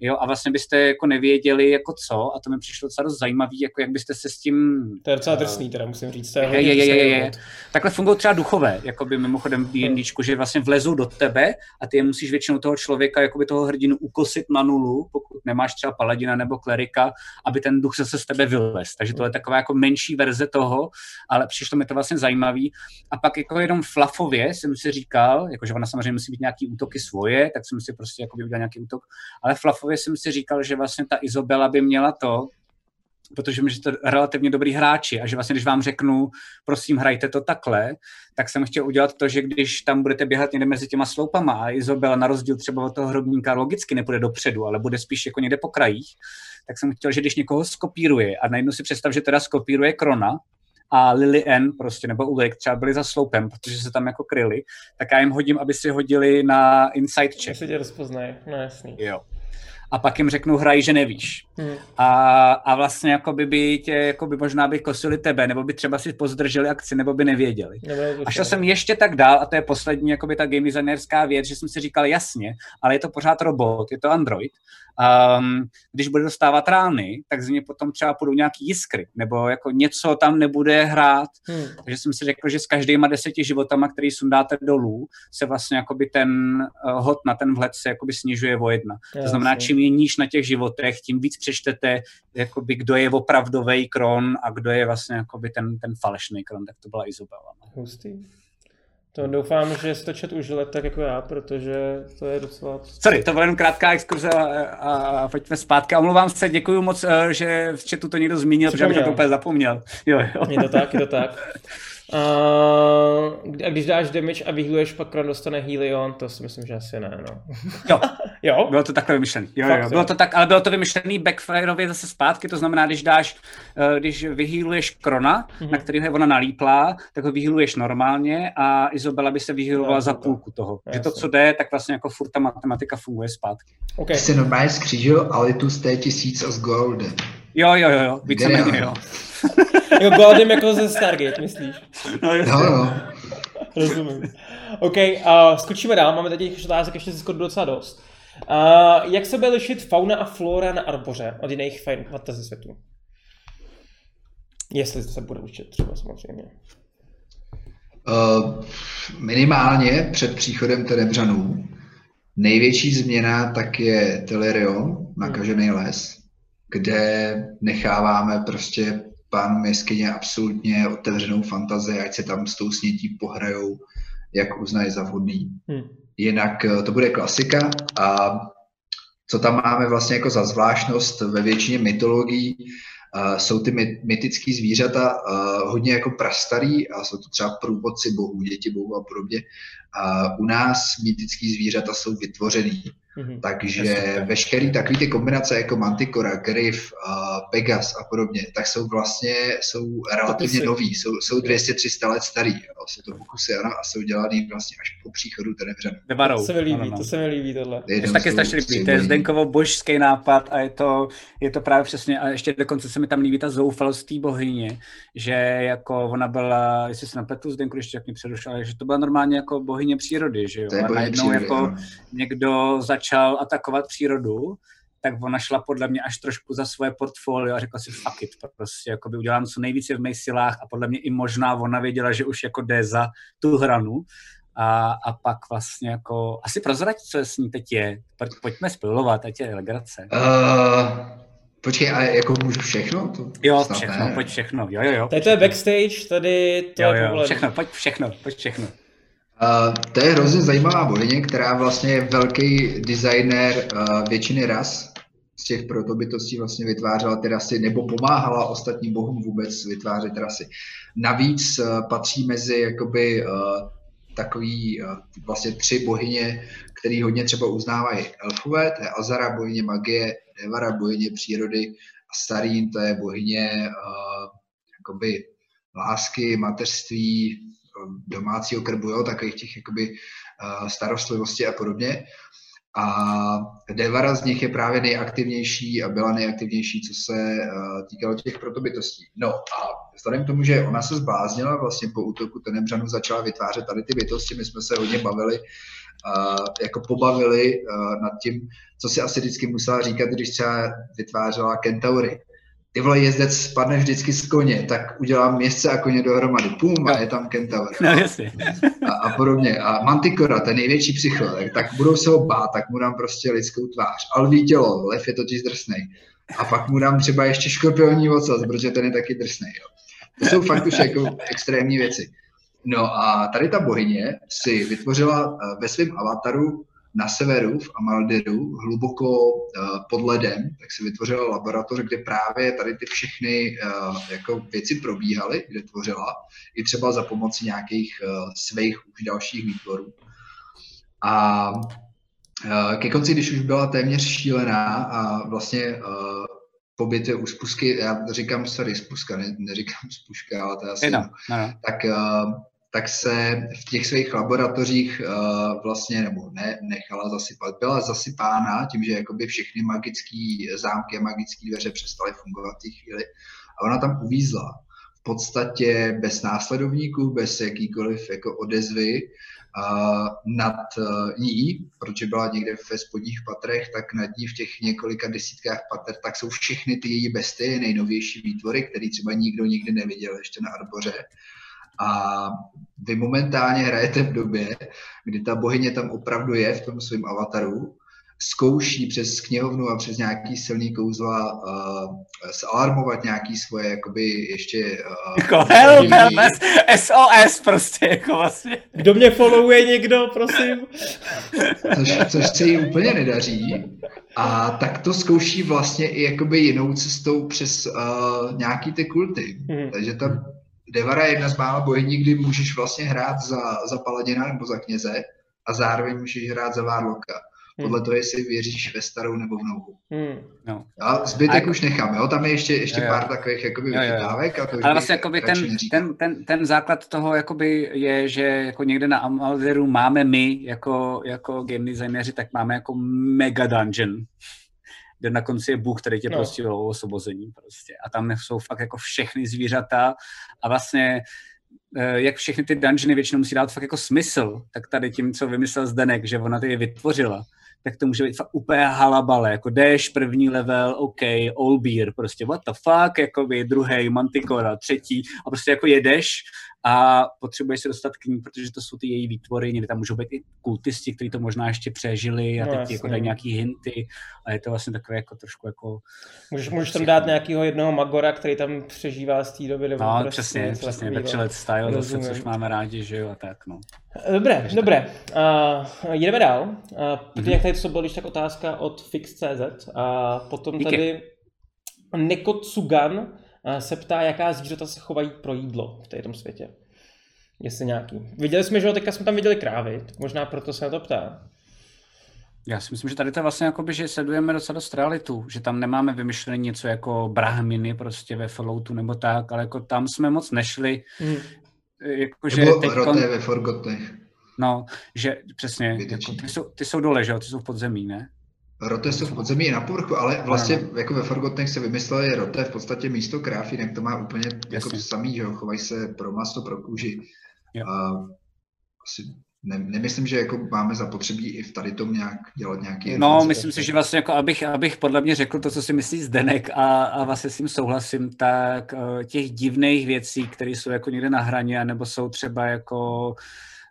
jo, a vlastně byste jako nevěděli jako co, a to mi přišlo docela dost zajímavý, jako jak byste se s tím... To je docela drsný, teda musím říct. To je, je, je, je, je, je. Takhle fungují třeba duchové, jako by mimochodem v D&Dčku, že vlastně vlezou do tebe a ty je musíš většinou toho člověka, jako by toho hrdinu ukosit na nulu, pokud nemáš třeba paladina nebo klerika, aby ten duch zase z tebe vylez. Takže to je taková jako menší verze toho, ale přišlo mi to vlastně zajímavý. A pak jako jenom flafově jsem si říkal, jakože ona samozřejmě musí být nějaký útoky svoje, tak jsem si prostě jako udělal nějaký útok, ale flafově celkově jsem si říkal, že vlastně ta Izobela by měla to, protože že to relativně dobrý hráči a že vlastně, když vám řeknu, prosím, hrajte to takhle, tak jsem chtěl udělat to, že když tam budete běhat někde mezi těma sloupama a Izobela na rozdíl třeba od toho hrobníka logicky nepůjde dopředu, ale bude spíš jako někde po krajích, tak jsem chtěl, že když někoho skopíruje a najednou si představ, že teda skopíruje Krona, a Lily N prostě, nebo Ulrik třeba byli za sloupem, protože se tam jako kryli, tak já jim hodím, aby si hodili na inside check. Jestli tě rozpoznají, no jasný. Jo a pak jim řeknu hraj, že nevíš. Hmm. A, a vlastně jako by, by tě, jako by možná by kosili tebe, nebo by třeba si pozdrželi akci, nebo by nevěděli. a šel jsem ještě tak dál, a to je poslední jako by ta game designerská věc, že jsem si říkal jasně, ale je to pořád robot, je to Android. Um, když bude dostávat rány, tak z něj potom třeba půjdou nějaký jiskry, nebo jako něco tam nebude hrát. Hmm. Takže jsem si řekl, že s každýma deseti životama, který sundáte dolů, se vlastně jakoby ten uh, hod na ten vhled se jakoby snižuje o jedna. Jasně. To znamená, čím je níž na těch životech, tím víc přečtete, jakoby, kdo je opravdový kron a kdo je vlastně jakoby ten, ten falešný kron, tak to byla Izobela. No. Hustý. To doufám, že jste čet užili tak jako já, protože to je docela... Sorry, to byla jenom krátká exkurze a, a, a pojďme zpátky. Omlouvám se, děkuji moc, eh, že v chatu to někdo zmínil, protože bych to úplně zapomněl. Jo, jo. Je to tak, je to tak. A, a když dáš damage a vyhýluješ, pak Kron dostane Helion, to si myslím, že asi ne, no. Jo, jo? bylo to takhle vymyšlený. Jo, jo, bylo to tak, ale bylo to vymyšlený backfireově zase zpátky, to znamená, když dáš, eh, když vyhýluješ Krona, mm-hmm. na který je ona nalíplá, tak ho vyhýluješ normálně a Izobela by se vyhýlovala za půlku toho. Jasně. Že to, co jde, tak vlastně jako furt ta matematika funguje zpátky. Okay. Jsi normálně skřížil Alitus T1000 a s Goldem. Jo, jo, jo, jo, víceméně jo. jo, Goldem jako ze Stargate, myslíš? No, jo, jo. Rozumím. OK, uh, skočíme dál, máme tady těch otázek ještě ze Skodu docela dost. Uh, jak se bude lišit fauna a flora na Arboře od jiných fajn fantasy světů? Jestli se bude učit třeba samozřejmě. Uh, minimálně před příchodem Tenebřanů. Největší změna tak je Telerion, nakažený les, kde necháváme prostě pán jeskyně absolutně otevřenou fantazii, ať se tam s tou snětí pohrajou, jak uznají za vhodný. Hmm. Jinak eh, to bude klasika a co tam máme vlastně jako za zvláštnost ve většině mytologií, uh, jsou ty my, mytické zvířata uh, hodně jako prastarý a jsou to třeba průvodci bohů, děti bohů a podobně. A u nás mytické zvířata jsou vytvořený Mm-hmm. Takže veškerý takový ty kombinace jako Manticora, Griff, uh, Pegas a podobně, tak jsou vlastně jsou relativně nový, jsou, jsou 200-300 let starý. Jo. Jsou to pokusy ano, a jsou dělaný vlastně až po příchodu Tenebřanu. To se mi líbí, to se mi líbí tohle. To taky strašně líbí, to je Zdenkovo božský nápad a je to, je to právě přesně, a ještě dokonce se mi tam líbí ta zoufalost té bohyně, že jako ona byla, jestli se napletu Zdenku, ještě jak mě přerušila, že to byla normálně jako bohyně přírody, že jo. To je a najednou přírody, jako ano. někdo začal atakovat přírodu, tak ona šla podle mě až trošku za svoje portfolio a řekla si fuck it, prostě jako by udělám co nejvíce v mých silách a podle mě i možná ona věděla, že už jako jde za tu hranu a, a pak vlastně jako, asi prozrať, co s ní teď je, Pojď, pojďme spilovat, ať je legrace. Uh, počkej, a jako můžu všechno? To Jo, snad všechno, ne. pojď všechno, jo, jo, jo. Tady to je backstage, tady to Jo, je jo, všechno, pojď všechno, pojď všechno. Uh, to je hrozně zajímavá bohyně, která vlastně je velký designer uh, většiny ras. Z těch protobytostí vlastně vytvářela ty rasy, nebo pomáhala ostatním bohům vůbec vytvářet rasy. Navíc uh, patří mezi jakoby uh, takový uh, vlastně tři bohyně, který hodně třeba uznávají elfové, to je Azara, bohyně magie, Devara, bohyně přírody a Sarín, to je bohyně jakoby lásky, mateřství, domácího krbu, jo, takových těch jakoby uh, starostlivosti a podobně. A Devara z nich je právě nejaktivnější a byla nejaktivnější, co se uh, týkalo těch protobytostí. No a vzhledem k tomu, že ona se zbláznila vlastně po útoku Tenebřanu, začala vytvářet tady ty bytosti, my jsme se hodně bavili, uh, jako pobavili nad tím, co si asi vždycky musela říkat, když třeba vytvářela kentaury ty vole, jezdec spadne vždycky z koně, tak udělám městce a koně dohromady. Pum, a je tam kentaur. No jasně. A, a podobně. A Manticora, ten největší psycho, tak, tak budou se ho bát, tak mu dám prostě lidskou tvář. Alví tělo, lev je totiž drsnej. A pak mu dám třeba ještě škorpioní ocas, protože ten je taky drsnej. Jo. To jsou fakt už jako extrémní věci. No a tady ta bohyně si vytvořila eh, ve svém avataru na severu v Amaldiru, hluboko uh, pod ledem, tak se vytvořila laboratoř, kde právě tady ty všechny uh, jako věci probíhaly, kde tvořila, i třeba za pomoci nějakých uh, svých už dalších výtvorů. A ke konci, když už byla téměř šílená a vlastně uh, pobyty u spusky, já říkám, sorry, spuska, ne, neříkám spuška, ale to je asi No, no, tak, tak se v těch svých laboratořích uh, vlastně, nebo ne, nechala zasypat, byla zasypána tím, že jakoby všechny magické zámky a magické dveře přestaly fungovat v té chvíli a ona tam uvízla. V podstatě bez následovníků, bez jakýkoliv jako odezvy uh, nad uh, ní, protože byla někde ve spodních patrech, tak nad ní v těch několika desítkách pater, tak jsou všechny ty její bestie, nejnovější výtvory, které třeba nikdo nikdy neviděl ještě na Arboře. A vy momentálně hrajete v době, kdy ta bohyně tam opravdu je v tom svém avataru, zkouší přes knihovnu a přes nějaký silný kouzla uh, zalarmovat nějaký svoje jakoby ještě... Uh, Jako help, help, SOS prostě, jako vlastně. Kdo mě followuje někdo, prosím? což, což se jí úplně nedaří. A tak to zkouší vlastně i jakoby jinou cestou přes uh, nějaký ty kulty. Mhm. Takže ta Devara je jedna z mála bohyní, kdy můžeš vlastně hrát za, za paladina nebo za kněze a zároveň můžeš hrát za várloka. Podle toho, jestli věříš ve starou nebo v novou. Hmm. No. A zbytek A- už nechám, jo? Tam je ještě, ještě Jo, jo. pár takových jakoby Jo, jo, jo. vychytávek. A to Ale bych vlastně jakoby ten, ten, ten, ten základ toho jakoby je, že jako někde na Amalderu máme my jako, jako game designéři, tak máme jako mega dungeon, kde na konci je Bůh, který tě No. prostě o osvobození prostě. A tam jsou fakt jako všechny zvířata a vlastně eh, jak všechny ty dungeony většinou musí dát fakt jako smysl, tak tady tím, co vymyslel Zdenek, že ona ty je vytvořila, tak to může být fakt úplně halabale, jako jdeš, první level, OK, all beer, prostě what the fuck, jakoby druhý, manticora, třetí a prostě jako jedeš a potřebuješ se dostat k ní, protože to jsou ty její výtvory, někdy tam můžou být i kultisti, kteří to možná ještě přežili a No, teď ti jasně. jako dají nějaký hinty a je to vlastně takové jako trošku jako, Můžeš, můžeš tam dát nějakého jednoho Magora, který tam přežívá z té doby. Nebo no prostě přesně, přesně. Bachelor style zase, Rozumím. což máme rádi, že jo, a tak no. Dobré, dobré. Uh, jedeme dál. Uh, Mhm. mm-hmm. jak tady to bylo, když tak otázka od Fix.cz. A potom Díky. tady Nekotsugan se ptá, jaká zvířata se chovají pro jídlo v této světě. Jestli nějaký. Viděli jsme, že jo, teďka jsme tam viděli krávy, tak možná proto se na to ptá. Já si myslím, že tady to je vlastně jakoby, že sledujeme docela dost realitu, že tam nemáme vymyšlené něco jako brahminy prostě ve Falloutu nebo tak, ale jako tam jsme moc nešli. Hmm. Jako, že Nebo teďkon- ve Forgotech. No, že přesně, jako, ty, jsou, ty jsou dole, že jo, ty jsou v podzemí, ne? Roté jsou v podzemí i na povrchu, ale vlastně jako ve Forgotech se vymysleli roté v podstatě místo kráv, jinak to má úplně jako samý, že jo, chovají se pro maso, pro kůži. Jo. A asi ne, nemyslím, že jako máme zapotřebí i v tady tom nějak dělat nějaký... No, influence. myslím si, že vlastně jako abych, abych podle mě řekl to, co si myslí Zdenek a, a vlastně s tím souhlasím, tak eh, těch divných věcí, které jsou jako někde na hraně, nebo jsou třeba jako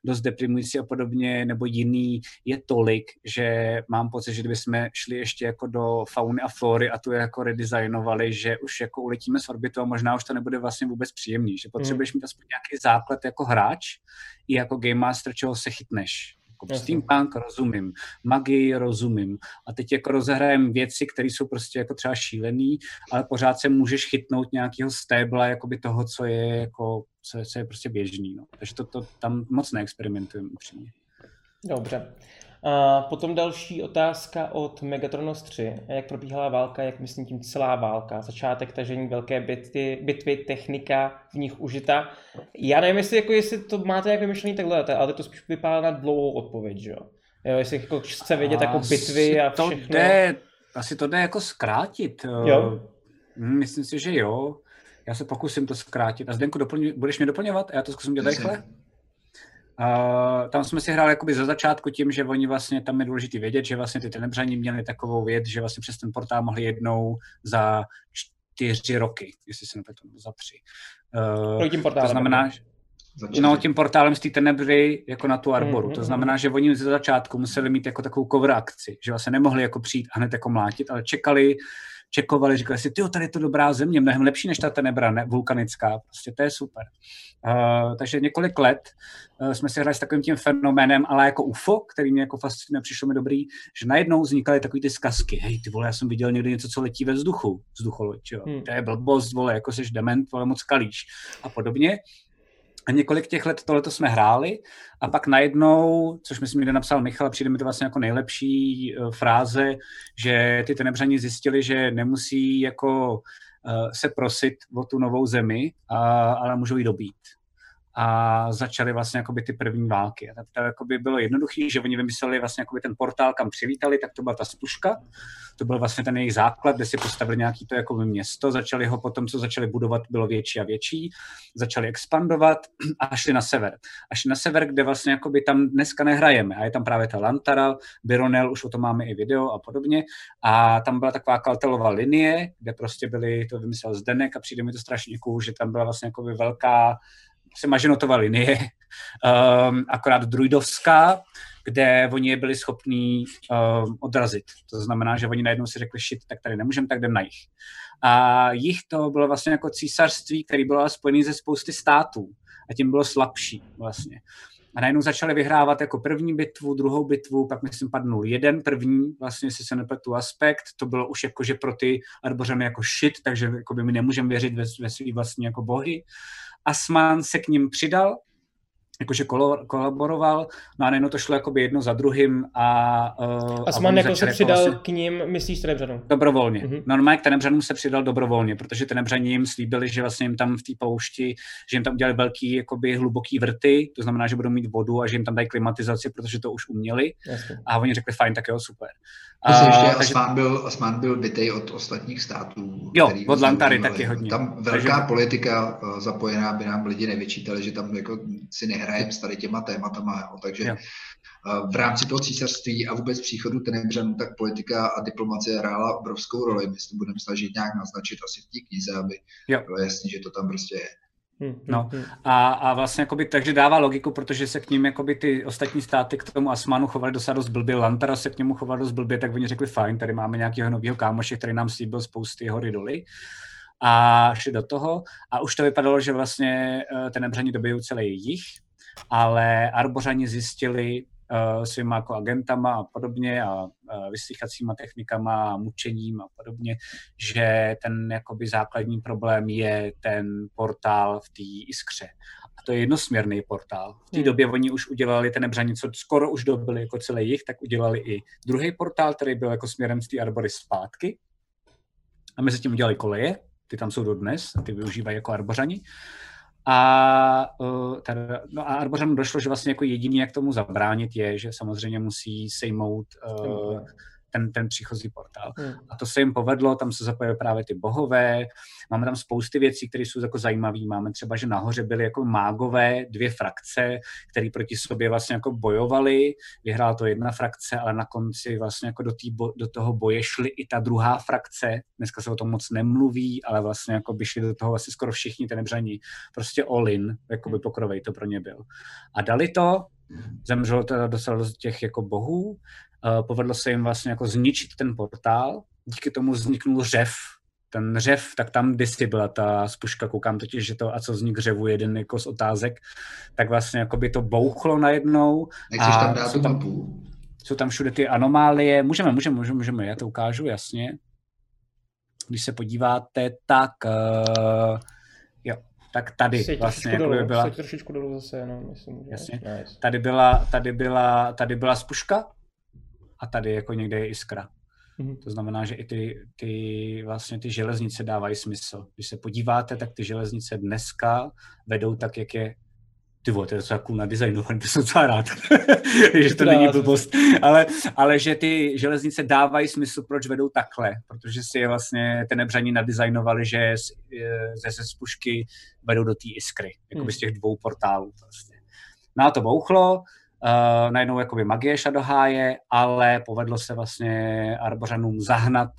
dost deprimující a podobně, nebo jiný, je tolik, že mám pocit, že kdybychom šli ještě jako do fauny a flory a tu je jako redesignovali, že už jako uletíme s orbitu a možná už to nebude vlastně vůbec příjemný, že potřebuješ mít aspoň nějaký základ jako hráč i jako game master, čeho se chytneš. Jako Jasně. steampunk rozumím, magii rozumím a teď jako rozehrajem věci, které jsou prostě jako třeba šílený, ale pořád se můžeš chytnout nějakého stébla jakoby toho, co je jako, co je, co je prostě běžný. No. Takže to, to tam moc neexperimentujeme upřímně. Dobře. A potom další otázka od Megatronos 3. Jak probíhala válka, jak myslím tím celá válka? Začátek tažení velké bitvy, bitvy technika v nich užita. Já nevím, jestli, jako, jestli to máte jak vymyšlený takhle, ale to spíš vypadá na dlouhou odpověď, že jo? jo jestli jako chce vědět jako bitvy a to všechno. Jde, asi to jde jako zkrátit. Jo? Hm, Myslím si, že jo. Já se pokusím to zkrátit. A Zdenku, doplň, budeš mě doplňovat? Já to zkusím dělat rychle. Uh, tam jsme si hráli jakoby ze začátku tím, že oni vlastně, tam je důležité vědět, že vlastně ty tenebřani měli takovou věc, že vlastně přes ten portál mohli jednou za čtyři roky, jestli se nepletu, za tři. Uh, tím portálem, to znamená, že-. No, tím portálem z té tenebry jako na tu arboru. Mhm, To znamená, že oni ze začátku museli mít jako takovou cover akci, že vlastně nemohli jako přijít a hned jako mlátit, ale čekali, čekovali, říkali si, ty tady je to dobrá země, mnohem lepší než ta tenebra ne, vulkanická, prostě to je super. Uh, takže několik let uh, jsme si hráli s takovým tím fenoménem, ale jako UFO, který mě jako fascinuje, přišlo mi dobrý, že najednou vznikaly takové ty zkazky. Hej, ty vole, já jsem viděl někdy něco, co letí ve vzduchu, vzducholoď, jo. Hmm. To je blbost, vole, jako jsi dement, vole, moc kalíš a podobně. A několik těch let tohleto jsme hráli a pak najednou, což myslím, že napsal Michal, přijde mi to vlastně jako nejlepší uh, fráze, že ty tenebřani zjistili, že nemusí jako uh, se prosit o tu novou zemi, a, ale můžou ji dobít. A začaly vlastně jakoby ty první války. A to, to jakoby bylo jednoduché, že oni vymysleli vlastně jakoby ten portál, kam přivítali, tak to byla ta spuška. To byl vlastně ten jejich základ, kde si postavili nějaký to jako město. Začali ho potom, co začali budovat, bylo větší a větší. Začali expandovat a šli na sever. A šli na sever, kde vlastně jakoby tam dneska nehrajeme. A je tam právě ta Lantara, Bironel, už o tom máme i video a podobně. A tam byla taková kaltelová linie, kde prostě byly, to vymyslel Zdenek a přijde mi to strašně cool, že tam byla vlastně jakoby velká se maženotová linie, um, akorát druidovská, kde oni je byli schopní um, odrazit. To znamená, že oni najednou si řekli, shit, tak tady nemůžeme, tak jdem na jich. A jich to bylo vlastně jako císařství, který bylo spojený ze spousty států a tím bylo slabší vlastně. A najednou začali vyhrávat jako první bitvu, druhou bitvu, pak myslím padnul jeden první, vlastně si se nepletu aspekt, to bylo už jako, že pro ty arbořany jako shit, takže jako by my nemůžeme věřit ve, ve svý vlastní jako bohy. Asman se k ním přidal, jakože kolo, kolaboroval, no a najednou to šlo jakoby jedno za druhým a... Uh, Asman jako se přidal vlastně, k ním, myslíš Tenebřanům? Dobrovolně. Mhm. Mm-hmm. Normálně k Tenebřanům se přidal dobrovolně, protože Tenebřani jim slíbili, že vlastně jim tam v té poušti, že jim tam udělali velký, jakoby hluboký vrty, to znamená, že budou mít vodu a že jim tam dají klimatizaci, protože to už uměli. Jasně. A oni řekli, fajn, tak jo, super. Myslím, že takže- Asman byl, Asman byl bytej od ostatních států. Jo, který od Lantary taky hodně. Tam velká Takže- politika eh, zapojená, by nám lidi nevyčítali, že tam jako si nehrajeme s tady těma tématama. Jo. Takže Jo. eh, v rámci toho císařství a vůbec příchodu Tenebřanů, tak politika a diplomacie hrála obrovskou roli. My se budeme snažit nějak naznačit asi v té knize, aby Jo. bylo jasný, že to tam prostě je. Hm, No. hm, hm. A, a vlastně jakoby, takže dává logiku, protože se k ním jakoby ty ostatní státy k tomu Asmanu chovali docela dost blbě, Lantara se k němu choval dost blbě, tak oni řekli fajn, tady máme nějakého nového kámoše, který nám slíbil spousty hory doly. A šli do toho a už to vypadalo, že vlastně eh, ten nebřani dobijou celý jich, ale Arbořani zjistili, svýma jako agentama a podobně a uh, vyslychacíma technikama a mučením a podobně, že ten jakoby základní problém je ten portál v té iskře. A to je jednosměrný portál. V té Hmm. době oni už udělali ten nebřani, co skoro už dobili jako celý jich, tak udělali i druhý portál, který byl jako směrem z té arbory zpátky. A mezi tím udělali koleje, ty tam jsou dodnes ty využívají jako arbořani. A, uh, teda, no a Arbořanům došlo, že vlastně jako jediný, jak tomu zabránit, je, že samozřejmě musí sejmout uh, ten, ten příchozí portál. Hmm. A to se jim povedlo, tam se zapojily právě ty bohové, máme tam spousty věcí, které jsou jako zajímavé. Máme třeba, že nahoře byly jako mágové dvě frakce, které proti sobě vlastně jako bojovali. Vyhrála to jedna frakce, ale na konci vlastně jako do, tý do toho boje šly i ta druhá frakce. Dneska se o tom moc nemluví, ale vlastně jako by šli do toho vlastně skoro všichni tenebřaní. Prostě all in, jako by pokrovej to pro ně byl. A dali to, zemřelo teda docela dost těch jako bohů, povedlo se jim vlastně jako zničit ten portál, díky tomu vzniknul řev. Ten řev, tak tam kdysi byla ta spuška, koukám totiž, že to a co vznik řevu, jeden jako z otázek, tak vlastně jako by to bouchlo najednou. Nechceš a tam dát jsou tu tam, mapu? jsou tam všude ty anomálie, můžeme, můžeme, můžeme, můžeme, já to ukážu, jasně. Když se podíváte, tak uh, jo, tak tady Sejď vlastně trošičku jako by byla, trošičku dolů zase jenom, myslím, že Jasně. nice. tady byla, tady byla, tady byla spuška a tady jako někde je iskra. Mhm. To znamená, že i ty, ty, vlastně ty železnice dávají smysl. Když se podíváte, tak ty železnice dneska vedou tak, jak je ty vole, to je docela cool nadizajnovaný, to jsem docela rád, že to není blbost, ale, ale že ty železnice dávají smysl, proč vedou takhle, protože si je vlastně ten nebřaní nadizajnovali, že ze, ze spušky vedou do té iskry, jakoby z těch dvou portálů. Vlastně. No a to bouchlo, uh, najednou jakoby magie šla do háje, ale povedlo se vlastně Arbořanům zahnat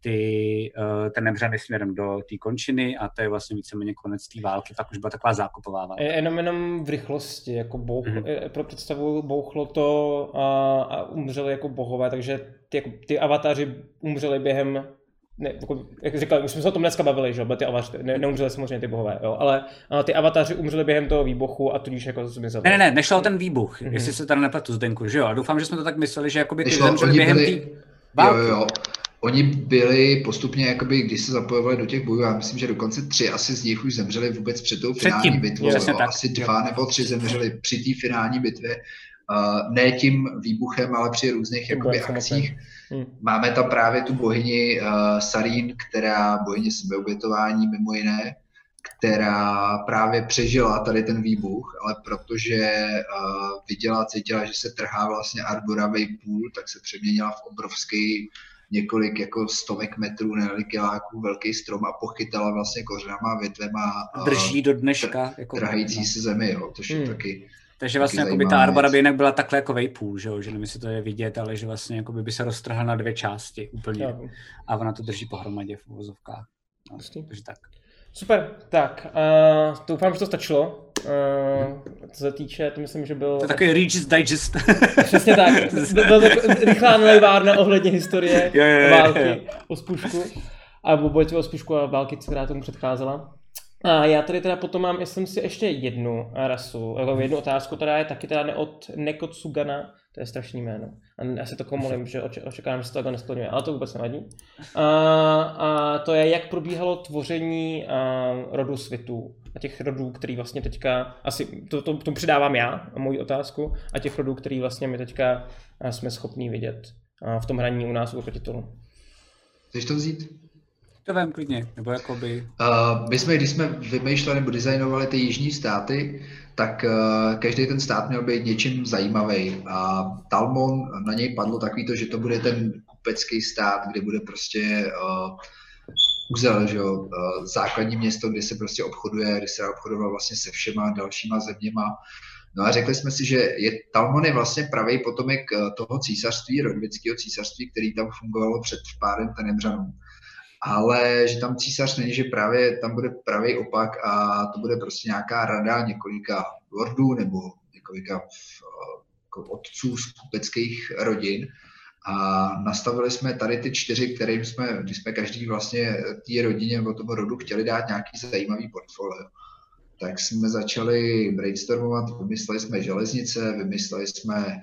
ty, uh, ten nebřany směrem do té končiny a to je vlastně víceméně konec té války, pak už byla taková zákopová válka. Je- Jenom, jenom v rychlosti, jako bouch, Mhm. mm-hmm. pro představu bouchlo to a, a umřeli jako bohové, takže ty, jako, ty avatáři umřeli během, ne, jako, jak říkal, už jsme se o tom dneska bavili, že jo, ty avatáři, ne, neumřeli samozřejmě ty bohové, jo, ale a, ty avatáři umřeli během toho výbuchu a tudíž jako zmizeli. Ne, ne, ne, nešlo o ten výbuch, Mhm. mm-hmm. jestli se tady nepletu Zdenku, že jo? A doufám, že jsme to tak mysleli, že jakoby ty Nešlo, zemřeli během byli- té Jo, války. jo, jo. Oni byli postupně, jakoby, když se zapojovali do těch bojů, já myslím, že dokonce tři asi z nich už zemřeli vůbec před tou finální Předtím, bitvou. jo. tak, Asi jo. dva nebo tři zemřeli při té finální bitvě. Uh, ne tím výbuchem, ale při různých jakoby, akcích. Máme tam právě tu bohyni uh, Sarín, která bohyně sebeobětování mimo jiné, která právě přežila tady ten výbuch, ale protože uh, viděla, cítila, že se trhá vlastně Arbora půl, tak se přeměnila v obrovský několik jako stovek metrů, ne kiláků, velký strom a pochytala vlastně kořenama, větvema uh, Drží do dneška. Jako, trhající se zemi, jo, což je Hmm. taky Takže vlastně taky jakoby ta Arbora by jinak byla takhle jako vejpůl, že jo? Že nevím, jestli to je vidět, ale že vlastně jakoby by se roztrhla na dvě části úplně. Jo. A ona to drží pohromadě v uvozovkách. No, takže tak. Super, tak, uh, doufám, že to stačilo. Uh, co se týče, to myslím, že byl... To je takový Regis Digest. Přesně tak. Byl, to rychlá nalejvárna ohledně historie Jo, jo, jo, války jo. o spušku. A boj o spušku a války, která tomu předcházela. A já tady teda potom mám, myslím si, ještě jednu rasu, jako jednu otázku, která je taky teda ne od Nekotsugana, to je strašný jméno. A já se to komolím, že oče- očekávám, že se to nesplňuje, ale to vůbec nevadí. A, a to je, jak probíhalo tvoření a, rodu svitů a těch rodů, který vlastně teďka, asi to, to, to přidávám já, moji otázku, a těch rodů, který vlastně my teďka jsme schopní vidět v tom hraní u nás u titulu. Chceš to vzít? To vím klidně, nebo jakoby... Uh, my jsme, když jsme vymýšleli nebo designovali ty jižní státy, tak uh, každý ten stát měl být něčím zajímavý. A Talmon, na něj padlo takový to, že to bude ten kupecký stát, kde bude prostě uh, Uzel, že jo, uh, základní město, kde se prostě obchoduje, kde se obchodoval vlastně se všema dalšíma zeměma. No a řekli jsme si, že je, Talmon je vlastně pravý potomek toho císařství, rodvického císařství, který tam fungovalo před vpádem Tenebřanů ale že tam císař není, že právě tam bude pravý opak a to bude prostě nějaká rada několika lordů nebo několika eh, jako otců z kupeckých rodin. A nastavili jsme tady ty čtyři, kterým jsme, když jsme každý vlastně té rodině nebo tomu rodu chtěli dát nějaký zajímavý portfolio. tak jsme začali brainstormovat, vymysleli jsme železnice, vymysleli jsme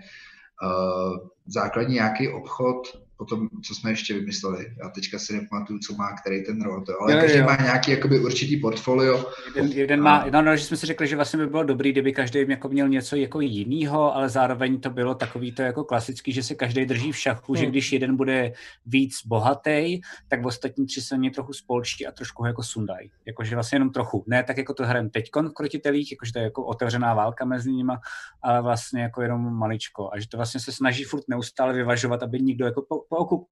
uh, základní nějaký obchod, potom, co jsme ještě vymysleli. Já teďka si nepamatuju, co má který ten rod, ale Jo, každý jo. má nějaký jakoby určitý portfolio. Jeden, jeden má, no, no, že jsme si řekli, že vlastně by bylo dobrý, kdyby každý jako měl něco jako jinýho, ale zároveň to bylo takový to jako klasický, že se každý drží v šachu, že Hmm. když jeden bude víc bohatý, tak ostatní tři se mě trochu spolčí a trošku ho jako sundají. Jakože vlastně jenom trochu. Ne tak jako to hrajeme teď v krotitelích, jakože to je jako otevřená válka mezi nimi, ale vlastně jako jenom maličko. A že to vlastně se snaží furt neustále vyvažovat, aby nikdo jako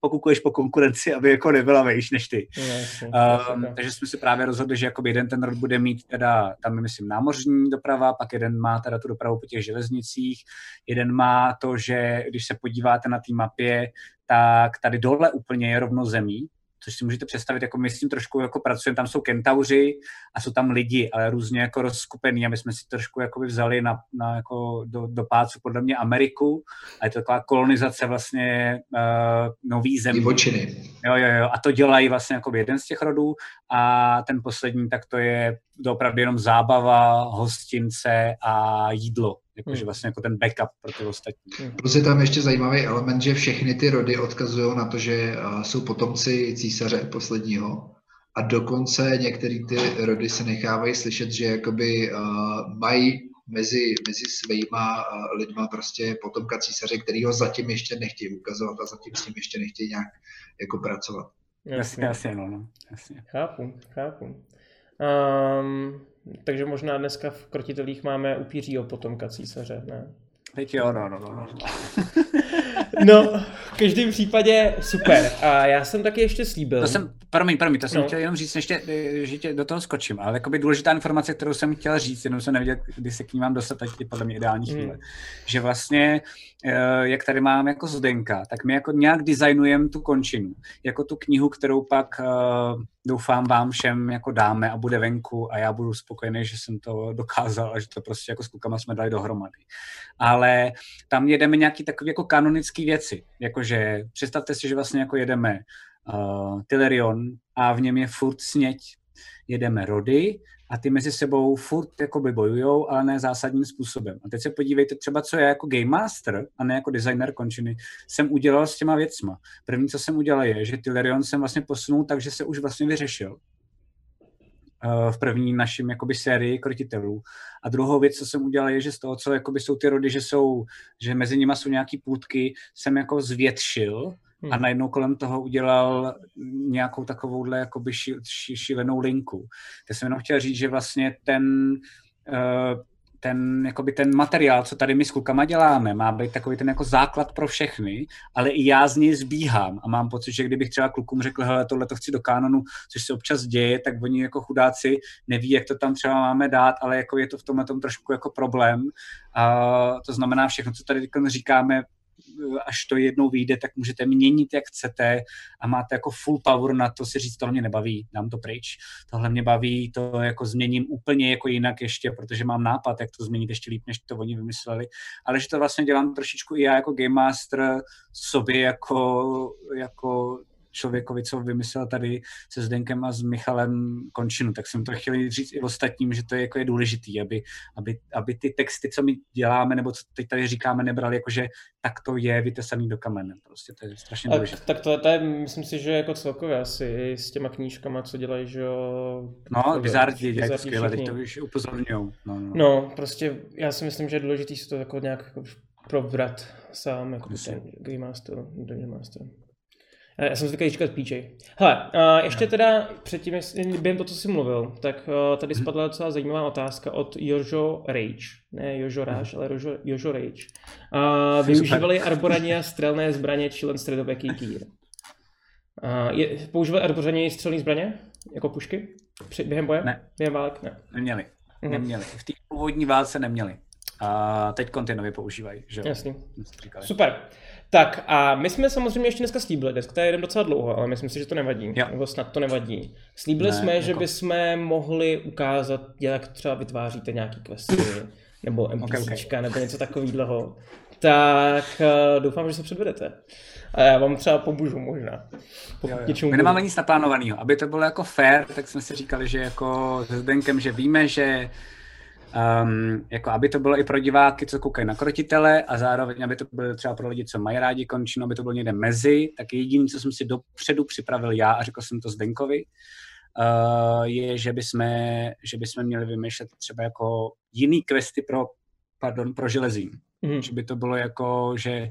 pokukuješ po konkurenci, aby jako nebyla vejš než ty. No, jasně, Um, tak. takže jsme si právě rozhodli, že jakoby jeden ten rod bude mít teda, tam je, myslím, námořní doprava, pak jeden má teda tu dopravu po těch železnicích, jeden má to, že když se podíváte na té mapě, tak tady dole úplně je rovno zemí, což si můžete představit, jako my s tím trošku jako pracujeme, tam jsou kentauři a jsou tam lidi, ale různě jako rozskupený a my jsme si trošku jakoby vzali na, na jako do, do pácu podle mě Ameriku a je to taková kolonizace vlastně uh, nový zemí. Divočiny. Jo, jo, jo. A to dělají vlastně jako jeden z těch rodů a ten poslední, tak to je opravdu jenom zábava, hostince a jídlo. Jakože Hmm. vlastně jako ten backup pro ty ostatní. Plus je tam ještě zajímavý element, že všechny ty rody odkazují na to, že uh, jsou potomci císaře posledního a dokonce některé ty rody se nechávají slyšet, že jakoby uh, mají mezi, mezi svýma uh, lidma prostě potomka císaře, který ho zatím ještě nechtějí ukazovat a zatím s tím ještě nechtějí nějak jako pracovat. Jasně, jasně, no, no. Jasně. Chápu, chápu. Um, takže možná dneska v krotitelích máme upířího potomka císaře, ne? Teď jo, no, no, no. no. No, každém případě super. A já jsem taky ještě slíbil. To jsem, promiň, promiň, to jsem No. chtěl jenom říct, ještě, že tě do toho skočím, ale jakoby důležitá informace, kterou jsem chtěl říct, jenom jsem nevěděl, kdy se k ní mám dostat, teď je podle mě ideální Hmm. chvíle, že vlastně, eh, jak tady mám jako Zdenka, tak my jako nějak designujeme tu končinu, jako tu knihu, kterou pak eh, doufám vám všem jako dáme a bude venku a já budu spokojený, že jsem to dokázal a že to prostě jako s klukama jsme dali dohromady. Ale tam jedeme nějaký takový jako kanonický věci, jakože představte si, že vlastně jako jedeme uh, Tylerion a v něm je furt sněť. Jedeme rody a ty mezi sebou furt jakoby bojujou, ale ne zásadním způsobem. A teď se podívejte třeba, co já jako Game Master a ne jako designer končiny jsem udělal s těma věcma. První, co jsem udělal, je, že Tylerion jsem vlastně posunul tak, že se už vlastně vyřešil eh, v první našem jakoby sérii krotitelů. A druhou věc, co jsem udělal, je, že z toho, co jakoby jsou ty rody, že jsou, že mezi nimi jsou nějaký půdky, jsem jako zvětšil a Hmm. najednou kolem toho udělal nějakou takovouhle jakoby ši, ši, šílenou linku. Tak jsem jenom chtěl říct, že vlastně ten, eh, ten, jakoby ten materiál, co tady my s klukama děláme, má být takový ten jako základ pro všechny, ale i já z něj zbíhám a mám pocit, že kdybych třeba klukům řekl, hele, tohle to chci do kanonu, což se občas děje, tak oni jako chudáci neví, jak to tam třeba máme dát, ale jako je to v tomhle tom trošku jako problém. A to znamená všechno, co tady říkáme, až to jednou vyjde, tak můžete měnit, jak chcete a máte jako full power na to si říct, tohle mě nebaví, dám to pryč. Tohle mě baví, to jako změním úplně jako jinak ještě, protože mám nápad, jak to změnit ještě líp, než to oni vymysleli. Ale že to vlastně dělám trošičku i já jako game master sobě jako, jako člověkovi, co vymyslel tady se Zdenkem a s Michalem končinu, tak jsem to chtěl říct i ostatním, že to je, jako je důležitý, aby, aby, aby ty texty, co my děláme, nebo co teď tady říkáme, nebrali jako, že tak to je vytesaný do kamene. Prostě to je strašně A, důležité. tak to, to je, myslím si, že jako celkově asi i s těma knížkama, co dělají, že jo. No, Bizardi dělají to skvěle, teď to už upozorňujou. No, no. No, prostě já si myslím, že je důležité si to jako nějak jako probrat sám, jako ten Game Master, Dungeon Master. Já já jsem zvyklý říkat PJ. Hele, a ještě teda předtím, během toho, co jsi mluvil, tak uh, tady Mhm. spadla docela zajímavá otázka od Jožo Rage. Ne Jožo Ráž, ale Jožo, Jožo Rage. Uh, využívali arborani a střelné zbraně či len středověký kýr. Uh, je, používali arborani střelné zbraně? Jako pušky? Při, během boje? Ne. Během válek? Ne. Neměli. Mhm. Neměli. V té původní válce neměli. A teď kontinově používají, že jo? Jasný. Super. Tak a my jsme samozřejmě ještě dneska slíbili, dneska to je jeden docela dlouho, ale myslím si, že to nevadí, Jo. nebo snad to nevadí. Slíbili Ne, jsme, že jako- bychom mohli ukázat, jak třeba vytváříte nějaký questy, nebo NPCčka, nebo něco takového. tak uh, doufám, že se předvedete. A já vám třeba pomůžu možná. Jo, jo. My nemáme nic naplánovaného. Aby to bylo jako fair, tak jsme si říkali, že jako se Zdenkem, že víme, že Um, jako aby to bylo i pro diváky, co koukají na krotitele a zároveň, aby to bylo třeba pro lidi, co mají rádi končinu, aby to bylo někde mezi, tak jediné, co jsem si dopředu připravil já a řekl jsem to Zdenkovi, uh, je, že bychom, že bychom měli vymýšlet třeba jako jiný questy pro, pardon, pro železín. Mm. Že by to bylo jako, že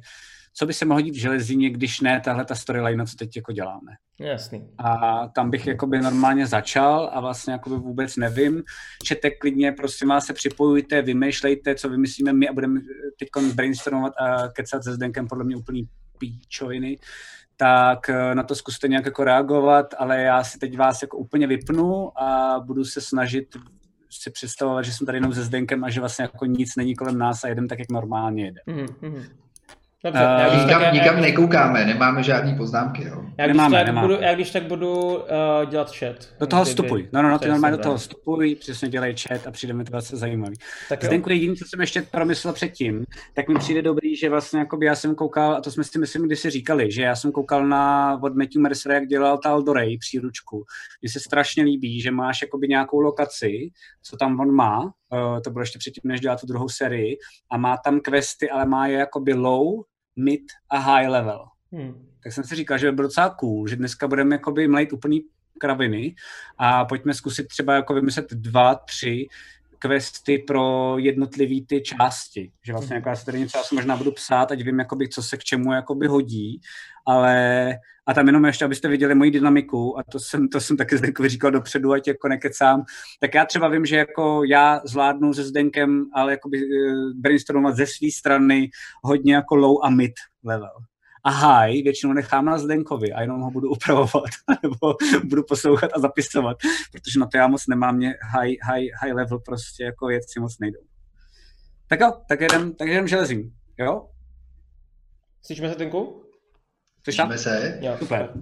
co by se mohlo dít v železíně, když ne tahle ta storyline, co teď jako děláme. Jasný. A tam bych jakoby normálně začal a vlastně jakoby vůbec nevím. Čete klidně, prosím vás, se připojujte, vymýšlejte, co vymyslíme my a budeme teď brainstormovat a kecat se Zdenkem podle mě úplný píčoviny tak eh, na to zkuste nějak jako reagovat, ale já si teď vás jako úplně vypnu a budu se snažit si představovat, že jsem tady jenom se Zdenkem a že vlastně jako nic není kolem nás a jedem tak, jak normálně jede. Mm-hmm. Dobře, uh, já nikam, tak, nikam já, nekoukáme, nemáme žádné poznámky. Jo. Já, když nemáme, tak nemáme. Budu, já když tak budu uh, dělat chat. Do toho vstupuj. No, no, no, ty normálně do toho vstupuj, přesně dělej chat a přijde mi to vlastně zajímavý. Tak Zdenku, jediný, co jsem ještě promyslel předtím, tak mi přijde dobrý, že vlastně jakoby já jsem koukal, a to jsme si myslím, když si říkali, že já jsem koukal na od Matthew Mercer, jak dělal Taldorej příručku. Mně se strašně líbí, že máš jakoby nějakou lokaci, co tam on má, uh, to bylo ještě předtím, než dělá tu druhou sérii, a má tam questy, ale má je jakoby low, mid a high level. Hmm. Tak jsem si říkal, že by bylo docela cool, že dneska budeme jakoby mlejt úplný kraviny a pojďme zkusit třeba jako vymyslet dva, tři questy pro jednotlivé ty části. Že vlastně jako já si tady něco asi možná budu psát, ať vím, jakoby, co se k čemu jakoby hodí, ale a tam jenom ještě, abyste viděli moji dynamiku, a to jsem, to jsem taky Zdenkovi říkal dopředu, ať jako nekecám, tak já třeba vím, že jako já zvládnu se Zdenkem, ale jakoby uh, brainstormovat ze své strany hodně jako low a mid level a high většinou nechám na Zdenkovi a jenom ho budu upravovat nebo budu poslouchat a zapisovat, protože na to já moc nemám, mě high, high, high level prostě jako věci moc nejdou. Tak jo, tak jedem, tak jedem železím, jo? Slyšíme se, Zdenku? Slyšíme se? Jo. Super.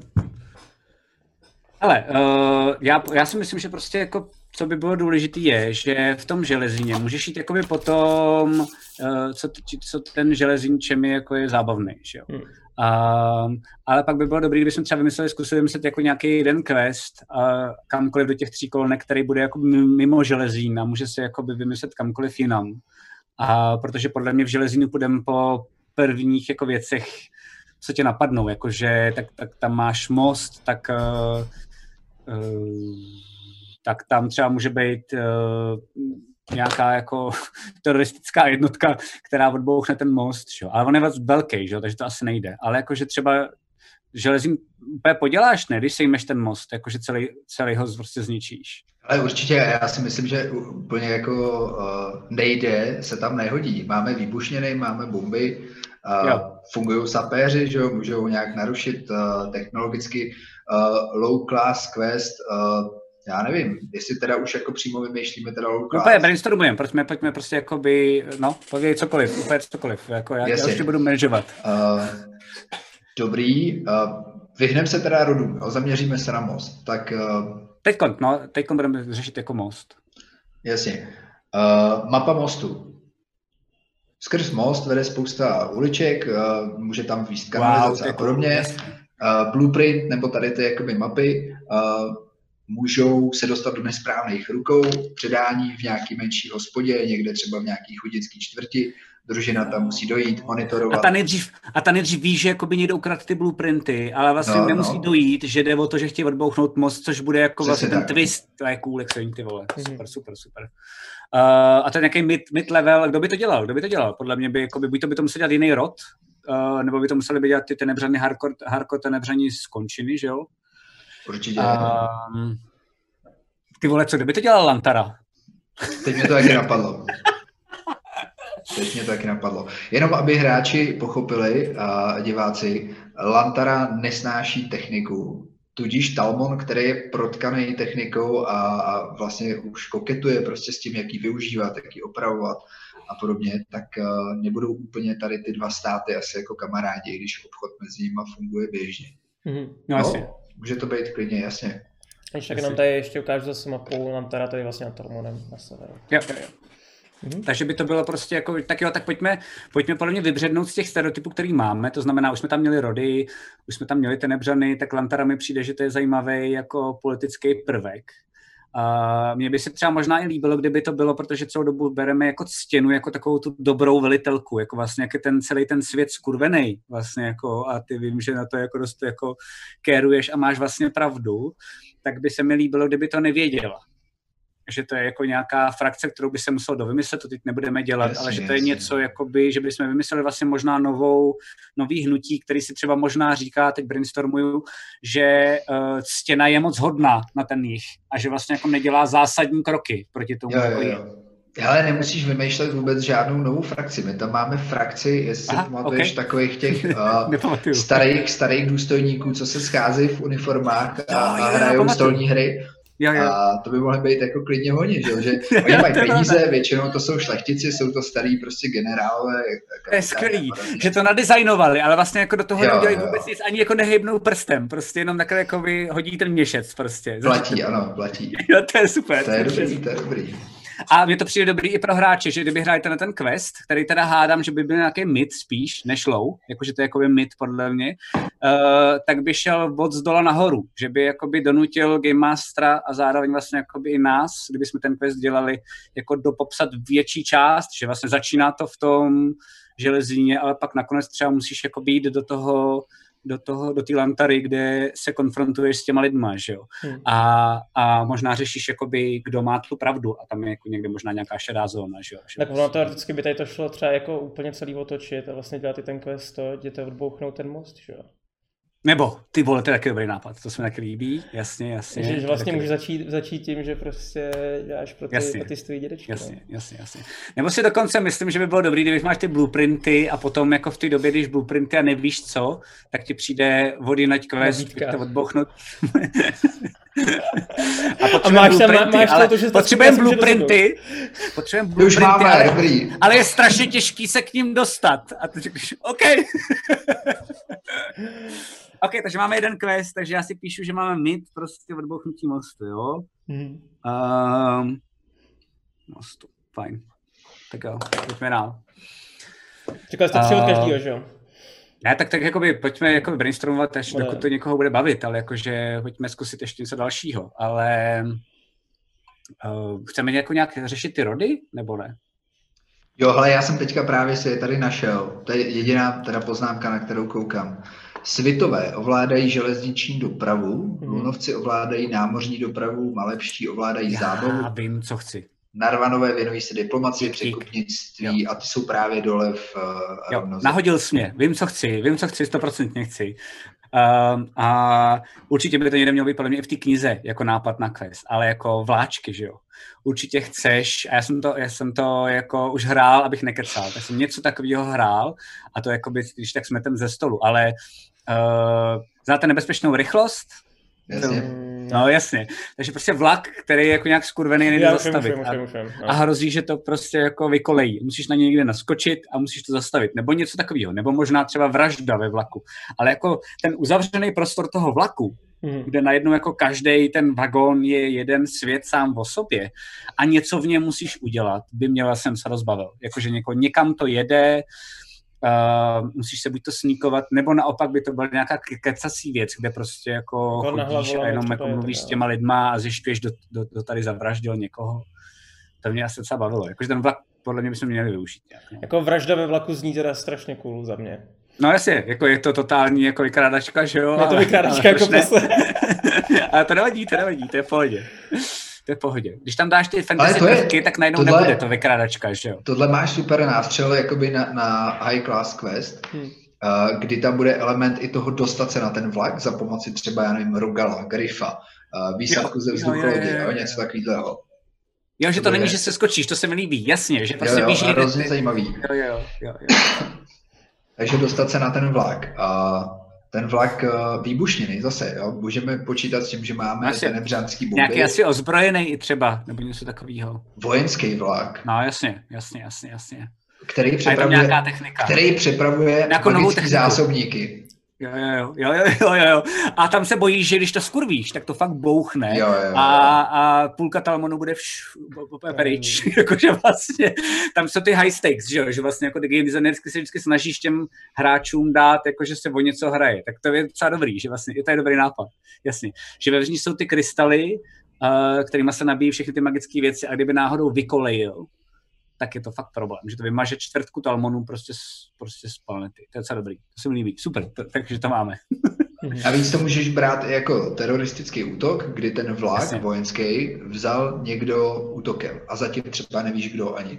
Ale uh, já, já si myslím, že prostě jako co by bylo důležité, je, že v tom železíně můžeš jít jakoby potom, uh, co, co ten železín čem je, jako je zábavný, že jo. Hmm. Um, ale pak by bylo dobré, kdybychom třeba vymysleli, zkusili vymyslet jako nějaký jeden quest uh, kamkoliv do těch tří kolonek, který bude jako mimo železín a může se jakoby vymyslet kamkoliv jinam. A protože podle mě v železínu půjdeme po prvních jako věcech, co tě napadnou, jakože tak, tak tam máš most, tak uh, uh, tak tam třeba může být uh, nějaká jako teroristická jednotka, která odbouchne ten most, čo? ale on je velký, že? takže to asi nejde. Ale jakože třeba železím úplně poděláš, ne, když sejmeš ten most, jakože celý, celý ho prostě zničíš. Ale určitě, já si myslím, že úplně jako uh, nejde, se tam nehodí. Máme výbušněny, máme bomby, uh, fungují sapéři, že jo, můžou nějak narušit uh, technologicky uh, low class quest, uh, já nevím, jestli teda už jako přímo vymýšlíme teda low. Úplně brainstormujeme, pojďme, pojďme prostě jako by, no, pověděj cokoliv, úplně cokoliv, jako já, já už budu manažovat. Uh, dobrý, uh, vyhneme se teda rodu, jo, zaměříme se na most, tak... Uh, teď no, teď budeme řešit jako most. Jasně. Uh, mapa mostu. Skrz most vede spousta uliček, uh, může tam výst kanalizace wow, a podobně. Uh, blueprint nebo tady ty jakoby mapy uh, můžou se dostat do nesprávných rukou, předání v nějaký menší hospodě, někde třeba v nějaký chudický čtvrti, družina tam musí dojít, monitorovat. A ta nejdřív, a ta nejdřív ví, že by někdo ukradl ty blueprinty, ale vlastně no, nemusí no. dojít, že jde o to, že chtějí odbouchnout most, což bude jako Přesně vlastně tak. ten twist, to je cool, jak se ty vole. Mm-hmm. Super, super, super. Uh, a to je nějaký mid, mid level, kdo by to dělal? Kdo by to dělal? Podle mě by, jako by buď to by to musel dělat jiný rod, uh, nebo by to museli by dělat ty tenebřany hardcore, hardcore tenebřani z končiny, že jo? Určitě. Uh, ty vole, co kdyby to dělal Lantara? Teď mě to taky napadlo. Teď mě to taky napadlo. Jenom aby hráči pochopili a diváci, Lantara nesnáší techniku, tudíž Talmon, který je protkaný technikou a, a vlastně už koketuje prostě s tím, jak ji využívat, jak ji opravovat a podobně, tak uh, nebudou úplně tady ty dva státy asi jako kamarádi, když obchod mezi nimi funguje běžně. Mm-hmm. No, no, může to být klidně, jasně. Když tak nám tady ještě ukážu zase mapu, nám teda tady vlastně na Tormonem na severu. Jo, jo, jo. Mm-hmm. Takže by to bylo prostě jako, tak jo, tak pojďme, pojďme podle mě vybřednout z těch stereotypů, který máme, to znamená, už jsme tam měli rody, už jsme tam měli tenebřany, tak Lantara mi přijde, že to je zajímavý jako politický prvek. A mně by se třeba možná i líbilo, kdyby to bylo, protože celou dobu bereme jako stěnu, jako takovou tu dobrou velitelku, jako vlastně jak je ten celý ten svět skurvený vlastně jako a ty vím, že na to jako dost jako kéruješ a máš vlastně pravdu, tak by se mi líbilo, kdyby to nevěděla že to je jako nějaká frakce, kterou by se muselo dovymyslet, to teď nebudeme dělat, jasně, ale že to je jasně. něco, jakoby, že bychom vymysleli vlastně možná novou, nový hnutí, který si třeba možná říká, teď brainstormuju, že uh, stěna je moc hodná na ten jich a že vlastně jako nedělá zásadní kroky proti tomu. Jo, jako jo, jo. Ale nemusíš vymýšlet vůbec žádnou novou frakci. My tam máme frakci, jestli Aha, pamatuješ, okay. takových těch uh, starých, starých důstojníků, co se scházejí v uniformách a, a hrajou stolní hry. Jo, jo. A to by mohly být jako klidně oni, že, že oni mají peníze, většinou to jsou šlechtici, jsou to starý prostě generálové. To je skvělý, že to nadizajnovali, ale vlastně jako do toho jo, neudělají vůbec nic, ani jako nehybnou prstem, prostě jenom takhle jako hodí ten měšec prostě. Platí, ano, platí. Jo, to je super. To je dobrý, to je dobrý. A mně to přijde dobrý i pro hráče, že kdyby hráli na ten quest, který teda hádám, že by byl nějaký mid spíš, než low, jakože to je jako mid podle mě, uh, tak by šel od z dola nahoru, že by jakoby donutil Game Mastera a zároveň vlastně jakoby i nás, kdyby jsme ten quest dělali, jako dopopsat větší část, že vlastně začíná to v tom železíně, ale pak nakonec třeba musíš jako být do toho do toho, do té lantary, kde se konfrontuješ s těma lidma, že jo. Hmm. A, a možná řešíš, jakoby, kdo má tu pravdu a tam je jako někde možná nějaká šedá zóna, že jo. Že tak ono teoreticky by tady to šlo třeba jako úplně celý otočit a vlastně dělat i ten quest to, jděte odbouchnout ten most, že jo. Nebo, ty vole, to je taky dobrý nápad, to se mi taky líbí, jasně, jasně. Že, že vlastně můžeš začít, začít tím, že prostě děláš pro ty, jasně, pro ty stojí dědečky. Jasně, no. jasně, jasně. Nebo si dokonce myslím, že by bylo dobrý, když máš ty blueprinty a potom jako v té době, když blueprinty a nevíš co, tak ti přijde vody na quest, to odbochnout. a, a máš tam, máš ale to, že potřebujeme blueprinty, potřebujeme blueprinty, máme, ale, dobrý. ale je strašně těžký se k ním dostat. A ty řekneš, OK. OK, takže máme jeden quest, takže já si píšu, že máme mid prostě odbouchnutí mostu, jo? Mm. Um, mostu, fajn. Tak jo, pojďme dál. Říkal jste tři od každého, že jo? Ne, tak, tak jakoby, pojďme jakoby brainstormovat, až dokud to někoho bude bavit, ale jakože pojďme zkusit ještě něco dalšího, ale uh, chceme jako nějak řešit ty rody, nebo ne? Jo, ale já jsem teďka právě si je tady našel. To je jediná teda poznámka, na kterou koukám. Svitové ovládají železniční dopravu, hmm. lunovci ovládají námořní dopravu, malepští ovládají Já zábavu. Já vím, co chci. Narvanové věnují se diplomaci, překupnictví jo. a ty jsou právě dole v uh, jo, Nahodil jsi mě, vím, co chci, vím, co chci, stoprocentně chci. Uh, a určitě by to někde mělo být podle mě i v té knize jako nápad na quest, ale jako vláčky, že jo. Určitě chceš, a já jsem to, já jsem to jako už hrál, abych nekecal, tak jsem něco takového hrál a to jako by, když tak smetem ze stolu, ale Uh, znáte nebezpečnou rychlost? Jasně. No jasně. Takže prostě vlak, který je jako nějak skurvený, nejde zastavit. Musím, musím, musím, no. a, a hrozí, že to prostě jako vykolejí. Musíš na něj někde naskočit a musíš to zastavit. Nebo něco takového. Nebo možná třeba vražda ve vlaku. Ale jako ten uzavřený prostor toho vlaku, mm. kde najednou jako každý ten vagón je jeden svět sám o sobě a něco v něm musíš udělat, by měla jsem se rozbavil. Jakože někam to jede, Uh, musíš se buď to sníkovat, nebo naopak by to byla nějaká kecací věc, kde prostě jako chodíš a jenom jako mluvíš s těma lidma a zjišťuješ, kdo, kdo, kdo tady zavraždil někoho. To mě asi docela bavilo. Jakože ten vlak podle mě bychom měli využít. Nějak, no. Jako vražda ve vlaku zní teda strašně cool za mě. No jasně, jako je to totální jako vykrádačka, že jo? Je to vykrádačka jako posle. ale to nevadí, to nevadí, to je v pohodě to je v pohodě. Když tam dáš ty fantasy prvky, tak najednou tohle, nebude to vykrádačka, že jo? Tohle máš super nástřel jakoby na, na high class quest, hmm. uh, kdy tam bude element i toho dostat se na ten vlak za pomoci třeba, já nevím, Rogala, Grifa, uh, výsadku ze vzducholodě, jo, něco takového. Jo, že to, to není, že se skočíš, to se mi líbí, jasně, že prostě jo, jo, hrozně zajímavý. Jo, jo, jo, jo. Takže dostat se na ten vlak. A ten vlak uh, výbušniny zase, jo? můžeme počítat s tím, že máme asi, nebřánský bomby. Nějaký asi ozbrojený i třeba, nebo něco takového. Vojenský vlak. No jasně, jasně, jasně, jasně. Který přepravuje, nějaká technika. Který přepravuje magické zásobníky. Jo, jo, jo, jo, jo, jo, jo. A tam se bojíš, že když to skurvíš, tak to fakt bouchne Jo, jo, jo. a, a půlka Talmonu bude vš, pryč. Jakože vlastně, tam jsou ty high stakes, že jo, že vlastně jako ty game designersky se vždycky snažíš těm hráčům dát, jakože se o něco hraje. Tak to je docela dobrý, že vlastně, to je dobrý nápad, jasně. Že vevnitř jsou ty krystaly, uh, kterými se nabíjí všechny ty magické věci a kdyby náhodou vykolejil, tak je to fakt problém, že to vymaže čtvrtku Talmonu prostě z, prostě z planety. To je docela dobrý, to se mi líbí, super, to, takže to máme. A víc to můžeš brát i jako teroristický útok, kdy ten vlak Jasně. vojenský vzal někdo útokem a zatím třeba nevíš kdo ani.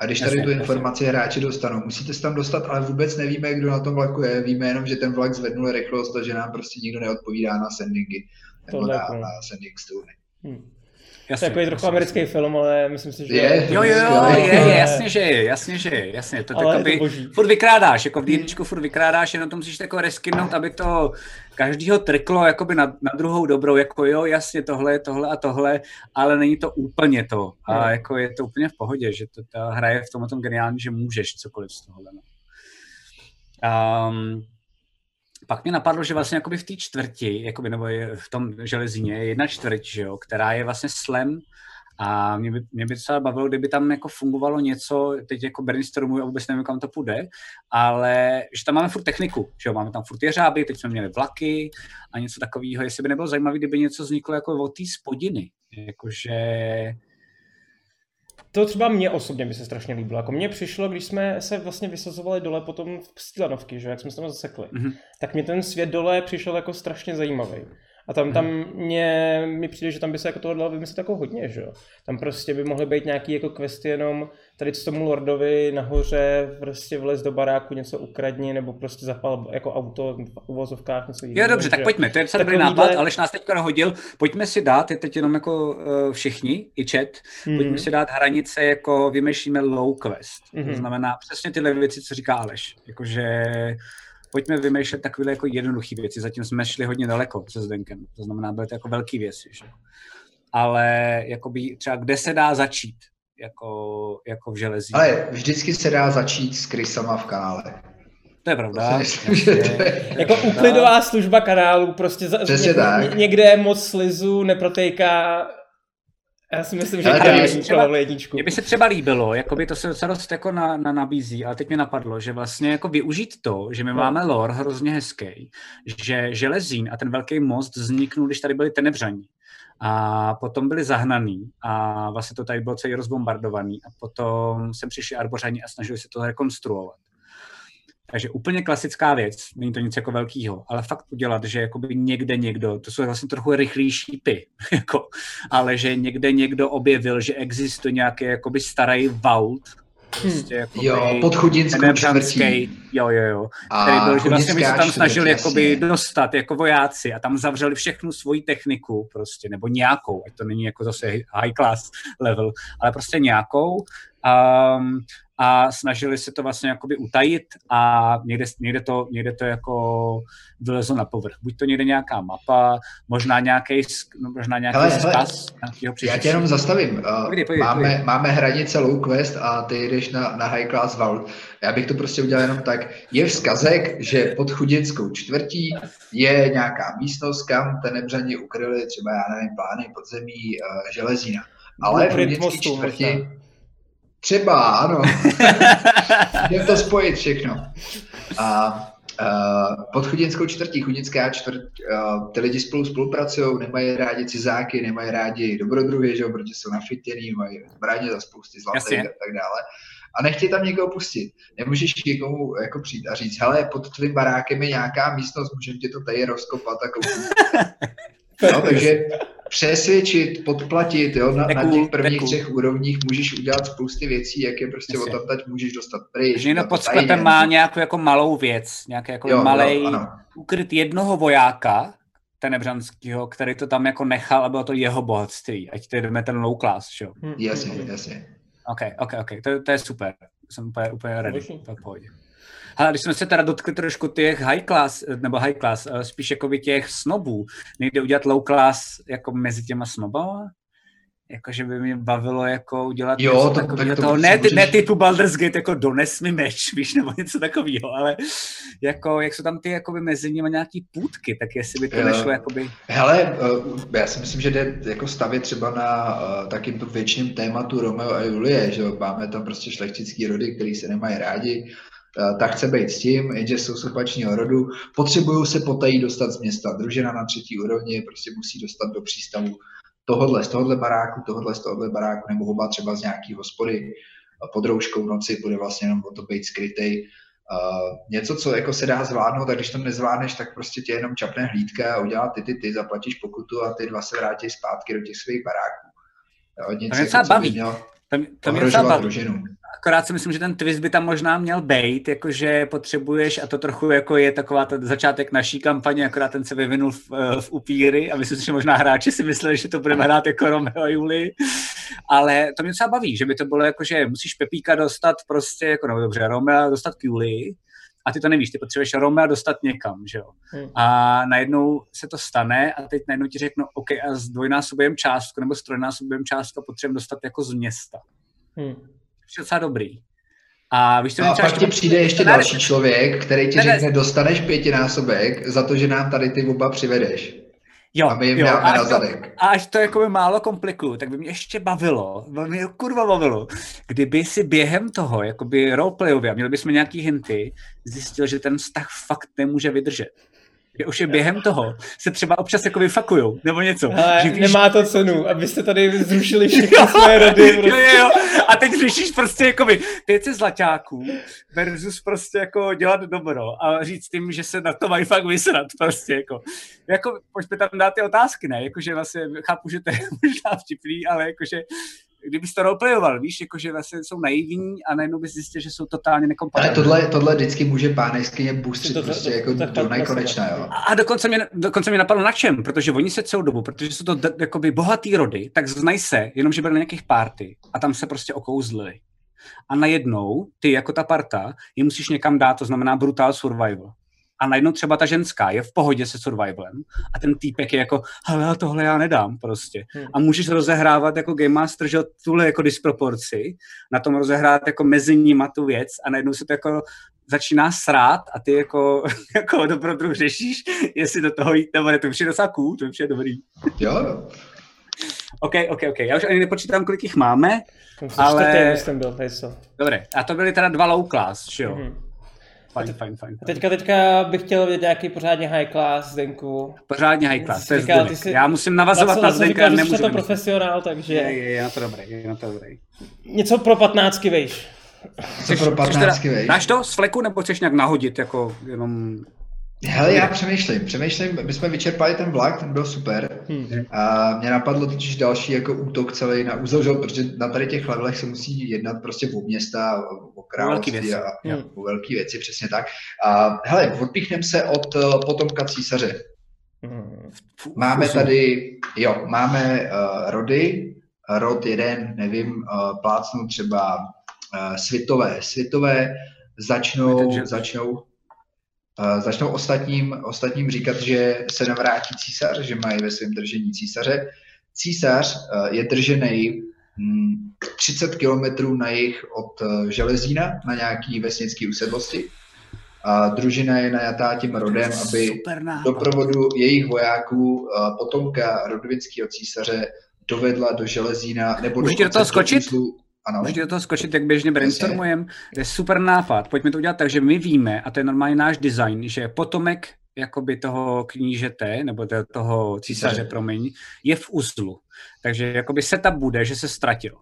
A když tady Jasně, tu jasně. informaci hráči dostanou, musíte se tam dostat, ale vůbec nevíme, kdo na tom vlaku je. Víme jenom, že ten vlak zvednul rychlost a že nám prostě nikdo neodpovídá na sendingy nebo na, na sending stony. Hm. To Jasně, je takový trochu jasně, americký film, ale myslím si, že... Je, Jo, jo, jo, je, je, jasně, že je, jasně, že je, jasně, to Ale je to furt vykrádáš, jako v D&Dčku furt vykrádáš, jenom to musíš jako reskinout, aby to každýho trklo jakoby na, na druhou dobrou, jako jo, jasně, tohle, tohle a tohle, ale není to úplně to. A Hmm. jako je to úplně v pohodě, že to, ta hra je v tomhle tom geniální, že můžeš cokoliv z tohohle. No. Um, pak mě napadlo, že vlastně jakoby v té čtvrti, jakoby, nebo v tom železíně je jedna čtvrť, že jo, která je vlastně slem. A mě by, mě by docela bavilo, kdyby tam jako fungovalo něco, teď jako brainstormuji a vůbec nevím, kam to půjde, ale že tam máme furt techniku, že jo, máme tam furt jeřáby, teď jsme měli vlaky a něco takového, jestli by nebylo zajímavé, kdyby něco vzniklo jako od té spodiny, jakože, To třeba mě osobně by se strašně líbilo. Jako mně přišlo, když jsme se vlastně vysazovali dole potom v Stílanovky, že jak jsme se tam zasekli, Mhm. tak mě ten svět dole přišel jako strašně zajímavý. A tam, tam mě, mi přijde, že tam by se jako toho dalo vymyslet jako hodně, že jo. Tam prostě by mohly být nějaký jako questy jenom tady co tomu lordovi nahoře prostě vlez do baráku, něco ukradni, nebo prostě zapal jako auto v uvozovkách něco jiného. Jo, dobře, tak že pojďme, to je docela dobrý nápad, Aleš nás teďka hodil, pojďme si dát, je teď jenom jako uh, všichni, i chat, Mhm. pojďme si dát hranice, jako vymýšlíme low quest, Mhm. to znamená přesně tyhle věci, co říká Aleš, jakože pojďme vymýšlet takové jako jednoduché věci, zatím jsme šli hodně daleko se Zdenkem, to znamená, byly to jako velké věci, že? ale jakoby třeba kde se dá začít, jako, jako v železí. Ale vždycky se dá začít s krysama v kanále. To je To pravda. si myslím, že to je... Jako uklidová služba kanálu, prostě za, Přesně ně, tak. ně- někde moc slizu, neprotejká. Já si myslím, že Ale to tady je třeba- jedničku. Mně by se třeba líbilo, jakoby to se docela dost jako na, na, nabízí, ale teď mi napadlo, že vlastně jako využít to, že my No. máme lore hrozně hezký, že železín a ten velký most vzniknul, když tady byli tenebřaní. A potom byli zahnaný a vlastně to tady bylo celý rozbombardovaný a potom sem přišli arbořani a snažili se to rekonstruovat. Takže úplně klasická věc, není to nic jako velkýho, ale fakt udělat, že jakoby někde někdo, to jsou vlastně trochu rychlý šípy, jako, ale že někde někdo objevil, že existuje nějaký jakoby starý vault, prostě jakoby Jo, pod chudinskou tenebřanský, čtvrtí. jo, jo, jo, A který byl, že vlastně by se tam čtvrť, snažili jakoby dostat jako vojáci a tam zavřeli všechnu svoji techniku prostě, nebo nějakou, ať to není jako zase high class level, ale prostě nějakou um, a snažili se to vlastně jakoby utajit a někde, někde, to, někde to jako vylezlo na povrch. Buď to někde nějaká mapa, možná nějaký, no, možná nějaký Hele, hele, vzkaz nějakého Já tě jenom zastavím. Uh, Povídej, povídej, máme, povídej. máme hranice low quest a ty jdeš na, na high class vault. Já bych to prostě udělal jenom tak. Je vzkazek, že pod chudinskou čtvrtí je nějaká místnost, kam tenebřani ukryli třeba, já nevím, plány podzemí uh, železína. Ale v chudinské čtvrti možná. Třeba, ano. Můžeme to spojit všechno. A Uh, pod chudinskou čtvrtí, chudinská čtvrt, uh, ty lidi spolu spolupracují, nemají rádi cizáky, nemají rádi dobrodruhy, že jo, protože jsou nafitěný, mají zbraně za spousty zlatých Jasně. a tak dále. A nechtějí tam někoho pustit. Nemůžeš někomu jako přijít a říct, hele, pod tvým barákem je nějaká místnost, můžeme tě to tady rozkopat a koupit. No, takže přesvědčit, podplatit, jo, na, na Deku, těch prvních deku. třech úrovních můžeš udělat spousty věcí, jak je prostě Jasně. odtamtať můžeš dostat pryč. Že někdo na to pod sklepem tajně, má nějakou jako malou věc, nějaký jako Jo, malej ano. ukryt jednoho vojáka, tenebřanského, který to tam jako nechal a bylo to jeho bohatství. Ať to jdeme ten low class, že jo. Hm, Jasně, hm, hm. jasně. OK, OK, OK, to, to je super. Jsem úplně, úplně ready. To je v pohodě. Ale když jsme se teda dotkli trošku těch high class, nebo high class, eh, spíš jako by těch snobů, nejde udělat low class jako mezi těma snobama? Jakože by mě bavilo jako udělat Jo, něco to- takového tak to toho, ne, ty, ne můžeš- typu Baldur's Gate, jako dones mi meč, víš, nebo něco takového, ale jako, jak jsou tam ty jakoby mezi nimi nějaký půdky, tak jestli by to Jo. nešlo jakoby, Hele, eh, já si myslím, že jde jako stavět třeba na uh, takým to věčným tématu Romeo a Julie, že máme tam prostě šlechtický rody, který se nemají rádi, uh, tak chce být s tím, jenže jsou z rodu, potřebují se potají dostat z města, družina na třetí úrovni prostě musí dostat do přístavu tohodle z tohohle baráku, tohodle z tohohle baráku, nebo oba třeba z nějaký hospody a pod rouškou noci bude vlastně jenom o to být skrytej. Uh, něco, co jako se dá zvládnout, tak když to nezvládneš, tak prostě tě jenom čapne hlídka a udělá ty, ty, ty, zaplatíš pokutu a ty dva se vrátí zpátky do těch svých baráků. Jo, nic, docela jako, co by baví. mělo to, mě- to mě docela ohrožovat baví. družinu. Akorát si myslím, že ten twist by tam možná měl být, jakože potřebuješ, a to trochu jako je taková ta začátek naší kampaně, akorát ten se vyvinul v, eh, v upíry a myslím si, že možná hráči si mysleli, že to budeme hrát jako Romeo a Julie, ale to mě docela baví, že by to bylo jako, že musíš Pepíka dostat prostě, jako no dobře, Romeo dostat k Julii, a ty to nevíš, ty potřebuješ Romeo dostat někam, že jo. Hmm. A najednou se to stane a teď najednou ti řeknu, OK, a s dvojnásobujeme částku nebo s trojnásobujeme částku potřebujeme dostat jako z města. Hm. Je docela dobrý. A víš, co No a pak ti přijde ještě další člověk, který ti ne. řekne, dostaneš pětinásobek za to, že nám tady ty oba přivedeš. jo, A my jim jo, dáme a na až to, a až to jako málo komplikuju, tak by mě ještě bavilo, by mě kurva bavilo, kdyby si během toho, jakoby roleplayově, a měli bychom nějaký hinty, zjistil, že ten vztah fakt nemůže vydržet. Že už je během toho se třeba občas jako vyfakujou, nebo něco. Ale že víš, nemá to cenu, abyste tady zrušili všechny své rody. jo, Prostě. jo, jo. A teď řešíš prostě jakoby 500 zlaťáků versus prostě jako dělat dobro a říct tím, že se na to mají fakt vysrat prostě jako. Jako, pojďme tam dát ty otázky, ne? Jakože vlastně chápu, že to je možná vtipný, ale jakože kdybys to roleplayoval, víš, jakože vlastně jsou naivní a najednou bys zjistil, že jsou totálně Ale nekompatibilní. tohle, tohle vždycky může pán jeskyně To- boostřit to- prostě to- jako to- to- do to- nekonečna, jo. A dokonce mě, dokonce mě napadlo na čem, protože oni se celou dobu, protože jsou to d- jakoby bohatý rody, tak znají se, jenomže byli na nějakých party a tam se prostě okouzlili. A najednou ty jako ta parta je musíš někam dát, to znamená brutal survival. A najednou třeba ta ženská je v pohodě se survivalem a ten týpek je jako, hele, tohle já nedám prostě. Hmm. A můžeš rozehrávat jako Game Master, že tuhle jako disproporci, na tom rozehrát jako mezi nima tu věc a najednou se to jako začíná srát a ty jako, jako dobrodruh řešíš, jestli do toho jít nebo ne. To už je docela cool, to už je dobrý. Jo, jo. OK, OK, OK. Já už ani nepočítám, kolik jich máme. Ale... Ale- Čtvrtý, myslím, byl. Dobré, a to byly teda dva low class, že jo? Mhm. Fajn, fajn, fajn. A teďka, teďka bych chtěl vidět nějaký pořádně high class, Zdenku. Pořádně high class, to je Říkal, jsi- Já musím navazovat na Zdenka, jsi nemůžu na to profesionál, takže Je, je, je na to dobrý, je na to dobrý. něco pro patnáctky, vejš. Co pro Chceš teda- patnáctky, vej? Dáš to z fleku, nebo chceš nějak nahodit, jako jenom... Hele, já přemýšlím, přemýšlím, my jsme vyčerpali ten vlak, ten byl super. Hm. A mě napadlo totiž další jako útok celý na jo, protože na tady těch levelech se musí jednat prostě o města, o, království a, Hmm. o velké věci, přesně tak. A hele, odpíchneme se od uh, potomka císaře. Fů, Máme tady, jo, máme uh, rody, rod jeden, nevím, uh, plácnu třeba uh, svitové. Svitové začnou, Takže- začnou, začnou ostatním, ostatním říkat, že se navrátí císař, že mají ve svém držení císaře. Císař uh, je držený hm, 30 kilometrů na jih od uh, Železína, na nějaký vesnický usedlosti. A družina je najatá tím rodem, aby doprovodu jejich vojáků eh, potomka rodovinského císaře dovedla do Železína nebo Můžu ti do toho dokonce skočit? úzlu- Ano. Můžu ti do toho skočit, jak běžně brainstormujeme? To je super nápad. Pojďme to udělat tak, že my víme, a to je normálně náš design, že potomek jakoby toho knížete, nebo to- toho císaře, Císaře. promiň, je v uzlu. Takže jakoby setup bude, že se ztratil.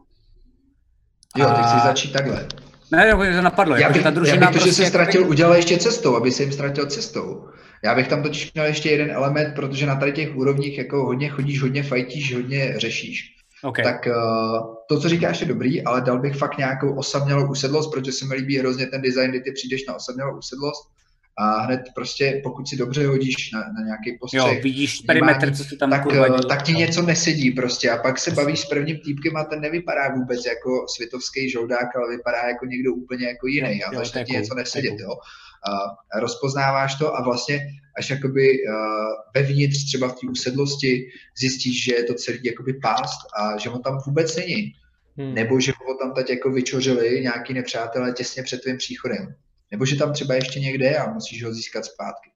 Jo, ty A- chceš začít takhle. Ne, jako že to napadlo. Já jako, bych, že ta já družina bych to, že prostě se jakoby- ztratil, udělal ještě cestou, aby se jim ztratil cestou. Já bych tam totiž měl ještě jeden element, protože na tady těch úrovních jako hodně chodíš, hodně fajtíš, hodně řešíš. Okay. Tak uh, to, co říkáš, je dobrý, ale dal bych fakt nějakou osamělou usedlost, protože se mi líbí hrozně ten design, kdy ty přijdeš na osamělou usedlost a hned prostě, pokud si dobře hodíš na, na nějaký postřeh, Jo, vidíš vnímání, perimetr, co se tam tak, kurva eh, tak ti něco nesedí prostě a pak se bavíš s prvním týpkem a ten nevypadá vůbec jako světovský žoldák, ale vypadá jako někdo úplně jako jiný Jo, a začne ti něco nesedět, jo. Uh, rozpoznáváš to a vlastně až jakoby uh, vevnitř třeba v té usedlosti zjistíš, že je to celý jakoby pást a že on tam vůbec není. Hmm. Nebo že ho tam teď jako vyčořili nějaký nepřátelé těsně před tvým příchodem. Nebo že tam třeba ještě někde je a musíš ho získat zpátky.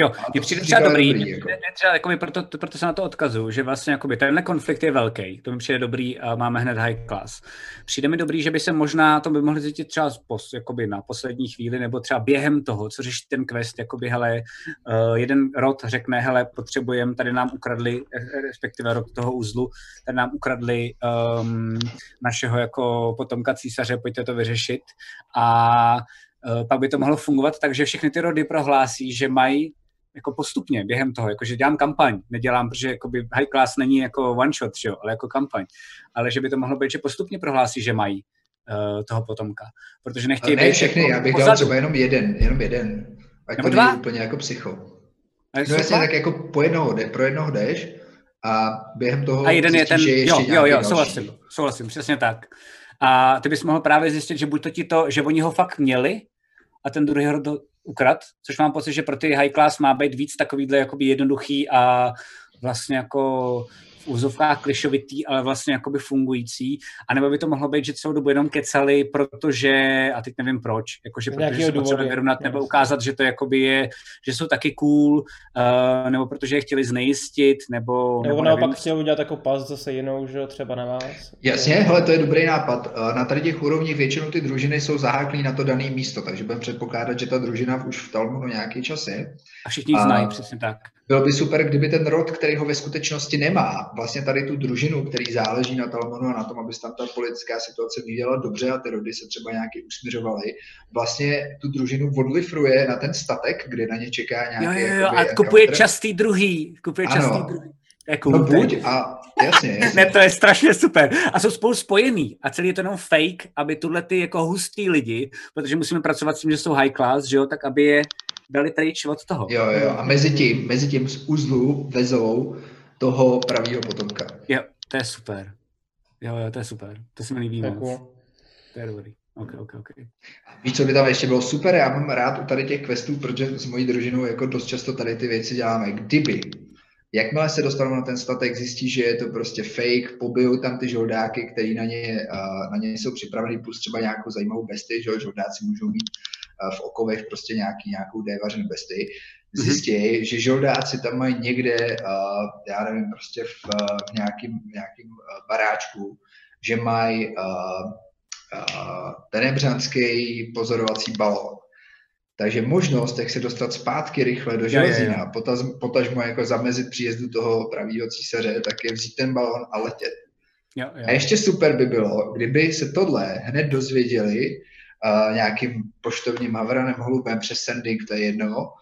Jo, je přijde třeba dobrý, dobrý jako. třeba, jakoby, proto, proto se na to odkazu, že vlastně jakoby, tenhle konflikt je velký, to mi přijde dobrý a máme hned high class. Přijde mi dobrý, že by se možná, to by mohli zjistit třeba pos, jakoby na poslední chvíli, nebo třeba během toho, co řeší ten quest, jakoby, hele, uh, jeden rod řekne, hele, potřebujeme, tady nám ukradli, eh, respektive rod toho uzlu, tady nám ukradli um, našeho jako potomka císaře, pojďte to vyřešit. A pak by to mohlo fungovat tak, že všechny ty rody prohlásí, že mají jako postupně během toho, jakože dělám kampaň, nedělám, protože jakoby high class není jako one shot, že jo, ale jako kampaň, ale že by to mohlo být, že postupně prohlásí, že mají uh, toho potomka, protože nechtějí ne být všechny, jako já bych pozadu. dal třeba jenom jeden, jenom jeden, ať Nebo to dva? úplně jako psycho. No jasně, tak jako po jednoho, jde, pro jednoho jdeš a během toho a jeden je ten, jo, jo, jo, souhlasím, souhlasím, přesně tak. A ty bys mohl právě zjistit, že buď to ti to, že oni ho fakt měli a ten druhý ho ukrad, což mám pocit, že pro ty high class má být víc takovýhle jednoduchý a vlastně jako úzovkách klišovitý, ale vlastně jakoby fungující. A nebo by to mohlo být, že celou dobu jenom kecali, protože, a teď nevím proč, jakože protože se potřebovali vyrovnat, nebo ukázat, že to jakoby je, že jsou taky cool, uh, nebo protože je chtěli znejistit, nebo... Nebo, nebo naopak chtěli udělat jako pas zase jinou, že třeba na vás. Jasně, hele, to je dobrý nápad. Eh, na tady těch úrovních většinou ty družiny jsou zaháklí na to dané místo, takže budeme předpokládat, že ta družina už v Talmunu nějaký čas je. A všichni znají, přesně tak. Bylo by super, kdyby ten rod, který ho ve skutečnosti nemá, vlastně tady tu družinu, který záleží na Talmonu a na tom, aby se tam ta politická situace vyvíjela dobře a ty rody se třeba nějaký usměřovaly, vlastně tu družinu odlifruje na ten statek, kde na ně čeká nějaký... Jo, jo, jo, a kupuje častý druhý. Kupuje ano. častý druhý. Jako, no buď a jasně, jasně. ne, to je strašně super. A jsou spolu spojený. A celý je to jenom fake, aby tuhle ty jako hustý lidi, protože musíme pracovat s tím, že jsou high class, že jo, tak aby je dali pryč od toho. Jo, jo, a mezi tím, mezi tím z uzlu vezou toho pravýho potomka. Jo, to je super. Jo, jo, to je super. To se mi líbí moc. To je dobrý. Ok, ok, ok. Víš, co by tam ještě bylo super? Já mám rád u tady těch questů, protože s mojí družinou jako dost často tady ty věci děláme. Kdyby Jakmile se dostanou na ten statek, zjistí, že je to prostě fake, pobijou tam ty žoldáky, které na ně, na ně jsou připraveny, plus třeba nějakou zajímavou besty, že žoldáci můžou mít v okovech prostě nějaký, nějakou dévařenou besty. Zjistí, mm-hmm. že žoldáci tam mají někde, já nevím, prostě v, nějakým, nějakým baráčku, že mají tenebřanský pozorovací balón takže možnost, jak se dostat zpátky rychle do železina, potažmo jako zamezit příjezdu toho pravýho císaře, tak je vzít ten balon a letět. Jo, jo. A ještě super by bylo, kdyby se tohle hned dozvěděli uh, nějakým poštovním havranem, holubem přes sending, to je jedno,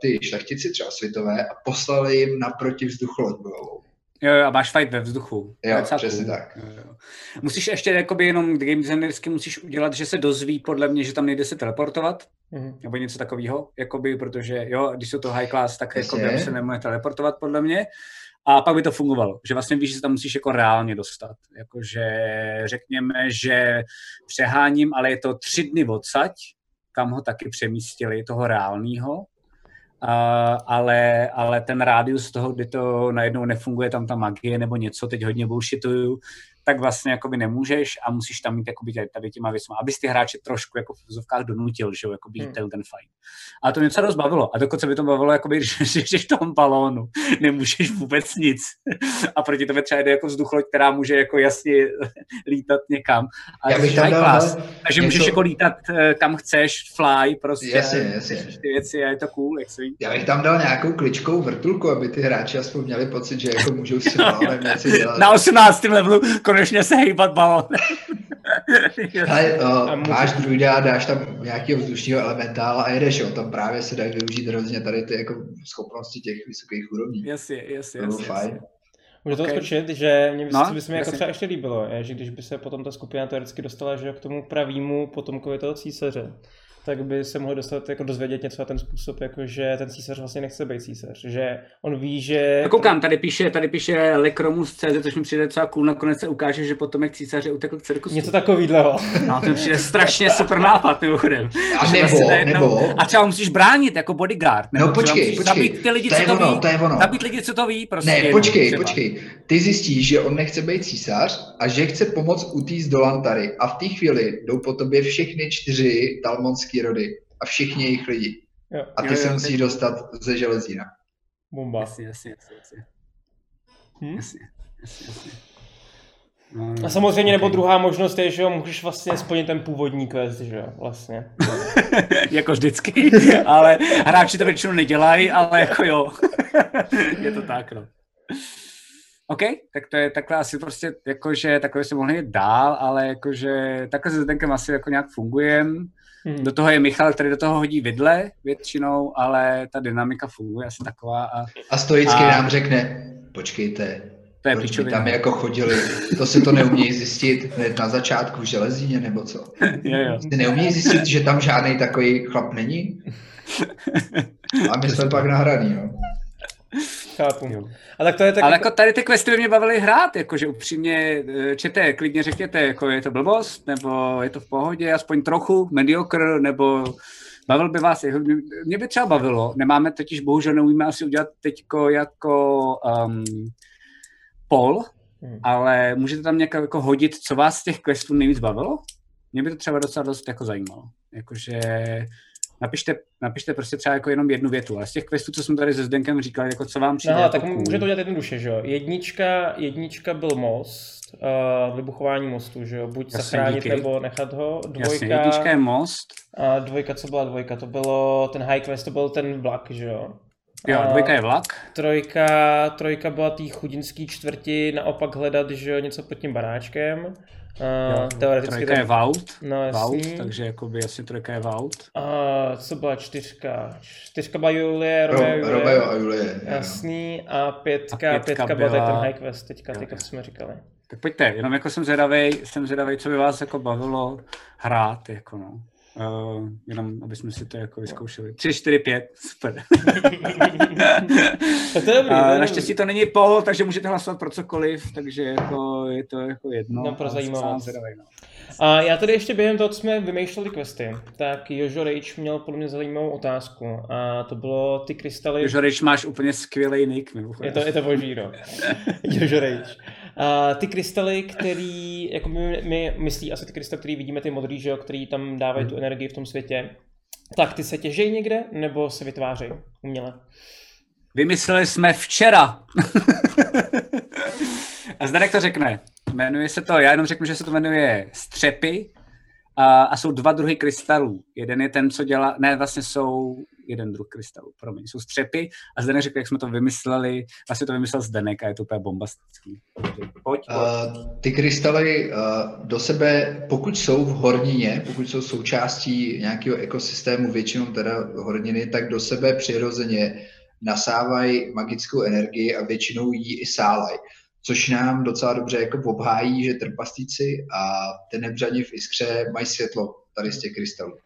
ty šlechtici třeba světové a poslali jim naproti vzducholoď bojovou. Jo, jo, a máš fight ve vzduchu. Jo, přesně tak. Jo, jo. Musíš ještě jakoby jenom game designersky musíš udělat, že se dozví podle mě, že tam nejde se teleportovat, mm-hmm. nebo něco takového, jakoby, protože jo, když jsou to high class, tak jakoby, se nemůže teleportovat podle mě. A pak by to fungovalo, že vlastně víš, že se tam musíš jako reálně dostat. Jakože řekněme, že přeháním, ale je to tři dny odsaď, kam ho taky přemístili, toho reálného, Uh, ale, ale ten rádius toho, kdy to najednou nefunguje, tam ta magie nebo něco, teď hodně bullshituju, tak vlastně jakoby nemůžeš a musíš tam mít jakoby tady těma věcmi, abys ty hráče trošku jako v vozovkách donutil, že jo, jakoby hmm. ten, ten fight. A to mě docela dost bavilo. A dokonce by to bavilo, jakoby, že jsi v tom balónu, nemůžeš vůbec nic. A proti tobě třeba jde jako vzducholoď, která může jako jasně lítat někam. A Já bych tam dal, class, takže něco... můžeš jako lítat eh, kam chceš, fly, prostě. Jasně, jasně. Ty věci a je to cool, jak se ví. Já bych tam dal nějakou kličkou vrtulku, aby ty hráči aspoň měli pocit, že jako můžou si věci dělat. Na 18. levelu konečně se hejbat balonem. Hele, o, máš druida, dáš tam nějakého vzdušního elementála a jedeš, jo, tam právě se dají využít hrozně tady ty jako schopnosti těch vysokých úrovní. Jasně, jasně, jasně. fajn. Můžu to okay. skočit, že mě by, no, by se mi jako třeba ještě líbilo, je, že když by se potom ta skupina teoreticky dostala že k tomu pravému potomkovi toho císaře, tak by se mohl dostat jako dozvědět něco na ten způsob, jako že ten císař vlastně nechce být císař, že on ví, že... A koukám, tady píše, tady píše Lekromus CZ, což mi přijde docela cool, nakonec se ukáže, že potom jak císaře utekl k cirkusu. Něco takového. No, to mi přijde strašně super nápad, mimochodem. A Že nebo, vlastně nebo, A třeba musíš bránit jako bodyguard. Nebo No, počkej, počkej. Zabít ty lidi, To je co to ono, ví. to je ono. Zabít lidi, co to ví, prostě. ne, jenom počkej, třeba. počkej. Ty zjistíš, že on nechce být císař a že chce pomoct utíct do Lantary a v té chvíli jdou po tobě všechny čtyři talmonský rody a všichni jejich lidi. Jo, A ty Jo, se jo, musíš teď- dostat ze železína. bomba. Jasně, jasně, jasně, jasně. Hm? jasně, jasně, jasně. No, A samozřejmě, nebo ok. druhá možnost je, že jo, můžeš vlastně splnit ten původní quest, že jo, vlastně. jako vždycky, ale hráči to většinou nedělají, ale jako jo. je to tak, no. OK, tak to je takhle asi prostě, jakože takhle se mohli jít dál, ale jakože takhle se Zdenkem asi jako nějak fungujem. Hm. Do toho je Michal, který do toho hodí vidle většinou, ale ta dynamika funguje asi taková a A stoicky A- nám řekne, počkejte, to je proč by pičovina. tam jako chodili, to si to neumějí zjistit hned na začátku v železíně, nebo co? Jo, jo. Ty neumějí zjistit, že tam žádný takový chlap není? A my jsme pak nahraný, no. Chápu. Jo. A tak to je tak Ale jako tady ty questy by mě bavily hrát, jakože upřímně, eh, čete, klidně řekněte, jako je to blbost, nebo je to v pohodě, aspoň trochu, mediocre, nebo bavil by vás, jako, mě- by třeba bavilo, nemáme totiž, bohužel neumíme asi udělat teďko jako um, poll, Hmm. ale můžete tam nějak jako hodit, co vás z těch questů nejvíc bavilo? Mě by to třeba docela dost jako zajímalo. Jakože napište, napište prostě třeba jako jenom jednu větu, ale z těch questů, co jsme tady se Zdenkem říkali, jako co vám přijde No, jako tak cool. může to dělat jednoduše, že jo. Jednička, jednička byl most, uh, vybuchování mostu, že jo. Buď Jasně, zachránit díky. nebo nechat ho. Dvojka, Jasně, jednička je most, a dvojka, co byla dvojka? To bylo, ten high quest, to byl ten vlak, že jo. jo, dvojka je vlak, Trojka, trojka byla tý chudinský čtvrti, naopak hledat, že jo, něco pod tím baráčkem. Uh, jo, teoreticky trojka je vault, No vault, jasný. takže jakoby asi trojka je vault. A co byla čtyřka? Čtyřka byla Julie, Ro, Romeo, Julie. Romeo a Julie. Jasný. A pětka, A pětka pětka, byla byla- ten high quest teďka, Jo, teďka jo. co jsme říkali. Tak pojďte, jenom jako jsem zvědavej, jsem zvědavej, co by vás jako bavilo hrát, jako no. Uh, jenom, aby jsme si to jako vyzkoušeli. 3, 4, 5, super. To je dobrý, to Uh, je naštěstí to není poll, takže můžete hlasovat pro cokoliv, takže jako je to jako jedno. No, pro zajímavost. no. A já tady ještě během toho, co jsme vymýšleli questy, tak Jožo Rage měl podle mě zajímavou otázku. A to bylo ty krystaly... Jožo, když máš úplně skvělý nick, Je to, je to boží, no. Jožo Rage. A ty krystaly, který, jako my, my myslí asi ty krystaly, který vidíme, ty modrý, že jo, který tam dávají tu energii v tom světě, tak ty se těžejí někde, nebo se vytvářejí uměle? Vymysleli jsme včera. a Zdenek to řekne. Jmenuje se to, já jenom řeknu, že se to jmenuje střepy a, a jsou dva druhy krystalů. Jeden je ten, co dělá, ne, vlastně jsou jeden druh krystalů, promiň, jsou střepy a Zdenek řekl, jak jsme to vymysleli, vlastně to vymyslel Zdenek a je to úplně bombastický. Pojď, pojď. Uh, ty krystaly uh, do sebe, pokud jsou v hornině, pokud jsou součástí nějakého ekosystému, většinou teda horniny, tak do sebe přirozeně nasávají magickou energii a většinou ji i sálají. Což nám docela dobře jako obhájí, že trpaslíci a tenebřani v iskře mají světlo tady z těch krystalů.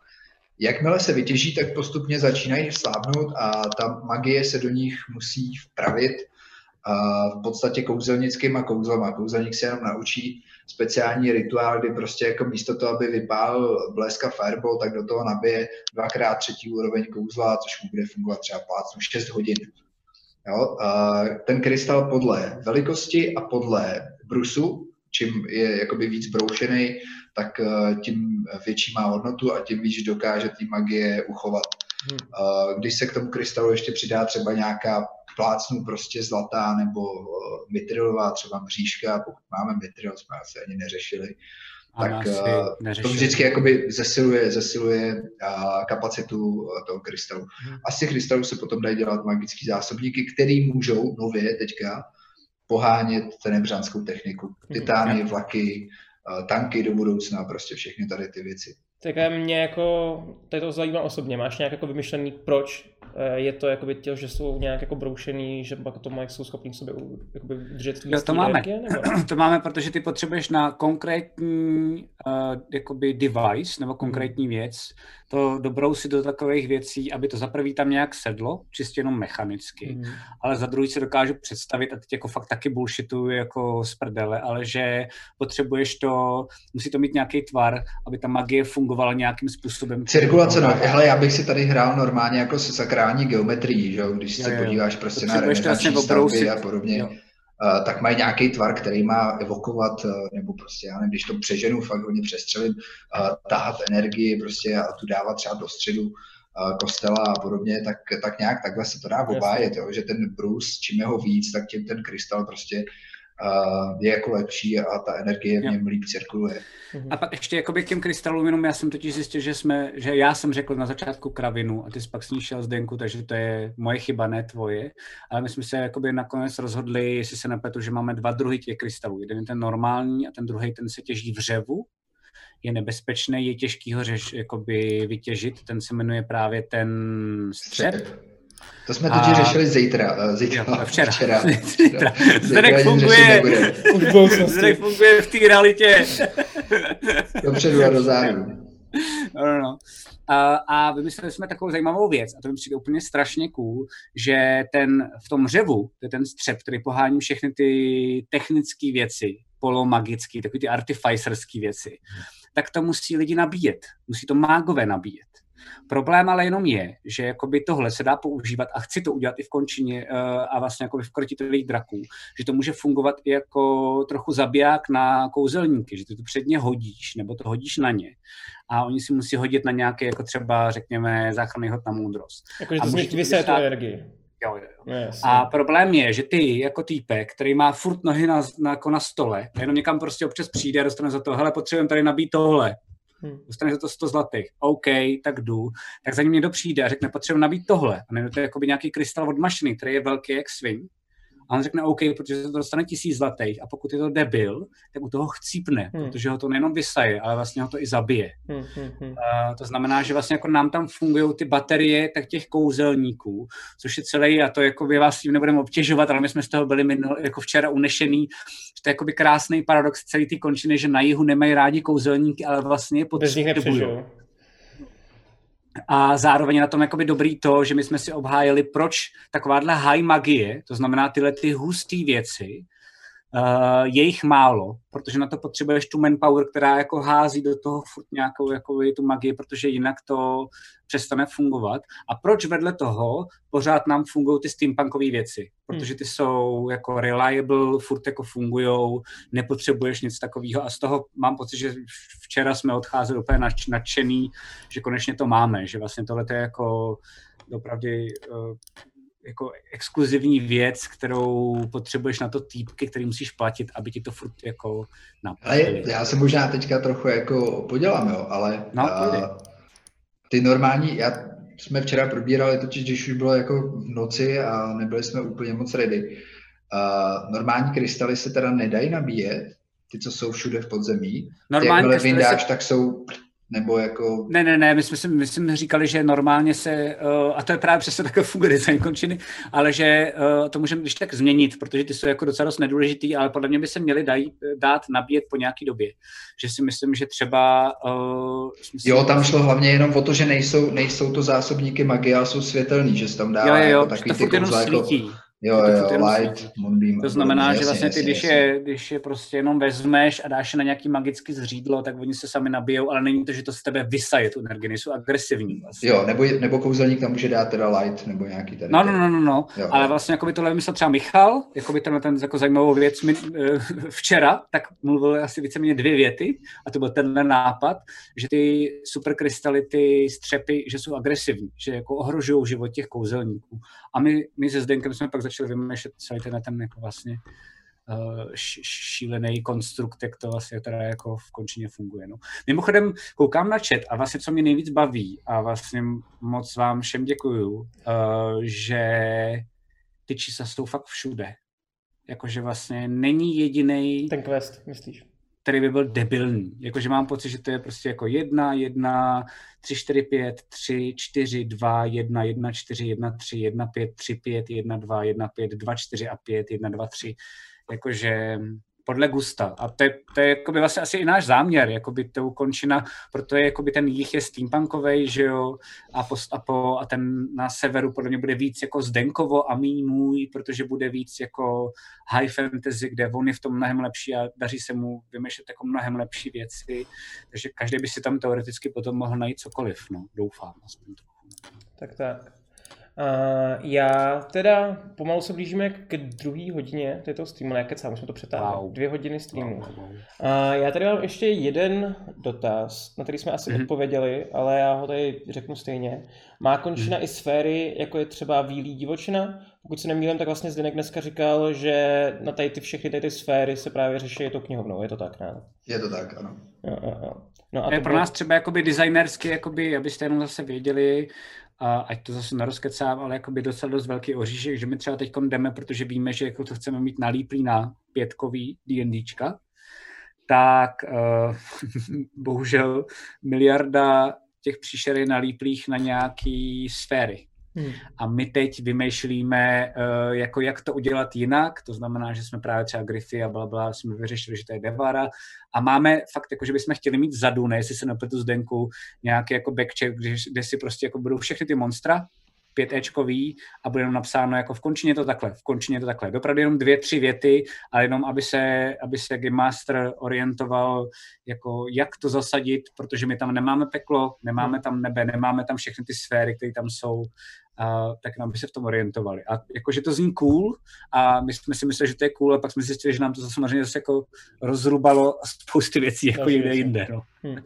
Jakmile se vytěží, tak postupně začínají slábnout a ta magie se do nich musí vpravit a v podstatě kouzelnickýma kouzlama. Kouzelník se jenom naučí speciální rituál, kdy prostě jako místo toho, aby vypálil blesk a fireball, tak do toho nabije dvakrát třetí úroveň kouzla, což mu bude fungovat třeba plácnu 6 hodin. Jo? A ten krystal podle velikosti a podle brusu, čím je jakoby víc broušený, tak eh, tím větší má hodnotu a tím víc dokáže ty magie uchovat. Hm. Eh, Když se k tomu krystalu ještě přidá třeba nějaká plácnu prostě zlatá nebo eh, mitrilová, třeba mřížka, pokud máme mitril, jsme asi ani neřešili, tak eh, to vždycky jakoby zesiluje, zesiluje a, kapacitu eh, toho krystalu. A z těch krystalů se potom dají dělat magické zásobníky, které můžou nově teďka pohánět tenebřanskou techniku. Titány, vlaky, eh, tanky do budoucna, prostě všechny tady ty věci. Tak mě jako, tady to zajímá osobně, máš nějak jako vymyšlený, proč Eh, je to jakoby to, že jsou nějak jako broušený, že pak to mají, jsou schopní sobě jakoby držet jo, to máme. Energie, nebo? to máme, protože ty potřebuješ na konkrétní uh, jakoby device nebo konkrétní věc to dobrou si do takových věcí, aby to za prvý tam nějak sedlo, čistě jenom mechanicky, mm. ale za druhý si dokážu představit, a teď jako fakt taky bullshitu jako z prdele, ale že potřebuješ to, musí to mít nějaký tvar, aby ta magie fungovala nějakým způsobem. Cirkulace, no, hele, já bych si tady hrál normálně jako se sakrální geometrii, že? když jo, se jo. podíváš prostě na renesanční stavby a podobně. Jo tak mají nějaký tvar, který má evokovat, uh, nebo prostě, já nevím, když to přeženu, fakt hodně přestřelím, uh, tahat energii prostě a tu dávat třeba do středu kostela a podobně, tak, tak nějak takhle se to dá obájet, jo? že ten Bruce, čím jeho víc, tak tím ten krystal prostě je jako lepší a ta energie v něm líp cirkuluje. A pak ještě jakoby k těm krystalům, jenom já jsem totiž zjistil, že jsme, že já jsem řekl na začátku kravinu a ty jsi pak s ní šel Zdenku, takže to je moje chyba, ne tvoje. Ale my jsme se jakoby nakonec rozhodli, jestli se nepletu, že máme dva druhy těch krystalů. Jeden je ten normální a ten druhý ten se těží v řevu, je nebezpečný, je těžký ho řeš, jakoby vytěžit, ten se jmenuje právě ten střep. To jsme totiž a... řešili zítra. Eh, zítra jo, včera. včera. Zítra. Zdenek funguje, Zdenek funguje v té realitě. Dopředu a do. No, no, no. A, a vymysleli jsme takovou zajímavou věc, a to mi přijde úplně strašně cool, že ten v tom řevu, to je ten střep, který pohání všechny ty technické věci, polomagické, takové ty artificerské věci, tak to musí lidi nabíjet. Musí to mágové nabíjet. Problém ale jenom je, že jakoby tohle se dá používat a chci to udělat i v končině uh, a vlastně jakoby v krotitelých draků, že to může fungovat i jako trochu zabiják na kouzelníky, že ty to předně hodíš nebo to hodíš na ně a oni si musí hodit na nějaké jako třeba řekněme záchranný hod na moudrost. Jako, že to z nich energii. Jo, jo. No, a problém je, že ty jako týpek, který má furt nohy na, na, jako na stole, jenom někam prostě občas přijde a dostane za to, hele, potřebujeme tady nabít tohle. Hmm. Dostane za to 100 zlatých. OK, tak jdu. Tak za ním někdo přijde a řekne, potřebuji nabít tohle. A to je jakoby nějaký krystal od mašiny, který je velký jak svin. A on řekne OK, protože to dostane tisíc zlatých a pokud je to debil, tak u toho chcípne, hmm. protože ho to nejenom vysaje, ale vlastně ho to i zabije. Hmm, hmm, hmm. A to znamená, že vlastně jako nám tam fungují ty baterie tak těch kouzelníků, což je celý, a to jako by vás tím nebudeme obtěžovat, ale my jsme z toho byli minul, jako včera unešený, že to je jakoby krásný paradox celý ty končiny, že na jihu nemají rádi kouzelníky, ale vlastně je potřebují. A zároveň na tom jakoby dobrý to, že my jsme si obhájili, proč takováhle high magie, to znamená tyhle ty husté věci, uh, je jich málo, protože na to potřebuješ tu manpower, která jako hází do toho furt nějakou jako tu magii, protože jinak to přestane fungovat. A proč vedle toho pořád nám fungují ty steampunkové věci? Protože ty jsou jako reliable, furt jako fungujou, nepotřebuješ nic takového a z toho mám pocit, že včera jsme odcházeli úplně nadšený, že konečně to máme, že vlastně tohle je jako opravdu uh, jako exkluzivní věc, kterou potřebuješ na to týpky, který musíš platit, aby ti to furt jako naplnili. Já se možná teďka trochu jako podělám, jo, ale no, uh, ty normální, já jsme včera probírali, totiž když už bylo jako v noci a nebyli jsme úplně moc ready. Uh, normální krystaly se teda nedají nabíjet, ty, co jsou všude v podzemí. Normální ty, jakmile vyndáš, se... tak jsou nebo jako... Ne, ne, ne, my jsme, si, my jsme říkali, že normálně se, uh, a to je právě přesně takové funguje design končiny, ale že uh, to můžeme když tak změnit, protože ty jsou jako docela dost nedůležitý, ale podle mě by se měli daj, dát nabíjet po nějaký době. Že si myslím, že třeba... Uh, jo, tam šlo hlavně jenom o to, že nejsou, nejsou to zásobníky magie, ale jsou světelný, že se tam dá jo, jo, jako takový ty kouzla, jako, Jo, jo, light, moonbeam. To znamená, že vlastně ty, když je, když je prostě jenom vezmeš a dáš je na nějaký magický zřídlo, tak oni se sami nabijou, ale není to, že to z tebe vysaje tu energii, nejsou agresivní. Vlastně. Jo, nebo, nebo kouzelník tam může dát teda light, nebo nějaký tady. No, no, no, no, no. Jo, ale vlastně jako by tohle vymyslel třeba Michal, jako by tenhle ten jako zajímavou věc mi, eh, včera, tak mluvil asi víceméně dvě věty a to byl tenhle nápad, že ty superkrystaly, ty střepy, že jsou agresivní, že jako ohrožují život těch kouzelníků. A my, my se Zdenkem jsme pak začali vymýšlet celý ten, ten jako vlastně uh, šílený konstrukt, jak to vlastně teda jako v končině funguje. No. Mimochodem, koukám na chat a vlastně, co mě nejvíc baví a vlastně moc vám všem děkuju, uh, že ty čísla jsou fakt všude. Jakože vlastně není jediný. Ten quest, myslíš? Který by byl debilní. Jakože mám pocit, že to je prostě jako jedna, jedna, tři, čtyři, pět, tři, čtyři, dva, jedna, jedna, čtyři, jedna, tři, jedna, pět, tři, pět, jedna, dva, jedna, pět, dva, čtyři a pět, jedna, dva, tři. Jakože podle gusta. A to je, to je jakoby vlastně asi i náš záměr, jakoby to končina, proto je jakoby ten jich je steampunkovej, že jo, a, post, a, po, a ten na severu podle mě bude víc jako Zdenkovo a mý můj, protože bude víc jako high fantasy, kde on je v tom mnohem lepší a daří se mu vymýšlet jako mnohem lepší věci, takže každý by si tam teoreticky potom mohl najít cokoliv, no, doufám. Aspoň trochu. Tak tak. Uh, já teda pomalu se blížíme k druhé hodině této streamu, ne kecám, jsme to přetáhli. Wow. Dvě hodiny streamu. Wow, wow. Uh, já tady mám ještě jeden dotaz, na který jsme asi Mhm. odpověděli, ale já ho tady řeknu stejně. Má končina Mhm. i sféry, jako je třeba Výlí divočina? Pokud se nemýlím, tak vlastně Zdeněk dneska říkal, že na tady ty všechny tady ty sféry se právě řeší to knihovnou, je to tak, ne? Je to tak, ano. Jo, jo, jo. No a To je to pro bylo- nás třeba jakoby designersky, jakoby, abyste jenom zase věděli, a ať to zase nerozkecám, ale jakoby docela dost velký oříšek, že my třeba teď jdeme, protože víme, že jako to chceme mít nalíplý na pětkový D&Dčka, tak uh, bohužel miliarda těch příšer je nalíplých na nějaký sféry. Hmm. A my teď vymýšlíme, uh, jako jak to udělat jinak, to znamená, že jsme právě třeba Griffy a bla, bla jsme vyřešili, že to je Devara a máme fakt, jako, že bychom chtěli mít vzadu, ne, jestli se nepletu z Denku, nějaký jako backcheck, kde, kde si prostě jako budou všechny ty monstra, pět Ečkový a bude jenom napsáno jako v končině to takhle, v končině to takhle. Dopravdy jenom dvě, tři věty, ale jenom aby se, aby se Game Master orientoval, jako jak to zasadit, protože my tam nemáme peklo, nemáme tam nebe, nemáme tam všechny ty sféry, které tam jsou, a, tak nám by se v tom orientovali. A jakože to zní cool a my jsme si mysleli, že to je cool a pak jsme zjistili, že nám to zase samozřejmě zase jako rozrubalo spousty věcí jako Další někde věci. jinde. No. Hm,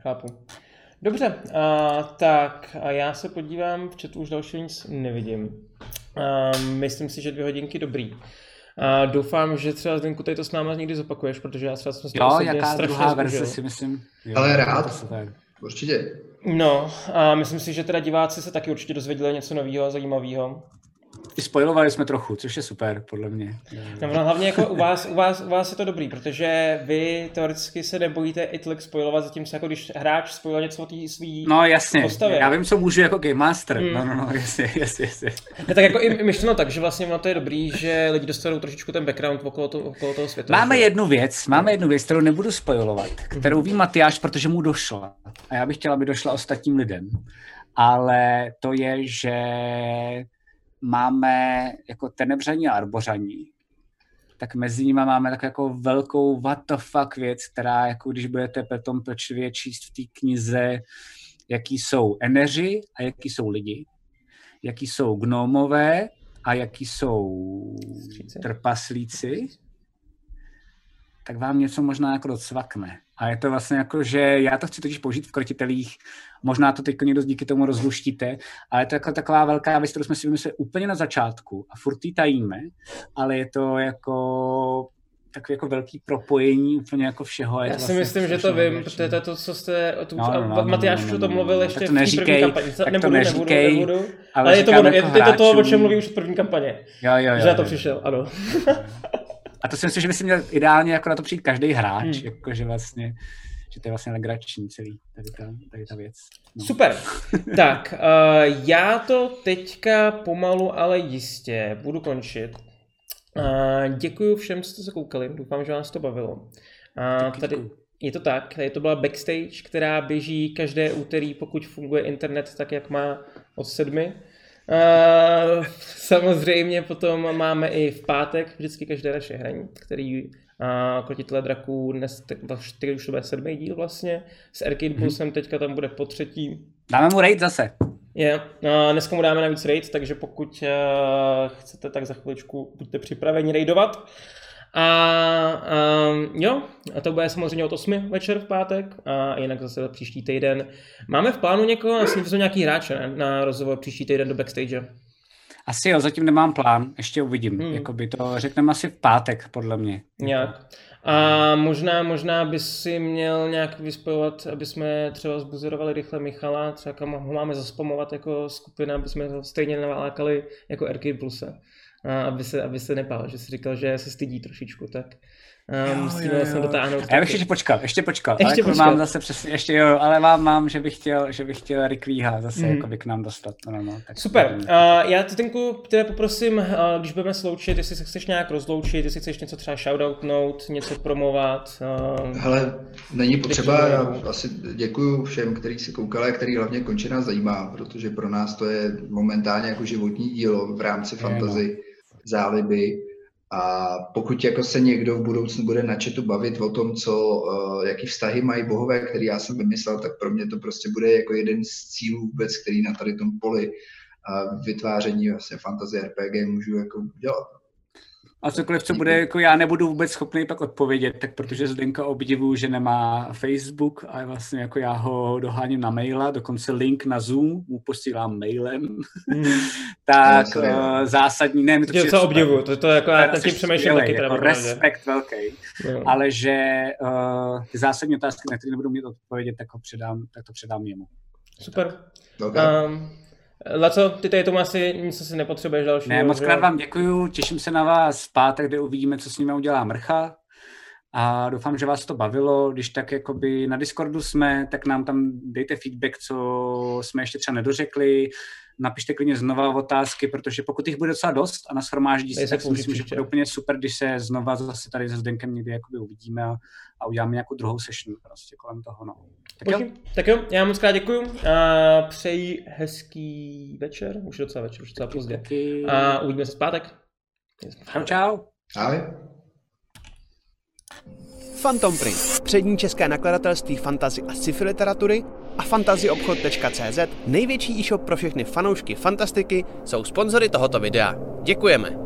chápu. Dobře, a, tak a já se podívám, v chatu už další nic nevidím. A, myslím si, že dvě hodinky dobrý. A doufám, že třeba Zdenku tady to s náma někdy zopakuješ, protože já třeba jsem si to Jo, jaká strašně druhá verze zkusil. si myslím. Jo, Ale to rád. Určitě. No, a myslím si, že teda diváci se taky určitě dozvěděli něco nového a zajímavého. I spoilovali jsme trochu, což je super, podle mě. No, no, hlavně jako u vás, u, vás, u vás je to dobrý, protože vy teoreticky se nebojíte i tolik spojovat, zatímco jako když hráč spojil něco o té svý No jasně, postavě. já vím, co můžu jako Game Master. Hmm. No, no, no, jasně, jasně, jasně. Ne, tak jako i myšleno tak, že vlastně ono to je dobrý, že lidi dostanou trošičku ten background okolo, to, okolo toho světa. Máme že? jednu věc, máme jednu věc, kterou nebudu spojovat, kterou ví Matyáš, protože mu došla. A já bych chtěla, aby došla ostatním lidem. Ale to je, že máme jako tenebřaní a arbořaní. Tak mezi nimi máme tak jako velkou what the fuck věc, která jako když budete potom pečlivě číst v té knize, jaký jsou eneři a jaký jsou lidi, jaký jsou gnomové a jaký jsou trpaslíci, tak vám něco možná jako docvakne. A je to vlastně jako, že já to chci totiž použít v krotitelích, možná to teď někdo díky tomu rozluštíte, ale je to jako taková velká věc, kterou jsme si vymysleli úplně na začátku a furt ji tajíme, ale je to jako takové jako velký propojení úplně jako všeho. Já to si vlastně myslím, že to vím, protože to je to, co jste... To, No, no, no, no, Matyáš no, už o tom no, mluvil no, ještě to v neříkej, kampani. tak to nebudu, neříkej, nebudu, nebudu. ale Ale je to, ono, je, jako je to to, o čem mluví už od první kampaně. Jo, jo, jo, Že na to jo. přišel, ano. A to si myslím, že by si měl ideálně jako na to přijít každý hráč, Hmm. jakože vlastně, že to je vlastně legrační celý, tady ta, tady ta věc. No. Super. tak, uh, já to teďka pomalu, ale jistě budu končit. Uh, děkuji všem, co jste se koukali. Doufám, že vás to bavilo. Uh, tady je to tak, tady to byla backstage, která běží každé úterý, pokud funguje internet tak, jak má od sedmi. Uh, samozřejmě potom máme i v pátek vždycky každé naše hraní, který uh, Krotitele draků, dnes, teď už to bude sedmý díl vlastně, s Arcade Pulsem teďka tam bude po třetí, Dáme mu raid zase. je, a dneska mu dáme navíc raid, takže pokud uh, chcete, tak za chviličku buďte připraveni raidovat. A um, jo, a to bude samozřejmě od 8 večer v pátek a jinak zase příští týden. Máme v plánu někoho, asi to jsou nějaký hráče ne? na rozhovor příští týden do backstage. Asi jo, zatím nemám plán, ještě uvidím. Hmm. Jakoby to řekneme asi v pátek, podle mě. Nějak. A možná, možná by si měl nějak vyspojovat, aby jsme třeba zbuzerovali rychle Michala, třeba kam ho máme zaspamovat jako skupina, aby jsme ho stejně nalákali jako Arcade Pluse. Aby se, aby se nepál, že si říkal, že se stydí trošičku, tak um, musíme jo, jo. vlastně dotáhnout. A já bych ještě počkal, ještě počkal. Ještě ale jako počkal. mám zase přesně, ještě jo, ale mám, mám, že bych chtěl, že bych chtěl Rick Víha zase mm. k nám dostat. No, no, tak Super. uvidíme. Uh, já Titinku tebe poprosím, uh, když budeme sloučit, jestli se chceš nějak rozloučit, jestli chceš něco třeba shoutoutnout, něco promovat. Uh, Hele, není potřeba, já asi děkuju všem, kteří se koukali a který hlavně končina zajímá, protože pro nás to je momentálně jako životní dílo v rámci no. Záliby a pokud jako se někdo v budoucnu bude na chatu bavit o tom, co, uh, jaký vztahy mají bohové, který já jsem vymyslel, tak pro mě to prostě bude jako jeden z cílů vůbec, který na tady tom poli a vytváření vlastně fantasy RPG můžu jako udělat. A cokoliv, co bude, jako já nebudu vůbec schopný pak odpovědět, tak protože Zdenka obdivuju, že nemá Facebook a vlastně jako já ho doháním na maila, dokonce link na Zoom mu posílám mailem, mm, tak No, uh, zásadní, ne, mi to přijde super. obdivuju, to, to jako já taky přemýšlím taky jako respekt velký, Jo. ale že uh, ty zásadní otázky, na které nebudu mít odpovědět, tak, ho předám, tak to předám jemu. Super. Okay. Um, Laco, ty tady tomu asi nic asi nepotřebuješ dalšího. Ne, moc krát vám děkuju, těším se na vás v pátek, kde uvidíme, co s nimi udělá Mrcha. A doufám, že vás to bavilo. Když tak jakoby na Discordu jsme, tak nám tam dejte feedback, co jsme ještě třeba nedořekli. Napište klidně znova otázky, protože pokud jich bude docela dost a nashromáždí se, tak si myslím, že bude úplně super, když se znova zase tady se Zdenkem někdy jakoby uvidíme a, a uděláme nějakou druhou session prostě kolem toho. No. Tak jo. Tak jo, já moc krát děkuju a přeji hezký večer, už je docela večer, už je docela pozdě. taky. A uvidíme se v pátek. Čau, čau. Ahoj. Phantom Print, přední české nakladatelství fantazy a sci-fi literatury a fantazyobchod.cz, největší e-shop pro všechny fanoušky fantastiky, jsou sponzory tohoto videa. Děkujeme.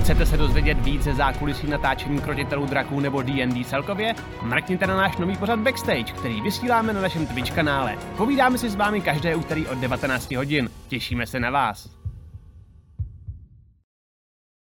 Chcete se dozvědět víc ze zákulisí natáčení krotitelů draků nebo D&D celkově? Mrkněte na náš nový pořad Backstage, který vysíláme na našem Twitch kanále. Povídáme si s vámi každé úterý od 19 hodin. Těšíme se na vás.